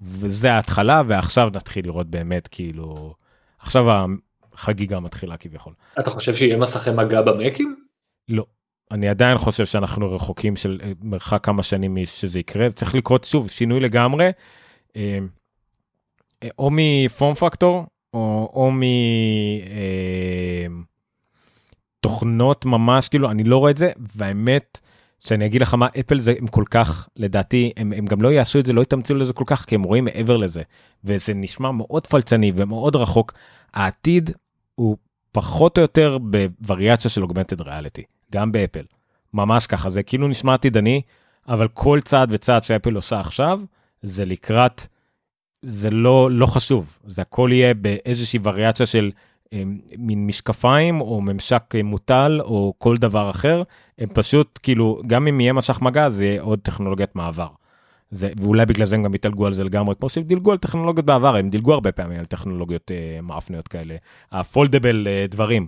וזה ההתחלה ועכשיו נתחיל לראות באמת כאילו עכשיו החגיגה מתחילה כביכול. אתה חושב שיהיה מסכי מגע במקים? לא. אני עדיין חושב שאנחנו רחוקים של מרחק כמה שנים שזה יקרה צריך לקרות שוב שינוי לגמרי. אה, אה, או מפורם פקטור או, או מתוכנות אה, ממש כאילו אני לא רואה את זה והאמת שאני אגיד לך מה אפל זה הם כל כך לדעתי הם, הם גם לא יעשו את זה לא יתאמצו לזה כל כך כי הם רואים מעבר לזה. וזה נשמע מאוד פלצני ומאוד רחוק. העתיד הוא פחות או יותר בווריאציה של אוגמנטד ריאליטי גם באפל. ממש ככה זה כאילו נשמע עתידני אבל כל צעד וצעד שאפל עושה עכשיו זה לקראת זה לא, לא חשוב, זה הכל יהיה באיזושהי וריאציה של מין משקפיים או ממשק אה, מוטל או כל דבר אחר, הם פשוט כאילו, גם אם יהיה משך מגע זה יהיה עוד טכנולוגיית מעבר. זה, ואולי בגלל זה הם גם ידלגו על זה לגמרי, כמו שהם דילגו על טכנולוגיות בעבר, הם דילגו הרבה פעמים על טכנולוגיות אה, מאפניות כאלה, ה foldable אה, דברים.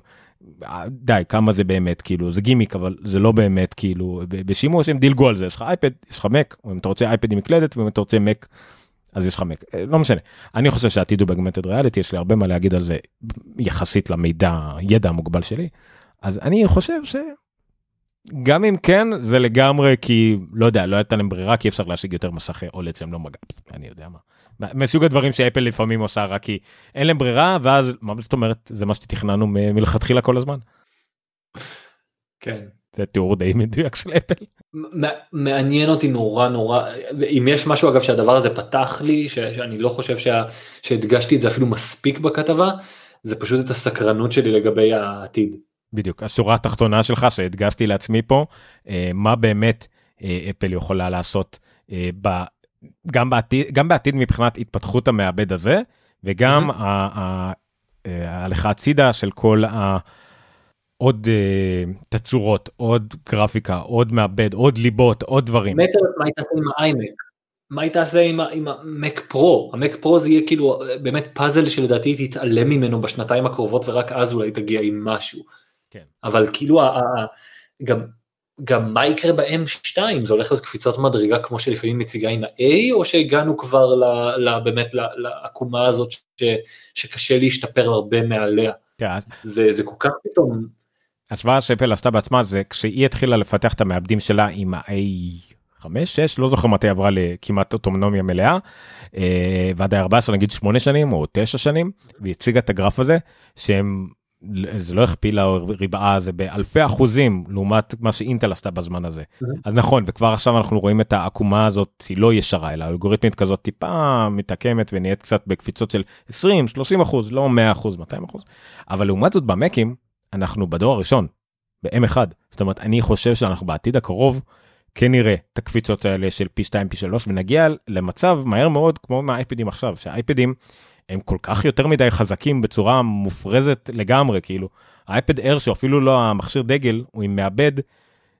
אה, די, כמה זה באמת, כאילו, זה גימיק, אבל זה לא באמת, כאילו, בשימוש הם דילגו על זה, יש לך אייפד, יש לך מק, או אם אתה רוצה אייפד עם מקלדת, ואם אתה רוצה מק אז יש לך מק, אה, לא משנה. אני חושב שהעתיד הוא ב augmented reality, יש לי הרבה מה להגיד על זה יחסית למידע, ידע המוגבל שלי. אז אני חושב שגם אם כן, זה לגמרי כי, לא יודע, לא הייתה להם ברירה, כי אפשר להשיג יותר מסכי OLED שהם לא מגע, אני יודע מה. מסוג הדברים שאפל לפעמים עושה רק כי אין להם ברירה, ואז, מה זאת אומרת, זה מה שתכננו מלכתחילה כל הזמן. כן. זה תיאור די מדויק של אפל. מעניין אותי נורא נורא אם יש משהו אגב שהדבר הזה פתח לי שאני לא חושב שה, שהדגשתי את זה אפילו מספיק בכתבה זה פשוט את הסקרנות שלי לגבי העתיד. בדיוק השורה התחתונה שלך שהדגשתי לעצמי פה אה, מה באמת אה, אפל יכולה לעשות אה, ב, גם בעתיד גם בעתיד מבחינת התפתחות המעבד הזה וגם ההליכה הצידה של כל ה... עוד uh, תצורות, עוד גרפיקה, עוד מעבד, עוד ליבות, עוד דברים. מה היא תעשה עם האיימק? מה היא תעשה עם המק פרו? המק פרו זה יהיה כאילו באמת פאזל שלדעתי תתעלם ממנו בשנתיים הקרובות ורק אז אולי תגיע עם משהו. כן. אבל כאילו גם, גם מה יקרה ב-M2 זה הולך להיות קפיצות מדרגה כמו שלפעמים מציגה עם ה-A או שהגענו כבר ל, ל, באמת לעקומה הזאת ש, שקשה להשתפר הרבה מעליה. כן. זה, זה כל כך פתאום השוואה שאפל עשתה בעצמה זה כשהיא התחילה לפתח את המעבדים שלה עם ה-A5, 6, לא זוכר מתי עברה לכמעט אוטונומיה מלאה, אה, ועד ה-14 נגיד 8 שנים או 9 שנים, והיא הציגה את הגרף הזה, שהם זה לא הכפילה או ריבעה זה באלפי אחוזים לעומת מה שאינטל עשתה בזמן הזה. אז נכון וכבר עכשיו אנחנו רואים את העקומה הזאת היא לא ישרה אלא אלגוריתמית כזאת טיפה מתעקמת ונהיית קצת בקפיצות של 20 30 אחוז לא 100 אחוז 200 אחוז אבל לעומת זאת במקים אנחנו בדור הראשון ב-M1 זאת אומרת אני חושב שאנחנו בעתיד הקרוב כן נראה את הקפיצות האלה של פי 2 פי 3 ונגיע למצב מהר מאוד כמו מהאייפדים עכשיו שהאייפדים. הם כל כך יותר מדי חזקים בצורה מופרזת לגמרי כאילו האייפד אר שאפילו לא המכשיר דגל הוא עם מעבד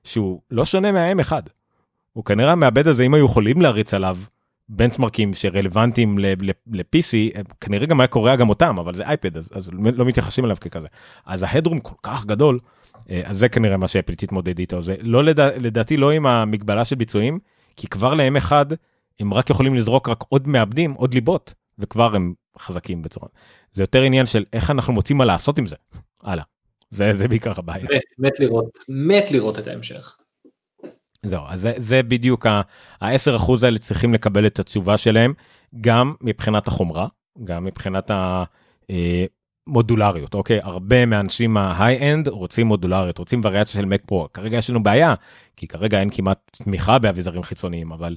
שהוא לא שונה מה-M1. הוא כנראה המעבד הזה אם היו יכולים להריץ עליו בנצמרקים שרלוונטיים ל-PC כנראה גם היה קורא גם אותם אבל זה אייפד אז, אז לא מתייחסים אליו ככזה. אז ההדרום כל כך גדול אה, אז זה כנראה מה שאפל תתמודד איתו. זה לא לדע, לדעתי לא עם המגבלה של ביצועים כי כבר ל-M1 הם רק יכולים לזרוק רק עוד מעבדים עוד ליבות וכבר הם חזקים בצורה. זה יותר עניין של איך אנחנו מוצאים מה לעשות עם זה. הלאה. זה זה בעיקר הבעיה. מת, מת לראות מת לראות את ההמשך. זהו אז זה, זה בדיוק ה-10% האלה צריכים לקבל את התשובה שלהם גם מבחינת החומרה גם מבחינת המודולריות אה, אוקיי? הרבה מהאנשים ההיי-אנד רוצים מודולריות רוצים וריאציה של מק פרו כרגע יש לנו בעיה כי כרגע אין כמעט תמיכה באביזרים חיצוניים אבל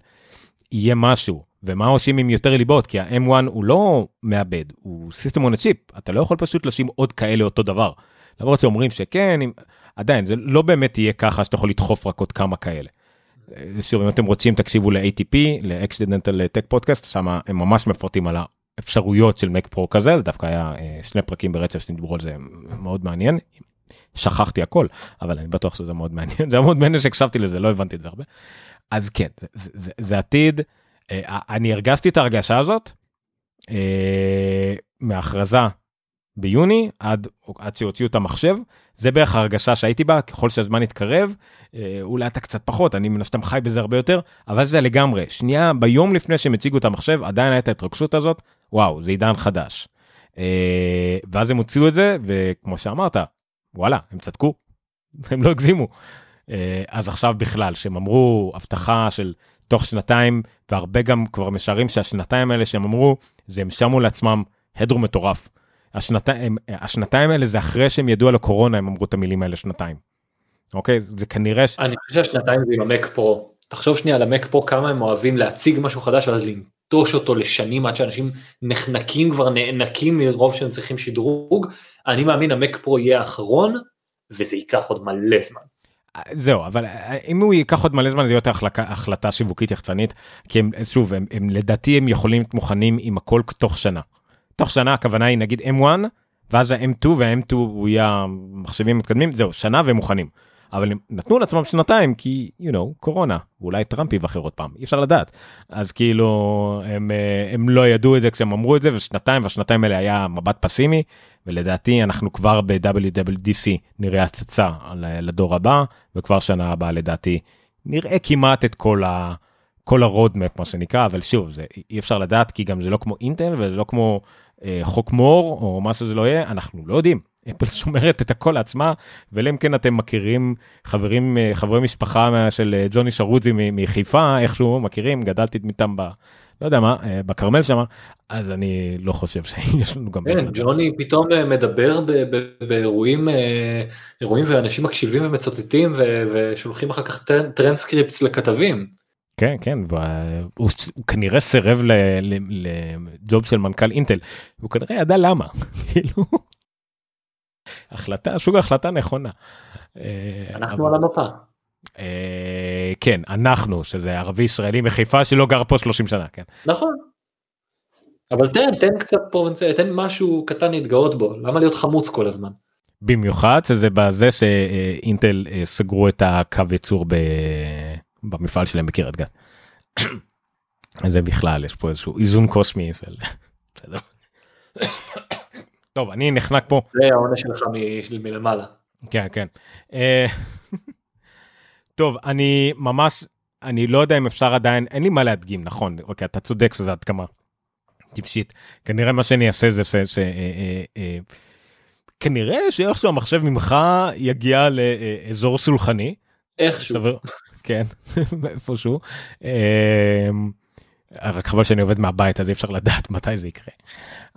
יהיה משהו. ומה עושים עם יותר ליבות? כי ה-M1 הוא לא מעבד הוא סיסטם on צ'יפ אתה לא יכול פשוט לשים עוד כאלה אותו דבר. למרות שאומרים שכן אם... עדיין זה לא באמת יהיה ככה שאתה יכול לדחוף רק עוד כמה כאלה. שוב אם אתם רוצים תקשיבו ל-ATP ל-Accidental Tech Podcast שם הם ממש מפרטים על האפשרויות של Mac Pro כזה זה דווקא היה אה, שני פרקים ברצף שדיברו על זה מאוד מעניין. שכחתי הכל אבל אני בטוח שזה מאוד מעניין זה מאוד מעניין שהקשבתי לזה לא הבנתי את זה הרבה. אז כן זה, זה, זה, זה עתיד אה, אני הרגשתי את ההרגשה הזאת אה, מהכרזה ביוני עד עד שהוציאו את המחשב זה בערך ההרגשה שהייתי בה ככל שהזמן יתקרב אה, אולי אתה קצת פחות אני מן הסתם חי בזה הרבה יותר אבל זה לגמרי שנייה ביום לפני שהם הציגו את המחשב עדיין הייתה ההתרגשות הזאת וואו זה עידן חדש. ואז הם הוציאו את זה וכמו שאמרת וואלה הם צדקו הם לא הגזימו. אז עכשיו בכלל שהם אמרו הבטחה של תוך שנתיים, והרבה גם כבר משערים שהשנתיים האלה שהם אמרו, זה הם שמו לעצמם הדרו מטורף. השנתיים, השנתיים האלה זה אחרי שהם ידעו על הקורונה, הם אמרו את המילים האלה שנתיים. אוקיי? זה כנראה... ש... אני חושב שהשנתיים זה עם המק פרו. תחשוב שנייה על המק פרו כמה הם אוהבים להציג משהו חדש ואז לנטוש אותו לשנים עד שאנשים נחנקים כבר נאנקים מרוב שהם צריכים שדרוג. אני מאמין המק פרו יהיה האחרון וזה ייקח עוד מלא זמן. זהו אבל אם הוא ייקח עוד מלא זמן זה יותר החלטה, החלטה שיווקית יחצנית כי הם שוב הם, הם לדעתי הם יכולים להיות מוכנים עם הכל תוך שנה. תוך שנה הכוונה היא נגיד M1 ואז ה-M2 וה-M2 הוא יהיה מחשבים מתקדמים זהו שנה והם מוכנים. אבל הם נתנו לעצמם שנתיים כי you know קורונה אולי טראמפ ייבחר עוד פעם אי אפשר לדעת אז כאילו הם, אה, הם לא ידעו את זה כשהם אמרו את זה ושנתיים והשנתיים האלה היה מבט פסימי ולדעתי אנחנו כבר ב-WWDC נראה הצצה לדור הבא וכבר שנה הבאה לדעתי נראה כמעט את כל ה... כל הרודמפ מה שנקרא אבל שוב זה אי אפשר לדעת כי גם זה לא כמו אינטל וזה לא כמו חוק מור או מה שזה לא יהיה אנחנו לא יודעים אפל שומרת את הכל לעצמה ואלא אם כן אתם מכירים חברים אה, חברי משפחה של אה, ג'וני שרוזי מחיפה איכשהו מכירים גדלתי איתם ב... לא יודע מה אה, בכרמל שם אז אני לא חושב שיש לנו גם כן, ג'וני פתאום מדבר באירועים אירועים ואנשים מקשיבים ומצותתים ושולחים אחר כך טרנסקריפטס לכתבים. כן כן והוא כנראה סירב ל job של מנכ"ל אינטל הוא כנראה ידע למה כאילו החלטה שוב החלטה נכונה. אה, אנחנו על המפה. אה, כן אנחנו שזה ערבי ישראלי מחיפה שלא גר פה 30 שנה כן. נכון. אבל תן תן קצת פרובינציה תן משהו קטן להתגאות בו למה להיות חמוץ כל הזמן. במיוחד שזה בזה שאינטל אה, סגרו את הקו ייצור במפעל שלהם בקריית גת. זה בכלל יש פה איזשהו איזון קוסמי. טוב אני נחנק פה. זה העונש שלך מלמעלה. כן כן. אה, טוב אני ממש אני לא יודע אם אפשר עדיין אין לי מה להדגים נכון אוקיי אתה צודק שזה עד כמה טיפשית כנראה מה שאני אעשה זה ש... ש אה, אה, אה, כנראה שאיכשהו המחשב ממך יגיע לאזור סולחני. איכשהו. כן איפשהו. אה, רק חבל שאני עובד מהבית אז אי אפשר לדעת מתי זה יקרה.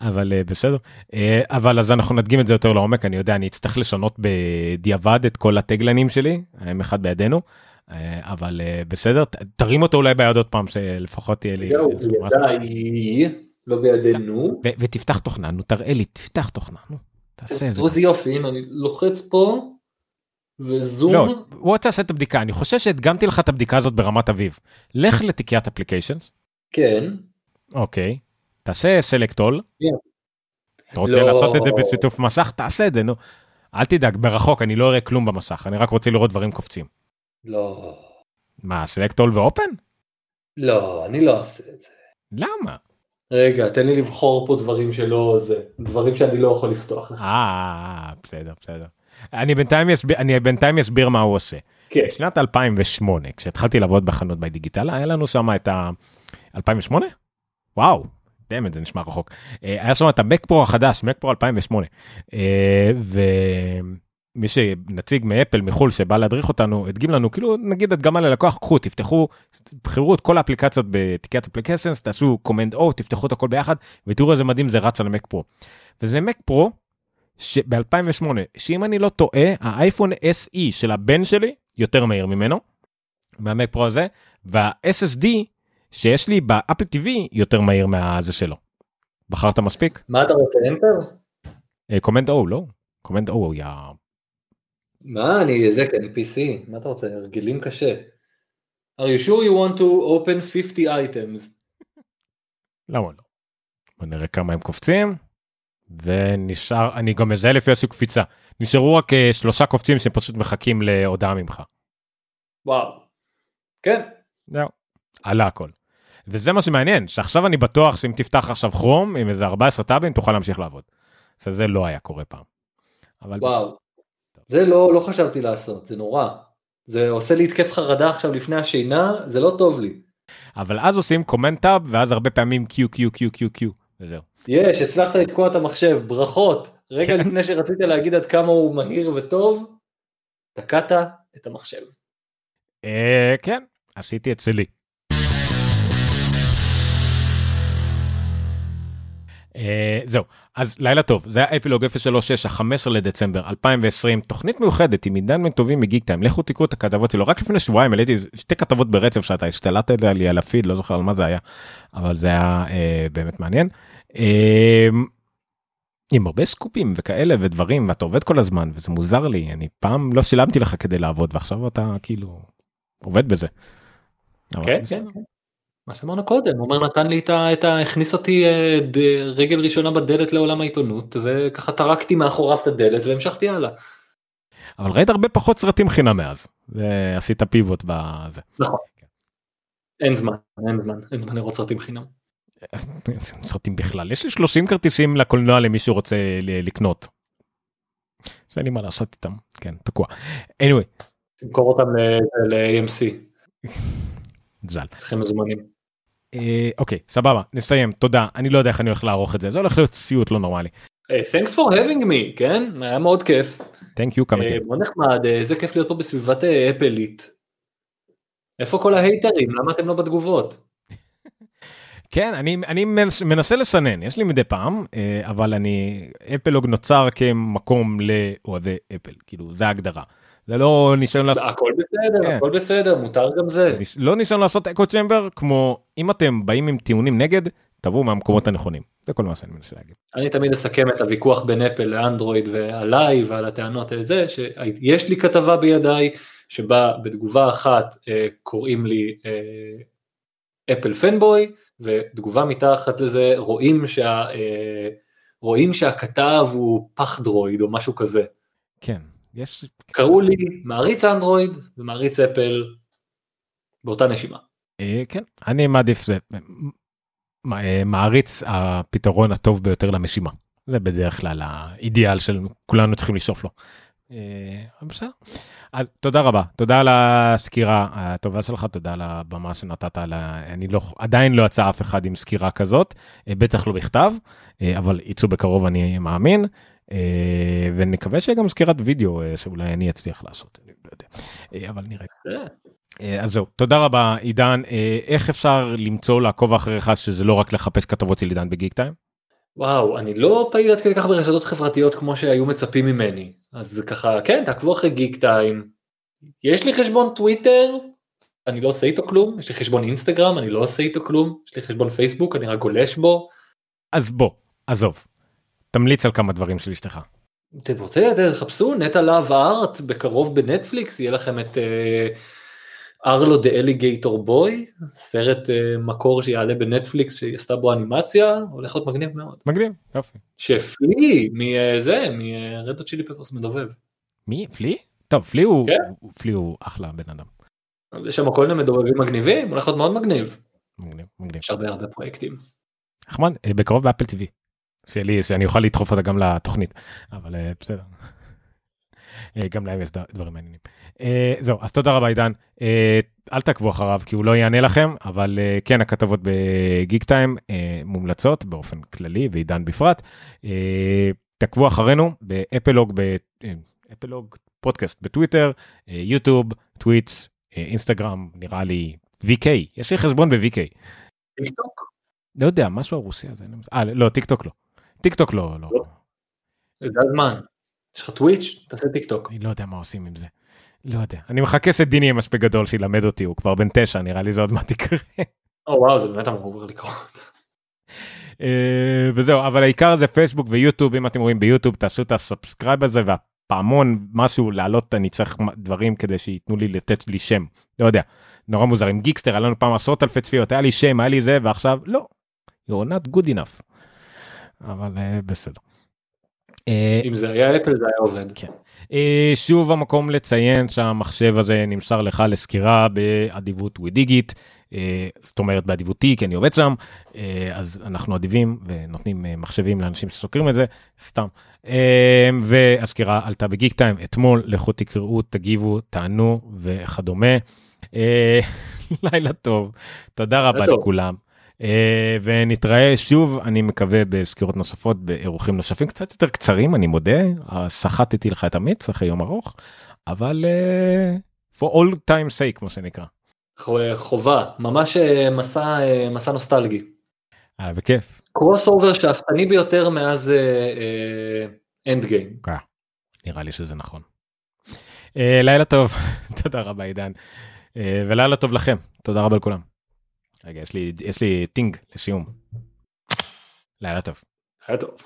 אבל uh, בסדר. Uh, אבל אז אנחנו נדגים את זה יותר לעומק אני יודע אני אצטרך לשנות בדיעבד את כל הטגלנים שלי הם אחד בידינו. Uh, אבל בסדר תרים אותו אולי ביד עוד פעם שלפחות תהיה לי. בידיי, לא בידינו. ותפתח תוכנה נו תראה לי תפתח תוכנה נו. תעשה איזה. איזה יופי הנה אני לוחץ פה. וזום. לא, בוא תעשה את הבדיקה אני חושב שהדגמתי לך את הבדיקה הזאת ברמת אביב. לך לתיקיית אפליקיישנס. כן. אוקיי. תעשה סלקטול. כן. אתה רוצה לא... לעשות את זה בשיתוף מסך? תעשה את זה, נו. אל תדאג, ברחוק אני לא אראה כלום במסך, אני רק רוצה לראות דברים קופצים. לא. מה, סלקטול ואופן? לא, אני לא אעשה את זה. למה? רגע, תן לי לבחור פה דברים שלא זה, דברים שאני לא יכול לפתוח. אה, בסדר, בסדר. אני בינתיים אסביר, אני בינתיים אסביר מה הוא עושה. כן. בשנת 2008, כשהתחלתי לעבוד בחנות בדיגיטל, היה לנו שם את ה... 2008? וואו, דמת, זה נשמע רחוק. אה, היה שם את המק פרו החדש, מק פרו 2008. ומי שנציג מאפל מחול שבא להדריך אותנו, הדגים לנו, כאילו נגיד הדגמה ללקוח, קחו, תפתחו, תבחרו את כל האפליקציות בתיקיית אפליקיישנס, תעשו קומנד או, תפתחו את הכל ביחד, ותראו איזה מדהים זה רץ על המק פרו. וזה מק פרו ב-2008, שאם אני לא טועה, האייפון SE של הבן שלי יותר מהיר ממנו, מהמק פרו הזה, וה-SSD שיש לי באפל TV יותר מהיר מהזה שלו. בחרת מספיק? מה אתה רוצה, enter? command O, לא? command O, יא... מה, אני, זה, כי אני PC, מה אתה רוצה, הרגלים קשה. are you sure you want to open 50 items? למה לא? בוא נראה כמה הם קופצים. ונשאר, אני גם מזהה לפי איזושהי קפיצה. נשארו רק אה, שלושה קופצים שפשוט מחכים להודעה ממך. וואו. כן. זהו. עלה הכל. וזה מה שמעניין, שעכשיו אני בטוח שאם תפתח עכשיו כרום עם איזה 14 טאבים תוכל להמשיך לעבוד. זה לא היה קורה פעם. אבל וואו. בסדר. זה לא, לא חשבתי לעשות, זה נורא. זה עושה לי התקף חרדה עכשיו לפני השינה, זה לא טוב לי. אבל אז עושים קומנט טאב ואז הרבה פעמים q q q q q וזהו. יש, הצלחת לתקוע את המחשב, ברכות. רגע כן. לפני שרצית להגיד עד כמה הוא מהיר וטוב, תקעת את המחשב. אה, כן, עשיתי את שלי. אה, זהו, אז לילה טוב, זה היה אפילוג 036, ה-15 לדצמבר 2020, תוכנית מיוחדת עם עידן בן טובים מגיק טיים, לכו תקראו את הכתבות שלו, רק לפני שבועיים העליתי שתי כתבות ברצף שאתה השתלטת לי על הפיד, לא זוכר על מה זה היה, אבל זה היה אה, באמת מעניין. עם הרבה סקופים וכאלה ודברים ואתה עובד כל הזמן וזה מוזר לי אני פעם לא שילמתי לך כדי לעבוד ועכשיו אתה כאילו עובד בזה. כן, כן. מה שאמרנו קודם, עומר נתן לי את ה... הכניס אותי אה, רגל ראשונה בדלת לעולם העיתונות וככה טרקתי מאחוריו את הדלת והמשכתי הלאה. אבל ראית הרבה פחות סרטים חינם מאז ועשית פיבוט בזה. נכון. אין זמן, אין זמן, אין זמן לראות סרטים חינם. סרטים בכלל יש לי 30 כרטיסים לקולנוע למי שרוצה לקנות. שאין לי מה לעשות איתם כן תקוע. anyway. תמכור אותם ל-AMC. ז"ל. צריכים מזומנים. אה, אוקיי סבבה נסיים תודה אני לא יודע איך אני הולך לערוך את זה זה הולך להיות סיוט לא נורמלי. Hey, thanks for having me כן היה מאוד כיף. thank you כמה כיף. מאוד נחמד איזה כיף להיות פה בסביבת אפלית. איפה כל ההייטרים למה אתם לא בתגובות. כן אני אני מנסה לסנן יש לי מדי פעם אבל אני אפלוג נוצר כמקום לאוהבי אפל כאילו זה ההגדרה. זה לא ניסיון לעשות... הכל בסדר, כן. הכל בסדר, מותר גם זה. לא ניסיון לעשות אקו צ'מבר, כמו אם אתם באים עם טיעונים נגד, תבואו מהמקומות הנכונים. זה כל מה שאני מנסה להגיד. אני תמיד אסכם את הוויכוח בין אפל לאנדרואיד ועליי ועל הטענות הזה, שיש לי כתבה בידיי, שבה בתגובה אחת אה, קוראים לי אה, אפל פנבוי, ותגובה מתחת לזה רואים, שה, אה, רואים שהכתב הוא פחדרואיד או משהו כזה. כן, יש... קראו לי מעריץ אנדרואיד ומעריץ אפל באותה נשימה. אה, כן, אני מעדיף זה. אה, מעריץ הפתרון הטוב ביותר למשימה. זה בדרך כלל האידיאל של כולנו צריכים לשאוף לו. אה, בסדר. תודה רבה, תודה על הסקירה הטובה שלך, תודה על הבמה שנתת, על ה... אני לא, עדיין לא יצא אף אחד עם סקירה כזאת, בטח לא בכתב, אבל יצאו בקרוב אני מאמין. אה, ונקווה שיהיה גם סקירת וידאו אה, שאולי אני אצליח לעשות, אני לא יודע, אה, אבל נראה. אה, אז זהו, תודה רבה עידן. אה, איך אפשר למצוא, לעקוב אחריך, שזה לא רק לחפש כתבות של עידן בגיק טיים? וואו, אני לא פעיל עד כדי כך ברשתות חברתיות כמו שהיו מצפים ממני. אז ככה, כן, תעקבו אחרי גיק טיים. יש לי חשבון טוויטר, אני לא עושה איתו כלום, יש לי חשבון אינסטגרם, אני לא עושה איתו כלום, יש לי חשבון פייסבוק, אני רק גולש בו. אז בוא, עזוב. תמליץ על כמה דברים של אשתך. אתם רוצים, תחפשו נטע להב Art, בקרוב בנטפליקס, יהיה לכם את Arlo the Alligator Boy, סרט uh, מקור שיעלה בנטפליקס שהיא עשתה בו אנימציה, הולך להיות מגניב מאוד. מגניב, יופי. שפלי, מזה, מרד צ'ילי פפרס מדובב. מי? פלי? טוב, פלי הוא, כן? פלי הוא אחלה בן אדם. יש שם כל מיני מדובבים מגניבים, הולך להיות מאוד מגניב. מגניב, מגניב. יש הרבה הרבה פרויקטים. נחמד, אה, בקרוב באפל טיווי. שלי, שאני אוכל לדחוף אותה גם לתוכנית, אבל אה, בסדר. אה, גם להם יש דברים מעניינים. זהו, אז תודה רבה עידן. אל תעקבו אחריו כי הוא לא יענה לכם, אבל כן, הכתבות בגיק טיים מומלצות באופן כללי, ועידן בפרט. תעקבו אחרינו באפלוג, באפלוג פודקאסט בטוויטר, יוטיוב, טוויץ', אינסטגרם, נראה לי VK, יש לי חשבון ב-VK. טיקטוק? לא יודע, משהו הרוסי הזה. אה, לא, טיק טוק לא. טיק טוק לא. לא. זה הזמן. יש לך טוויץ', תעשה טיק טוק. אני לא יודע מה עושים עם זה. לא יודע. אני מחכה שדיני יהיה מספיק גדול שילמד אותי, הוא כבר בן תשע, נראה לי זה עוד מעט יקרה. או וואו, זה באמת אמור לקרות. אה, וזהו, אבל העיקר זה פייסבוק ויוטיוב, אם אתם רואים ביוטיוב, תעשו את ה subscribe הזה והפעמון, משהו להעלות, אני צריך דברים כדי שייתנו לי לתת לי שם. לא יודע, נורא מוזר. עם גיקסטר היה לנו פעם עשרות אלפי צפיות, היה לי שם, היה לי זה, ועכשיו לא. you're not good enough. אבל uh, בסדר. אה, אם זה היה אפל זה היה עובד. כן. Uh, שוב המקום לציין שהמחשב הזה נמסר לך לסקירה באדיבות ווידיגיט, uh, זאת אומרת באדיבותי כי אני עובד שם, אז אנחנו אדיבים ונותנים מחשבים לאנשים שסוקרים את זה, סתם. והסקירה עלתה בגיק טיים אתמול, לכו תקראו, תגיבו, תענו וכדומה. לילה טוב, תודה רבה לכולם. אה, ונתראה שוב אני מקווה בסקירות נוספות באירוחים נוספים קצת יותר קצרים אני מודה סחטתי לך את המיץ אחרי יום ארוך אבל uh, for old time's sake כמו שנקרא. חובה ממש אה, מסע מסע נוסטלגי. אה, בכיף. crossover שאפתני ביותר מאז Endgame. נראה לי שזה נכון. לילה טוב תודה רבה עידן ולילה טוב לכם תודה רבה לכולם. רגע, יש לי, טינג לסיום. לילה טוב. לילה טוב.